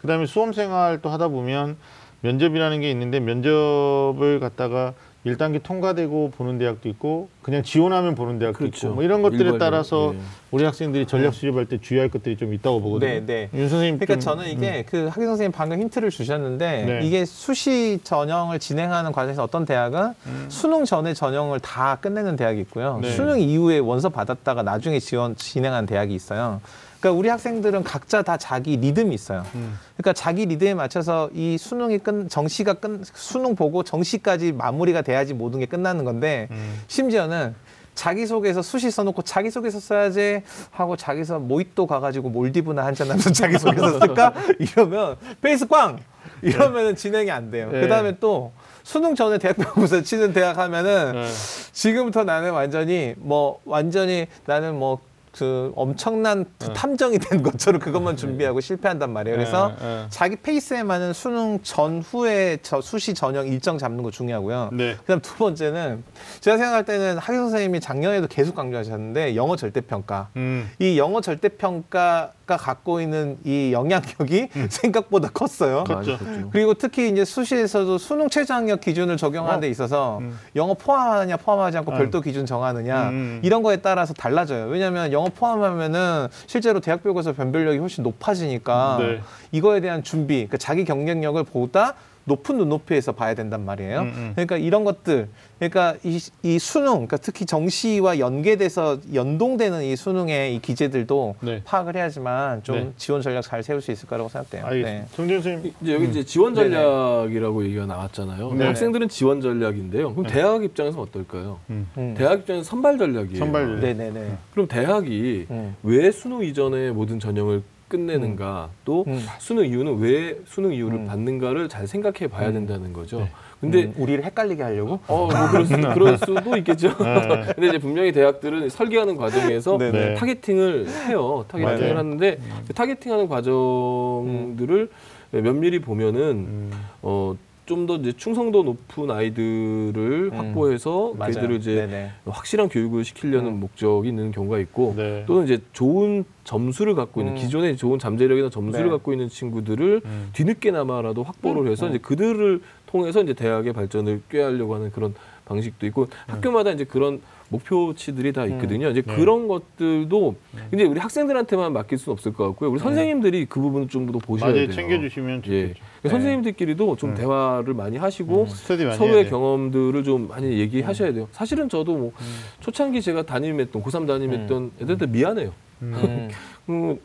Speaker 1: 그다음에 수험 생활도 하다 보면 면접이라는 게 있는데 면접을 갖다가 1단계 통과되고 보는 대학도 있고 그냥 지원하면 보는 대학도
Speaker 3: 그렇죠.
Speaker 1: 있고 뭐 이런 것들에 따라서
Speaker 3: 예.
Speaker 1: 우리 학생들이 전략 수립할 때 주의할 것들이 좀 있다고 보거든요.
Speaker 2: 네, 네.
Speaker 1: 윤 선생님
Speaker 2: 그러니까
Speaker 1: 좀,
Speaker 2: 저는 이게 그 학위 선생님 방금 힌트를 주셨는데
Speaker 1: 네.
Speaker 2: 이게 수시 전형을 진행하는 과정에서 어떤 대학은 수능 전에 전형을 다 끝내는 대학이 있고요.
Speaker 1: 네.
Speaker 2: 수능 이후에 원서 받았다가 나중에 지원 진행한 대학이 있어요. 그러니까 우리 학생들은 각자 다 자기 리듬이 있어요.
Speaker 1: 음.
Speaker 2: 그러니까 자기 리듬에 맞춰서 이 수능이 끝 정시가 끝 수능 보고 정시까지 마무리가 돼야지 모든 게 끝나는 건데
Speaker 1: 음.
Speaker 2: 심지어는 자기소개서 수시 써놓고 자기소개서 써야지 하고 자기서 모히또 가가지고 몰디브나 한잔하면서 자기소개서 쓸까? 이러면 페이스 꽝! 이러면은 진행이 안 돼요.
Speaker 1: 네.
Speaker 2: 그 다음에 또 수능 전에 대학병원에서 치는 대학 하면은
Speaker 1: 네.
Speaker 2: 지금부터 나는 완전히 뭐 완전히 나는 뭐 그 엄청난
Speaker 1: 네.
Speaker 2: 탐정이 된 것처럼 그것만 준비하고 실패한단 말이에요. 그래서
Speaker 1: 네, 네.
Speaker 2: 자기 페이스에 맞는 수능 전후에 저 수시 전형 일정 잡는 거 중요하고요.
Speaker 1: 네.
Speaker 2: 그다음 두 번째는 제가 생각할 때는 학위 선생님이 작년에도 계속 강조하셨는데 영어 절대평가.
Speaker 1: 음.
Speaker 2: 이 영어 절대평가가 갖고 있는 이 영향력이 생각보다 컸어요.
Speaker 1: 컸죠.
Speaker 2: 그리고 특히 이제 수시에서도 수능 최저학력 기준을 적용하는 데 있어서
Speaker 1: 음.
Speaker 2: 영어 포함하느냐 포함하지 않고
Speaker 1: 음.
Speaker 2: 별도 기준 정하느냐
Speaker 1: 음.
Speaker 2: 이런 거에 따라서 달라져요. 왜냐하면 영어 포함하면은 실제로 대학교에서 변별력이 훨씬 높아지니까
Speaker 1: 네.
Speaker 2: 이거에 대한 준비, 그러니까 자기 경쟁력을 보다 높은 눈높이에서 봐야 된단 말이에요.
Speaker 1: 음, 음.
Speaker 2: 그러니까 이런 것들, 그러니까 이, 이 수능, 그러니까 특히 정시와 연계돼서 연동되는 이 수능의 이 기재들도
Speaker 1: 네.
Speaker 2: 파악을 해야지만 좀
Speaker 1: 네.
Speaker 2: 지원 전략 잘 세울 수 있을 거라고 생각돼요.
Speaker 1: 알겠습니다. 정준 선생님.
Speaker 3: 이제 여기 이제 지원
Speaker 2: 네네.
Speaker 3: 전략이라고 얘기가 나왔잖아요.
Speaker 1: 네네.
Speaker 3: 학생들은 지원 전략인데요. 그럼 대학 입장에서 어떨까요?
Speaker 1: 음.
Speaker 2: 음.
Speaker 3: 대학 입장에서 선발 전략이에요.
Speaker 1: 선발 전략.
Speaker 2: 네네네.
Speaker 3: 그럼 대학이
Speaker 2: 음.
Speaker 3: 왜 수능 이전에 모든 전형을 끝내는가 또
Speaker 2: 음.
Speaker 3: 수능 이후는 왜 수능 이후를
Speaker 2: 음.
Speaker 3: 받는가를 잘 생각해 봐야 된다는 거죠.
Speaker 1: 네.
Speaker 3: 근데
Speaker 2: 음, 우리를 헷갈리게 하려고?
Speaker 3: 어, 뭐 그럴, 수, 그럴 수도 있겠죠.
Speaker 1: 네.
Speaker 3: 근데 이제 분명히 대학들은 설계하는 과정에서
Speaker 2: 네네.
Speaker 3: 타겟팅을 해요. 타겟팅을
Speaker 1: 맞아요.
Speaker 3: 하는데 그 타겟팅하는 과정들을 면밀히 보면은
Speaker 1: 음.
Speaker 3: 어, 좀 더 이제 충성도 높은 아이들을
Speaker 2: 음.
Speaker 3: 확보해서
Speaker 2: 맞아요.
Speaker 3: 그들을 이제
Speaker 2: 네네.
Speaker 3: 확실한 교육을 시키려는
Speaker 2: 음.
Speaker 3: 목적이 있는 경우가 있고
Speaker 1: 네.
Speaker 3: 또는 이제 좋은 점수를 갖고 있는
Speaker 2: 음.
Speaker 3: 기존에 좋은 잠재력이나 점수를
Speaker 2: 네.
Speaker 3: 갖고 있는 친구들을
Speaker 1: 음.
Speaker 3: 뒤늦게나마라도 확보를 해서 이제 그들을 통해서 이제 대학의 발전을 꾀하려고 하는 그런 방식도 있고 학교마다 이제 그런 목표치들이 다 있거든요. 이제
Speaker 1: 네.
Speaker 3: 그런 것들도 이제 우리 학생들한테만 맡길 수는 없을 것 같고요. 우리 선생님들이 그 부분을 좀 더 보셔야
Speaker 1: 맞아요.
Speaker 3: 돼요.
Speaker 1: 챙겨주시면
Speaker 3: 예.
Speaker 1: 좋겠죠.
Speaker 3: 그러니까 선생님들끼리도 좀
Speaker 1: 음.
Speaker 3: 대화를 많이 하시고
Speaker 1: 스터디 많이
Speaker 3: 서로의. 경험들을 좀 많이 얘기하셔야 돼요. 사실은 저도 뭐 초창기 제가 담임했던 고3 담임했던 애들한테 미안해요.
Speaker 2: 음.
Speaker 3: 음,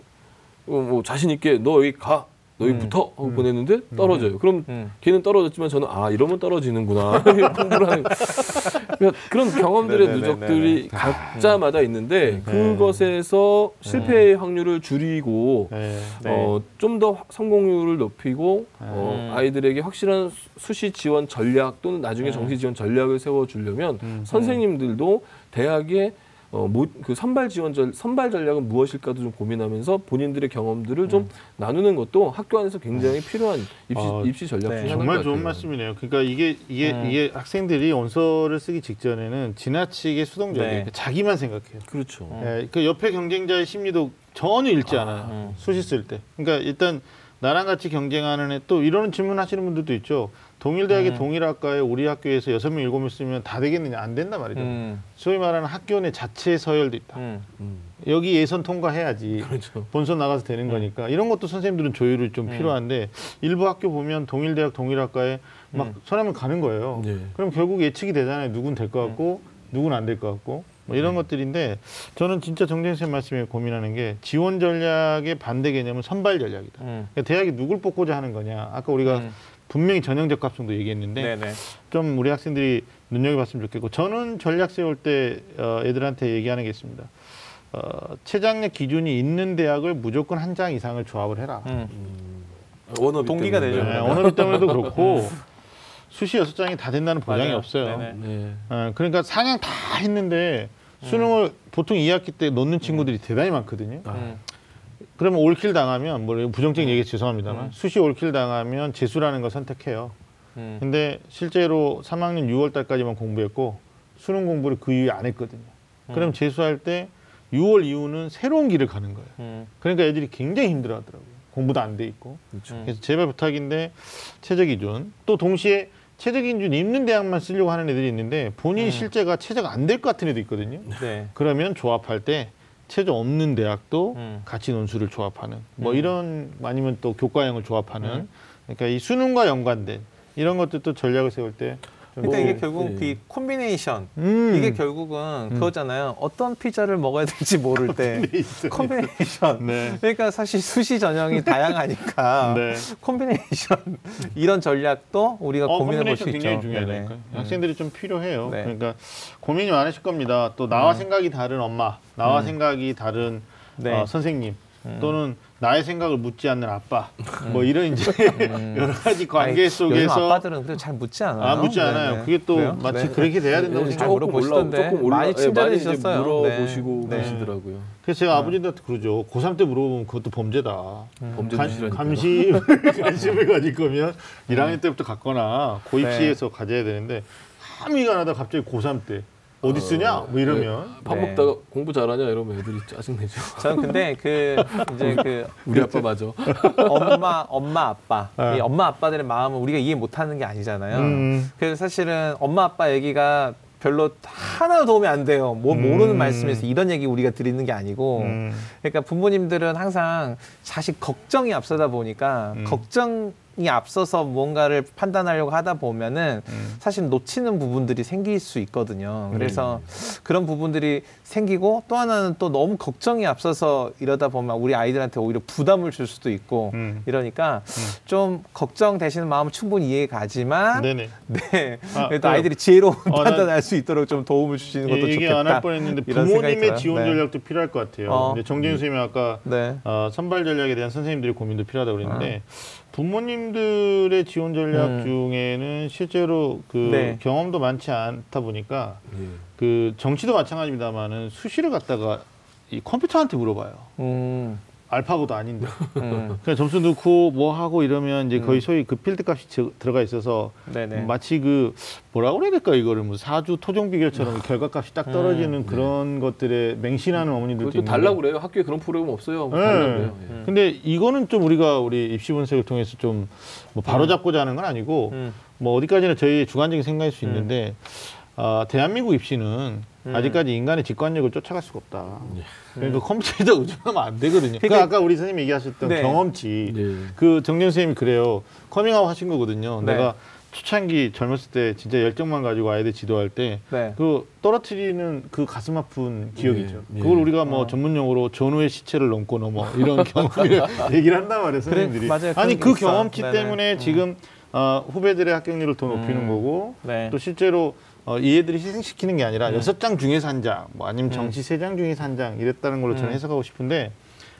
Speaker 3: 어, 뭐 자신 있게 너 여기 가, 너 여기
Speaker 2: 음.
Speaker 3: 붙어 하고 보냈는데 떨어져요. 그럼
Speaker 2: 음.
Speaker 3: 걔는 떨어졌지만 저는 아 이러면 떨어지는구나 공부를 하는 그러니까 그런 경험들의
Speaker 2: 네네네네.
Speaker 3: 누적들이 각자마다 있는데
Speaker 1: 네.
Speaker 3: 그것에서 실패의 확률을 줄이고
Speaker 1: 네.
Speaker 2: 네.
Speaker 3: 어, 좀 더 성공률을 높이고 어,
Speaker 2: 음.
Speaker 3: 아이들에게 확실한 수- 수시 지원 전략 또는 나중에
Speaker 2: 음.
Speaker 3: 정시 지원 전략을 세워주려면
Speaker 1: 음.
Speaker 3: 선생님들도 대학의 어, 모, 그 선발 지원 전 선발 전략은 무엇일까도 좀 고민하면서 본인들의 경험들을 좀 나누는 것도 학교 안에서 굉장히 필요한 입시,
Speaker 1: 아,
Speaker 3: 입시 전략
Speaker 2: 네.
Speaker 3: 중에 하나인
Speaker 1: 정말
Speaker 3: 것
Speaker 1: 좋은
Speaker 3: 같아요.
Speaker 1: 말씀이네요. 그러니까 이게 이게
Speaker 2: 음.
Speaker 1: 이게 학생들이 원서를 쓰기 직전에는 지나치게 수동적이에요.
Speaker 2: 네.
Speaker 1: 그러니까 자기만 생각해요.
Speaker 3: 그렇죠.
Speaker 2: 음.
Speaker 1: 예, 그 옆에 경쟁자의 심리도 전혀 읽지 않아요.
Speaker 2: 음.
Speaker 1: 수시 쓸 때. 그러니까 일단 나랑 같이 경쟁하는 애 또 이런 질문 하시는 분들도 있죠. 동일대학의
Speaker 2: 음.
Speaker 1: 동일학과에 우리 학교에서 여섯 명 일곱 명 쓰면 다 되겠느냐 안 된단 말이죠.
Speaker 2: 음.
Speaker 1: 소위 말하는 학교 내 자체 서열도 있다.
Speaker 2: 음.
Speaker 3: 음.
Speaker 1: 여기 예선 통과해야지
Speaker 3: 그렇죠.
Speaker 1: 본선 나가서 되는 거니까 이런 것도 선생님들은 조율이 좀
Speaker 2: 음.
Speaker 1: 필요한데 일부 학교 보면 동일대학 동일학과에 막
Speaker 2: 음.
Speaker 1: 서라면 가는 거예요.
Speaker 3: 네.
Speaker 1: 그럼 결국 예측이 되잖아요. 누군 될 것 같고 누군 안 될 것 같고 뭐 이런 것들인데 저는 진짜 정재현 쌤 말씀에 고민하는 게 지원 전략의 반대 개념은 선발 전략이다.
Speaker 2: 음.
Speaker 1: 그러니까 대학이 누굴 뽑고자 하는 거냐. 아까 우리가
Speaker 2: 음.
Speaker 1: 분명히 전형적 합성도 얘기했는데
Speaker 2: 네네.
Speaker 1: 좀 우리 학생들이 눈여겨봤으면 좋겠고 저는 전략 세울 때 어, 애들한테 얘기하는 게 있습니다. 어, 최장력 기준이 있는 대학을 무조건 한 장 이상을 조합을 해라.
Speaker 2: 음.
Speaker 3: 원업이
Speaker 2: 동기가
Speaker 3: 때문에.
Speaker 2: 되죠.
Speaker 1: 네, 언어비 때문에도 그렇고 수시 여섯 장이 다 된다는 보장이
Speaker 2: 맞아요.
Speaker 1: 없어요.
Speaker 2: 네.
Speaker 1: 어, 그러니까 상향 다 했는데 수능을 보통 2학기 때 놓는 친구들이 대단히 많거든요.
Speaker 3: 아.
Speaker 2: 음.
Speaker 1: 그러면 올킬 당하면 뭐 부정적인 얘기 죄송합니다만
Speaker 2: 음.
Speaker 1: 수시 올킬 당하면 재수라는 걸 선택해요.
Speaker 2: 음.
Speaker 1: 근데 실제로 3학년 6월 달까지만 공부했고 수능 공부를 그 이후에 안 했거든요. 그럼 재수할 때 6월 이후는 새로운 길을 가는 거예요.
Speaker 2: 음.
Speaker 1: 그러니까 애들이 굉장히 힘들어하더라고요. 공부도 안 돼 있고.
Speaker 3: 그렇죠.
Speaker 2: 음.
Speaker 1: 그래서 제발 부탁인데 최저 기준 또 동시에 최저 기준 있는 대학만 쓰려고 하는 애들이 있는데 본인
Speaker 2: 음.
Speaker 1: 실제가 최저가 안될 것 같은 애도 있거든요.
Speaker 2: 네.
Speaker 1: 그러면 조합할 때 최저 없는 대학도
Speaker 2: 음.
Speaker 1: 같이 논술을 조합하는 뭐
Speaker 2: 음.
Speaker 1: 이런 아니면 또 교과형을 조합하는
Speaker 2: 음.
Speaker 1: 그러니까 이 수능과 연관된 이런 것들도 전략을 세울 때좀
Speaker 2: 그러니까
Speaker 3: 뭐,
Speaker 2: 이게 결국
Speaker 3: 네.
Speaker 2: 그 콤비네이션
Speaker 1: 음.
Speaker 2: 이게 결국은 그거잖아요. 어떤 피자를 먹어야 될지 모를 때 콤비네이션.
Speaker 1: 네.
Speaker 2: 그러니까 사실 수시 전형이 다양하니까
Speaker 1: 네.
Speaker 2: 콤비네이션 이런 전략도 우리가
Speaker 1: 어,
Speaker 2: 고민해 볼 수 있죠.
Speaker 1: 굉장히 중요하니까
Speaker 2: 네네.
Speaker 1: 학생들이 좀 필요해요.
Speaker 2: 네.
Speaker 1: 그러니까 고민이 많으실 겁니다. 또 나와 생각이 다른 엄마, 나와 생각이 다른
Speaker 2: 네.
Speaker 1: 어, 선생님 또는 나의 생각을 묻지 않는 아빠 뭐 이런 이제 여러 가지 관계
Speaker 2: 아니, 요즘
Speaker 1: 속에서
Speaker 2: 아빠들은 그래도 잘 묻지 않아요.
Speaker 1: 아 묻지 않아요.
Speaker 2: 네네.
Speaker 1: 그게 또
Speaker 2: 그래요?
Speaker 1: 마치
Speaker 2: 네.
Speaker 1: 그렇게 돼야 된다고
Speaker 2: 네,
Speaker 1: 생각해요.
Speaker 2: 잘
Speaker 3: 조금
Speaker 2: 물어보시던데.
Speaker 3: 올라, 조금 올라,
Speaker 2: 많이
Speaker 3: 예,
Speaker 2: 친절해
Speaker 3: 많이 이제. 물어보시고
Speaker 2: 네.
Speaker 3: 계시더라고요.
Speaker 1: 그래서 제가 아버지한테 그러죠. 고3 때 물어보면 그것도 범죄다.
Speaker 3: 범죄
Speaker 1: 관,
Speaker 3: 무시라니까.
Speaker 1: 감시 관심을 가질 거면 1학년 때부터 갖거나 고입시에서 가져야 되는데 함의가 나다 갑자기 고3 때 어디 쓰냐? 뭐 이러면
Speaker 3: 밥
Speaker 2: 네.
Speaker 3: 먹다가 공부 잘하냐 이러면 애들이 짜증내죠.
Speaker 2: 저는 근데 그 이제 그
Speaker 3: 우리 아빠 맞아.
Speaker 2: 엄마 엄마 아빠
Speaker 1: 네.
Speaker 2: 이 엄마 아빠들의 마음을 우리가 이해 못하는 게 아니잖아요.
Speaker 1: 음.
Speaker 2: 그래서 사실은 엄마 아빠 얘기가 별로 하나 도움이 안 돼요. 뭐
Speaker 1: 음.
Speaker 2: 모르는 말씀에서 이런 얘기 우리가 드리는 게 아니고,
Speaker 1: 음.
Speaker 2: 그러니까 부모님들은 항상 자식 걱정이 앞서다 보니까
Speaker 1: 음.
Speaker 2: 걱정이 앞서서 무언가를 판단하려고 하다 보면은
Speaker 1: 음.
Speaker 2: 사실 놓치는 부분들이 생길 수 있거든요. 그래서 그런 부분들이 생기고 또 하나는 또 너무 걱정이 앞서서 이러다 보면 우리 아이들한테 오히려 부담을 줄 수도 있고
Speaker 1: 음.
Speaker 2: 이러니까 좀 걱정 되시는 마음은 충분히 이해 가지만
Speaker 1: 네네.
Speaker 2: 네.
Speaker 1: 아,
Speaker 2: 그래도
Speaker 1: 그-
Speaker 2: 아이들이 지혜로운
Speaker 1: 어, 난-
Speaker 2: 판단할 수 있도록 좀 도움을 주시는 것도
Speaker 1: 얘기
Speaker 2: 좋겠다.
Speaker 1: 안할 뻔했는데 부모님의. 지원
Speaker 2: 네.
Speaker 1: 전략도 필요할 것 같아요.
Speaker 2: 어.
Speaker 1: 근데 정재윤 선생님이 아까
Speaker 2: 네.
Speaker 1: 어, 선발 전략에 대한 선생님들의 고민도 필요하다고 그랬는데 부모님들의 지원 전략
Speaker 2: 음.
Speaker 1: 중에는 실제로 그
Speaker 2: 네.
Speaker 1: 경험도 많지 않다 보니까
Speaker 3: 예.
Speaker 1: 그 정치도 마찬가지입니다만은 수시를 갖다가 이 컴퓨터한테 물어봐요.
Speaker 2: 음,
Speaker 1: 알파고도 아닌데.
Speaker 2: 음,
Speaker 1: 그냥 점수 넣고 뭐 하고 이러면 이제 거의
Speaker 2: 음.
Speaker 1: 소위 그 필드 값이 저- 들어가 있어서
Speaker 2: 네네.
Speaker 1: 마치 그 뭐라고 그래야 될까 이거를 뭐 사주 토종 비결처럼 결과값이 딱 떨어지는
Speaker 2: 음.
Speaker 1: 그런 것들에 맹신하는 어머니들도 있는데
Speaker 3: 달라고 그래요. 학교에 그런 프로그램 없어요.
Speaker 1: 네.
Speaker 3: 달라고요. 예.
Speaker 2: 음.
Speaker 1: 근데 이거는 좀 우리가 우리 입시 분석을 통해서 좀 뭐 바로 잡고자 하는 건 아니고
Speaker 2: 음,
Speaker 1: 뭐 어디까지나 저희 주관적인 생각일 수 있는데 아, 대한민국 입시는
Speaker 2: 음.
Speaker 1: 아직까지 인간의 직관력을 쫓아갈 수가 없다.
Speaker 3: 예.
Speaker 1: 그러니까 컴퓨터에다 의존하면 안 되거든요. 그
Speaker 2: 그러니까-
Speaker 1: 아까 우리 선생님이 얘기하셨던
Speaker 2: 네.
Speaker 1: 경험치
Speaker 3: 예.
Speaker 1: 그 정년 선생님이 그래요. 커밍아웃 하신 거거든요.
Speaker 2: 네.
Speaker 1: 내가 초창기 젊었을 때 진짜 열정만 가지고 아이들 지도할 때
Speaker 2: 네.
Speaker 1: 그 떨어뜨리는 그 가슴 아픈 기억이죠.
Speaker 3: 예, 예.
Speaker 1: 그걸 우리가 뭐
Speaker 2: 어.
Speaker 1: 전문 용어로 전우의 시체를 넘고 넘어 이런 경험을 얘기를 한단 말이에요,
Speaker 2: 그래,
Speaker 1: 선생님들이.
Speaker 2: 맞아요.
Speaker 1: 아니
Speaker 2: 그.
Speaker 1: 경험치. 때문에
Speaker 2: 음.
Speaker 1: 지금 어, 후배들의 합격률을 더 높이는
Speaker 2: 음.
Speaker 1: 거고
Speaker 2: 네.
Speaker 1: 또 실제로 어, 이 애들이 희생시키는 게 아니라
Speaker 2: 음.
Speaker 1: 여섯 장 중에서 한 장, 뭐 아니면 정시 세장 중에서 한 장 이랬다는 걸로 저는
Speaker 2: 음.
Speaker 1: 해석하고 싶은데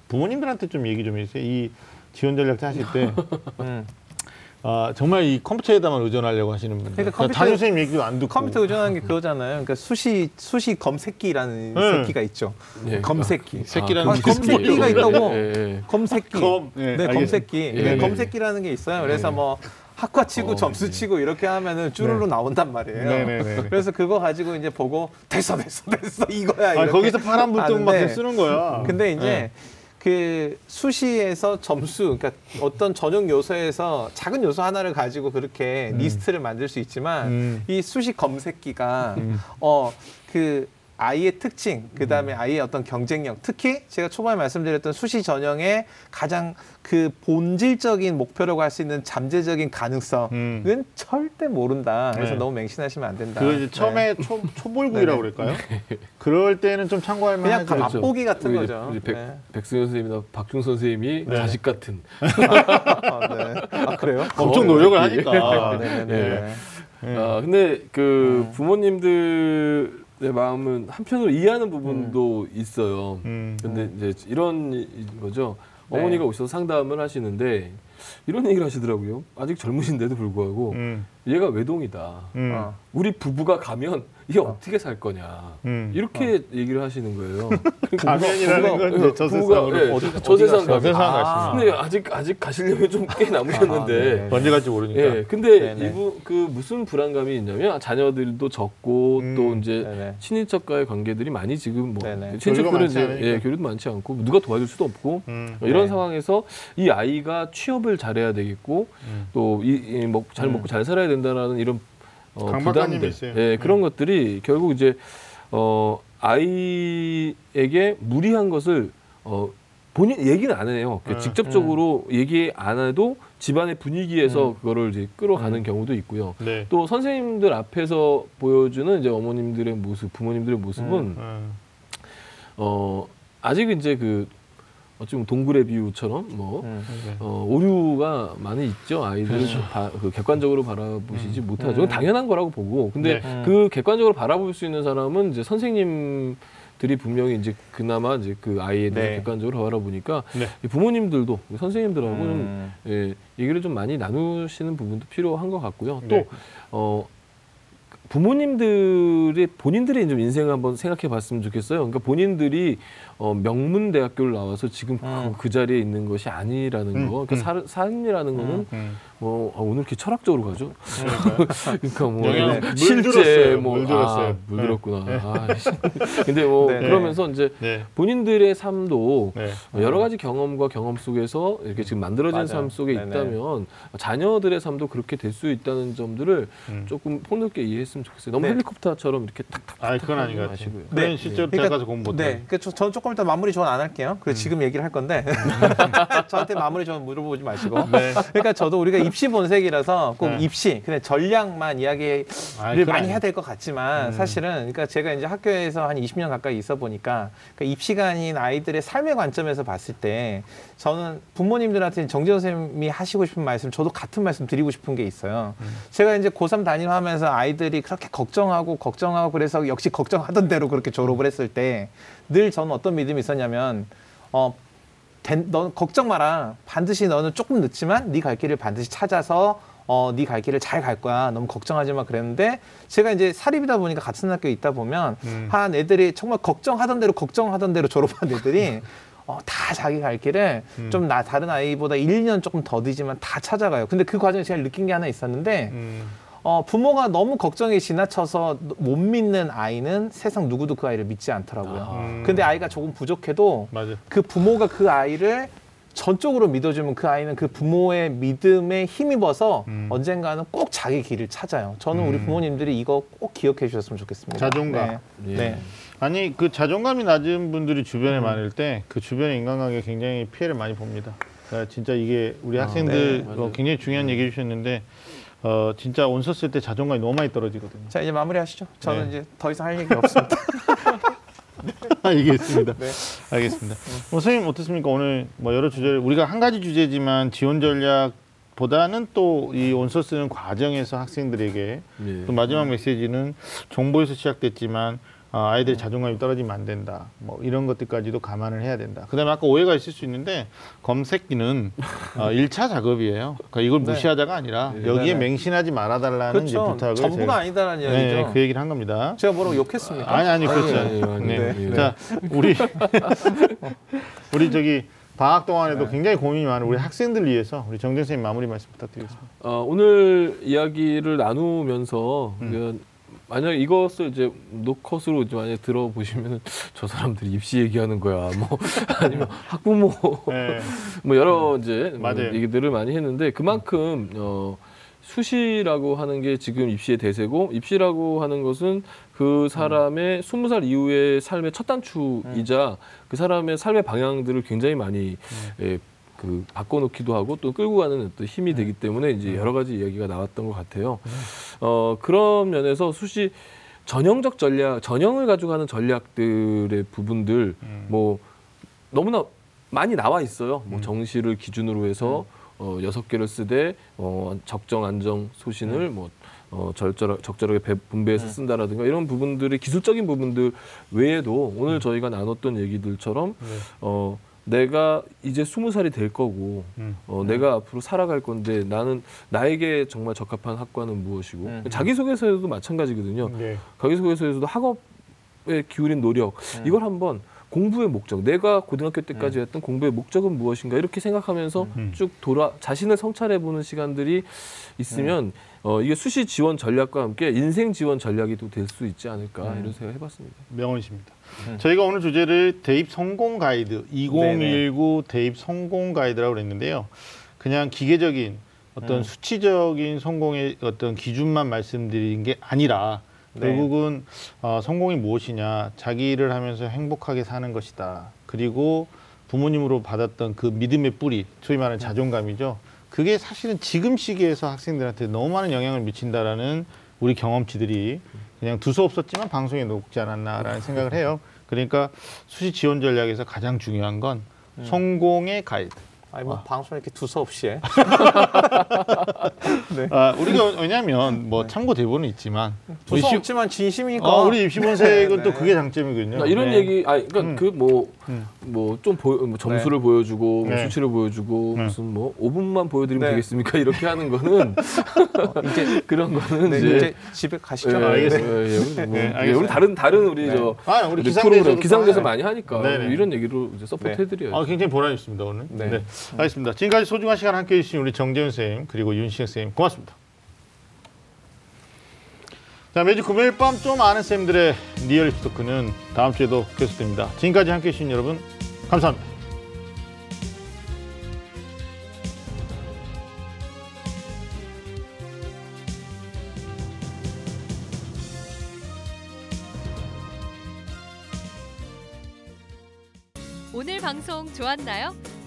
Speaker 1: 부모님들한테 좀 얘기 좀 해주세요. 이 지원 전략 하실 때
Speaker 2: 음.
Speaker 1: 아, 정말 이 컴퓨터에다만 의존하려고 하시는 분들.
Speaker 2: 그러니까
Speaker 1: 그러니까
Speaker 2: 컴퓨터-
Speaker 1: 담임 선생님 얘기도 안 듣고.
Speaker 2: 컴퓨터 의존하는 게 그거잖아요. 그러니까 수시 수시 검색기라는
Speaker 1: 네.
Speaker 2: 새끼가 있죠.
Speaker 3: 예.
Speaker 2: 검색기.
Speaker 1: 새끼라는
Speaker 2: 아,
Speaker 1: 게
Speaker 2: 검색기가. 있다고.
Speaker 3: 예, 예.
Speaker 2: 검색기.
Speaker 1: 검, 네,
Speaker 2: 네. 검색기.
Speaker 3: 예,
Speaker 2: 네,
Speaker 3: 네.
Speaker 2: 검색기라는 게 있어요. 그래서
Speaker 3: 네.
Speaker 2: 뭐 학과 치고
Speaker 3: 어,
Speaker 2: 점수
Speaker 3: 네.
Speaker 2: 치고 이렇게 하면은 쭈루루 나온단 말이에요.
Speaker 1: 네네네.
Speaker 2: 그래서 그거 가지고 이제 보고 됐어 됐어 됐어 이거야.
Speaker 1: 아,
Speaker 2: 이렇게
Speaker 1: 거기서 파란 불똥 막
Speaker 2: 하는데
Speaker 1: 쓰는 거야.
Speaker 2: 근데 이제
Speaker 1: 네.
Speaker 2: 그 수시에서 점수, 그러니까 어떤 전형 요소에서 작은 요소 하나를 가지고 그렇게 리스트를 만들 수 있지만
Speaker 1: 음.
Speaker 2: 이 수시 검색기가 어그 아이의 특징, 그 다음에
Speaker 1: 음.
Speaker 2: 아이의 어떤 경쟁력, 특히 제가 초반에 말씀드렸던 수시 전형의 가장 그 본질적인 목표라고 할 수 있는 잠재적인 가능성은
Speaker 1: 음.
Speaker 2: 절대 모른다. 그래서
Speaker 1: 네.
Speaker 2: 너무 맹신하시면 안 된다.
Speaker 1: 이제
Speaker 2: 네.
Speaker 1: 처음에 초, 초볼구이라고 그럴까요? 그럴 때는 좀 참고할
Speaker 2: 그냥
Speaker 1: 만하죠.
Speaker 2: 가- 맛보기 같은 거죠.
Speaker 3: 우리 백,
Speaker 2: 네.
Speaker 3: 백승현 선생님이나 박중 선생님이
Speaker 1: 네.
Speaker 3: 자식 같은
Speaker 2: 아, 네. 아, 그래요?
Speaker 1: 엄청
Speaker 3: 어,
Speaker 1: 노력을
Speaker 3: 예.
Speaker 1: 하니까.
Speaker 2: 아, 네네네.
Speaker 1: 예.
Speaker 3: 아 근데 그
Speaker 2: 음.
Speaker 3: 부모님들 의 마음은 한편으로 이해하는 부분도 있어요.
Speaker 1: 음.
Speaker 3: 근데 이제 이런 이- 거죠.
Speaker 2: 네.
Speaker 3: 어머니가 오셔서 상담을 하시는데 이런 얘기를 하시더라고요. 아직 젊으신데도 불구하고
Speaker 1: 음.
Speaker 3: 얘가 외동이다.
Speaker 1: 음.
Speaker 2: 어.
Speaker 3: 우리 부부가 가면 이게 어떻게 살 거냐.
Speaker 1: 음.
Speaker 3: 이렇게 얘기를 하시는 거예요.
Speaker 1: 가면이라는 건 이제 저
Speaker 3: 부부가
Speaker 1: 세상으로.
Speaker 3: 예,
Speaker 2: 어디-
Speaker 3: 저 세상 가면.
Speaker 1: 저 세상
Speaker 2: 아.
Speaker 3: 근데 아직 아직 가시려면 좀 꽤 남으셨는데.
Speaker 2: 아, 네.
Speaker 1: 언제 갈지 모르니까.
Speaker 3: 예, 근데
Speaker 2: 네네.
Speaker 3: 이분 그 무슨 불안감이 있냐면 자녀들도 적고
Speaker 1: 음.
Speaker 3: 또 이제
Speaker 2: 네네.
Speaker 3: 친인척과의 관계들이 많이 지금 뭐
Speaker 2: 네네.
Speaker 3: 친인척들은
Speaker 1: 교류가
Speaker 3: 이제
Speaker 1: 않으니까.
Speaker 3: 예, 교류도 많지 않고 누가 도와줄 수도 없고
Speaker 1: 음.
Speaker 3: 이런
Speaker 2: 네.
Speaker 3: 상황에서 이 아이가 취업을 잘해야 되기고
Speaker 1: 음.
Speaker 3: 또이잘
Speaker 2: 음.
Speaker 3: 먹고 잘 살아야 된다라는 이런 어, 부담들. 예, 그런
Speaker 1: 음.
Speaker 3: 것들이 결국 이제 어, 아이에게 무리한 것을 어, 본인 얘기는 안 해요. 그
Speaker 1: 음.
Speaker 3: 직접적으로 얘기 안 해도 집안의 분위기에서
Speaker 2: 음.
Speaker 3: 그거를 이제 끌어가는
Speaker 2: 음.
Speaker 3: 경우도 있고요.
Speaker 1: 네.
Speaker 3: 또 선생님들 앞에서 보여주는 이제 어머님들의 모습, 부모님들의 모습은
Speaker 1: 음.
Speaker 3: 어 아직 이제 그 어찌 보면 동굴의 비유처럼 뭐
Speaker 2: 음.
Speaker 1: 네.
Speaker 3: 어, 오류가 많이 있죠. 아이들을 바- 그 객관적으로 바라보시지 못하죠. 그건
Speaker 2: 음.
Speaker 3: 당연한 거라고 보고. 근데
Speaker 2: 네.
Speaker 3: 그 객관적으로 바라볼 수 있는 사람은 이제 선생님 들이 분명히 이제 그나마 이제 그 아이에 대해서
Speaker 2: 네.
Speaker 3: 객관적으로 바라보니까
Speaker 1: 네.
Speaker 3: 이 부모님들도 선생님들하고는
Speaker 2: 음.
Speaker 3: 예, 얘기를 좀 많이 나누시는 부분도 필요한 것 같고요.
Speaker 1: 네.
Speaker 3: 또 어, 부모님들의 본인들의 좀 인생을 한번 생각해 봤으면 좋겠어요. 그러니까 본인들이 어, 명문 대학교를 나와서 지금
Speaker 2: 음.
Speaker 3: 그, 그 자리에 있는 것이 아니라는
Speaker 1: 음,
Speaker 3: 거. 그러니까
Speaker 1: 음.
Speaker 3: 사, 삶이라는 거는
Speaker 1: 음.
Speaker 3: 뭐 아, 오늘 이렇게 철학적으로 가죠. 그러니까 뭐 네.
Speaker 1: 물
Speaker 3: 실제
Speaker 1: 들었어요.
Speaker 3: 뭐
Speaker 1: 물 들었어요.
Speaker 3: 아, 물
Speaker 1: 네.
Speaker 3: 들었구나. 아, 씨. 근데 뭐
Speaker 2: 네.
Speaker 3: 그러면서 이제
Speaker 1: 네.
Speaker 3: 본인들의 삶도
Speaker 1: 네.
Speaker 3: 여러 가지 경험과 경험 속에서 이렇게 지금 만들어진. 삶 속에. 있다면 자녀들의 삶도 그렇게 될 수 있다는 점들을
Speaker 1: 음.
Speaker 3: 조금 폭넓게 이해했으면 좋겠어요. 너무
Speaker 2: 네.
Speaker 3: 헬리콥터처럼 이렇게 탁탁
Speaker 1: 아, 그건 아닌 것 같아요.
Speaker 2: 네.
Speaker 1: 실제로
Speaker 2: 그러니까-
Speaker 1: 가서 공부 못해.
Speaker 2: 네, 그 저는 조금 이따 마무리 조언 안 할게요.
Speaker 1: 음.
Speaker 2: 그래서 지금 얘기를 할 건데 저한테 마무리 조언 물어보지 마시고.
Speaker 1: 네.
Speaker 2: 그러니까 저도 우리가 입시 본색이라서 꼭
Speaker 1: 네.
Speaker 2: 입시, 근데 전략만 이야기를
Speaker 1: 아,
Speaker 2: 많이. 해야 될 것 같지만
Speaker 1: 음.
Speaker 2: 사실은 그러니까 제가 이제 학교에서 한 20년 가까이 있어 보니까 그러니까 입시가 아닌 아이들의 삶의 관점에서 봤을 때 저는 부모님들한테 정재원 선생님이 하시고 싶은 말씀 저도 같은 말씀 드리고 싶은 게 있어요.
Speaker 1: 음.
Speaker 2: 제가 이제 고3 담임하면서 아이들이 그렇게 걱정하고 걱정하고 그래서 역시 걱정하던 대로 그렇게 졸업을 했을 때 늘 저는 어떤 믿음이 있었냐면 어 된, 너 걱정 마라. 반드시 너는 조금 늦지만 네 갈 길을 반드시 찾아서 어, 네 갈 길을 잘 갈 거야. 너무 걱정하지 마 그랬는데 제가 이제 사립이다 보니까 같은 학교에 있다 보면
Speaker 1: 음.
Speaker 2: 한 애들이 정말 걱정하던 대로 걱정하던 대로 졸업한 애들이 어, 다 자기 갈 길을
Speaker 1: 음.
Speaker 2: 좀나 다른 아이보다 1, 2년 조금 더디지만 다 찾아가요. 근데 그 과정에 제가 느낀 게 하나 있었는데
Speaker 1: 음.
Speaker 2: 어, 부모가 너무 걱정이 지나쳐서 못 믿는 아이는 세상 누구도 그 아이를 믿지 않더라고요.
Speaker 1: 음.
Speaker 2: 근데 아이가 조금 부족해도
Speaker 1: 맞아.
Speaker 2: 그 부모가 그 아이를 전적으로 믿어주면 그 아이는 그 부모의 믿음에 힘입어서
Speaker 1: 음.
Speaker 2: 언젠가는 꼭 자기 길을 찾아요. 저는 우리
Speaker 1: 음.
Speaker 2: 부모님들이 이거 꼭 기억해 주셨으면 좋겠습니다.
Speaker 1: 자존감.
Speaker 2: 네.
Speaker 3: 예.
Speaker 2: 네.
Speaker 1: 아니 그 자존감이 낮은 분들이 주변에
Speaker 2: 음.
Speaker 1: 많을 때 그 주변의 인간관계 굉장히 피해를 많이 봅니다. 그러니까 진짜 이게 우리
Speaker 3: 아,
Speaker 1: 학생들
Speaker 3: 네,
Speaker 1: 어. 굉장히 중요한 얘기 해주셨는데 어, 진짜 온서 쓸때 자존감이 너무 많이 떨어지거든요.
Speaker 2: 자 이제 마무리하시죠. 저는
Speaker 1: 네.
Speaker 2: 이제 더 이상 할 얘기 없습니다.
Speaker 1: 알겠습니다.
Speaker 2: 네.
Speaker 1: 알겠습니다. 뭐 선생님 어떻습니까? 오늘 뭐 여러 주제를 우리가 한 가지 주제지만 지원 전략 보다는 또이 온서 쓰는 과정에서 학생들에게
Speaker 3: 예.
Speaker 1: 또 마지막 메시지는 정보에서 시작됐지만 아, 아이들의 자존감이 떨어지면 안 된다. 뭐 이런 것들까지도 감안을 해야 된다. 그다음에 아까 오해가 있을 수 있는데 검색기는 어, 1차 작업이에요. 그러니까 이걸
Speaker 2: 네.
Speaker 1: 무시하자가 아니라
Speaker 3: 네,
Speaker 1: 여기에
Speaker 2: 네.
Speaker 1: 맹신하지 말아달라는 이제
Speaker 2: 그렇죠.
Speaker 1: 부탁을
Speaker 2: 전부가
Speaker 1: 제가
Speaker 2: 아니다라는
Speaker 1: 네,
Speaker 2: 이야기죠.
Speaker 1: 그 얘기를 한 겁니다.
Speaker 2: 제가 뭐라고 욕했습니까?
Speaker 1: 아니 아니 그렇지
Speaker 3: 아니,
Speaker 1: 네. 자 우리 우리 저기 방학 동안에도 굉장히 고민이 많은 우리 학생들 위해서 우리 정정 선생님 마무리 말씀 부탁드리겠습니다.
Speaker 3: 어, 오늘 이야기를 나누면서
Speaker 1: 음.
Speaker 3: 그 만약 이것을 이제 노컷으로 이제 만약 들어보시면은 저 사람들이 입시 얘기하는 거야. 뭐 아니면 학부모
Speaker 1: 네.
Speaker 3: 뭐 여러 이제 뭐
Speaker 1: 맞아요.
Speaker 3: 얘기들을 많이 했는데 그만큼 어 수시라고 하는 게 지금 입시의 대세고 입시라고 하는 것은 그 사람의 스무 살 이후의 삶의 첫 단추이자 그 사람의 삶의 방향들을 굉장히 많이 예, 그 바꿔놓기도 하고 또 끌고 가는 또 힘이 되기 때문에 이제 여러 가지 이야기가 나왔던 것 같아요. 어 그런 면에서 수시 전형적 전략, 전형을 가지고 하는 전략들의 부분들
Speaker 1: 음.
Speaker 3: 뭐 너무나 많이 나와 있어요. 뭐
Speaker 1: 음.
Speaker 3: 정시를 기준으로 해서 어 여섯 개를 쓰되 어 적정 안정 소신을 뭐 어, 절절 적절하게 배- 분배해서
Speaker 2: 음.
Speaker 3: 쓴다라든가 이런 부분들이 기술적인 부분들 외에도 오늘 저희가 나눴던 얘기들처럼
Speaker 1: 네.
Speaker 3: 어 내가 이제 스무 살이 될 거고
Speaker 1: 음.
Speaker 3: 어, 내가 앞으로 살아갈 건데 나는 나에게 정말 적합한 학과는 무엇이고
Speaker 2: 음.
Speaker 3: 자기소개서에도 마찬가지거든요.
Speaker 1: 네.
Speaker 3: 자기소개서에서도 학업에 기울인 노력
Speaker 2: 음.
Speaker 3: 이걸 한번 공부의 목적 내가 고등학교 때까지 했던 공부의 목적은 무엇인가 이렇게 생각하면서
Speaker 1: 음.
Speaker 3: 쭉 돌아 자신을 성찰해 보는 시간들이 있으면 어, 이게 수시 지원 전략과 함께 인생 지원 전략이 또 될 수 있지 않을까
Speaker 2: 음.
Speaker 3: 이런 생각 해봤습니다.
Speaker 1: 명언이십니다.
Speaker 2: 음.
Speaker 1: 저희가 오늘 주제를 대입 성공 가이드 2019 대입 성공 가이드라고 그랬는데요. 그냥 기계적인 어떤
Speaker 2: 음.
Speaker 1: 수치적인 성공의 어떤 기준만 말씀드린 게 아니라
Speaker 2: 네.
Speaker 1: 결국은 어, 성공이 무엇이냐 자기 를 하면서 행복하게 사는 것이다. 그리고 부모님으로 받았던 그 믿음의 뿌리, 소위 말하는 자존감이죠. 그게 사실은 지금 시기에서 학생들한테 너무 많은 영향을 미친다라는 우리 경험치들이 그냥 두서 없었지만 방송에 녹지 않았나라는 생각을 해요. 그러니까 수시 지원 전략에서 가장 중요한 건 성공의 가이드.
Speaker 2: 아니 뭐 방송에 이렇게 두서없이 해.
Speaker 1: 아, 우리가 왜냐하면 뭐 참고 대본은 있지만 우리
Speaker 2: 두서
Speaker 1: 시-
Speaker 2: 없지만 진심이니까.
Speaker 1: 어, 우리 입시본색은
Speaker 2: 네,
Speaker 1: 또
Speaker 2: 네.
Speaker 1: 그게 장점이거든요.
Speaker 3: 그러니까 이런
Speaker 2: 네.
Speaker 3: 얘기, 아, 그러니까
Speaker 1: 음.
Speaker 3: 그뭐
Speaker 1: 음.
Speaker 3: 뭐좀 보여 뭐 점수를 보여주고 뭐
Speaker 1: 네.
Speaker 3: 수치를 보여주고
Speaker 1: 네.
Speaker 3: 무슨 뭐 5분만 보여드리면
Speaker 2: 네.
Speaker 3: 되겠습니까? 이렇게 하는 거는
Speaker 2: 이제
Speaker 3: 그런 거는
Speaker 2: 네,
Speaker 3: 이제,
Speaker 2: 이제 집에 가시죠.
Speaker 3: 예,
Speaker 1: 알겠습니다.
Speaker 3: 예, 예, 우리 뭐,
Speaker 1: 네,
Speaker 3: 예,
Speaker 1: 알겠습니다.
Speaker 3: 우리 다른 다른 우리
Speaker 2: 네.
Speaker 3: 저
Speaker 1: 아, 우리
Speaker 3: 우리
Speaker 1: 기상대에서
Speaker 3: 기상대에서 많이 하니까 이런 얘기로 이제 서포트
Speaker 2: 네.
Speaker 3: 해드려요.
Speaker 1: 아, 굉장히 보람 있습니다 오늘. 네.
Speaker 2: 네.
Speaker 1: 알겠습니다. 지금까지 소중한 시간 함께 해 주신 우리 정재훈 선생님 그리고 윤신혁 선생님 고맙습니다. 자 매주 금요일 밤 좀 아는 쌤들의 리얼 토크는 다음 주에도 계속됩니다. 지금까지 함께 해 주신 여러분 감사합니다.
Speaker 4: 오늘 방송 좋았나요?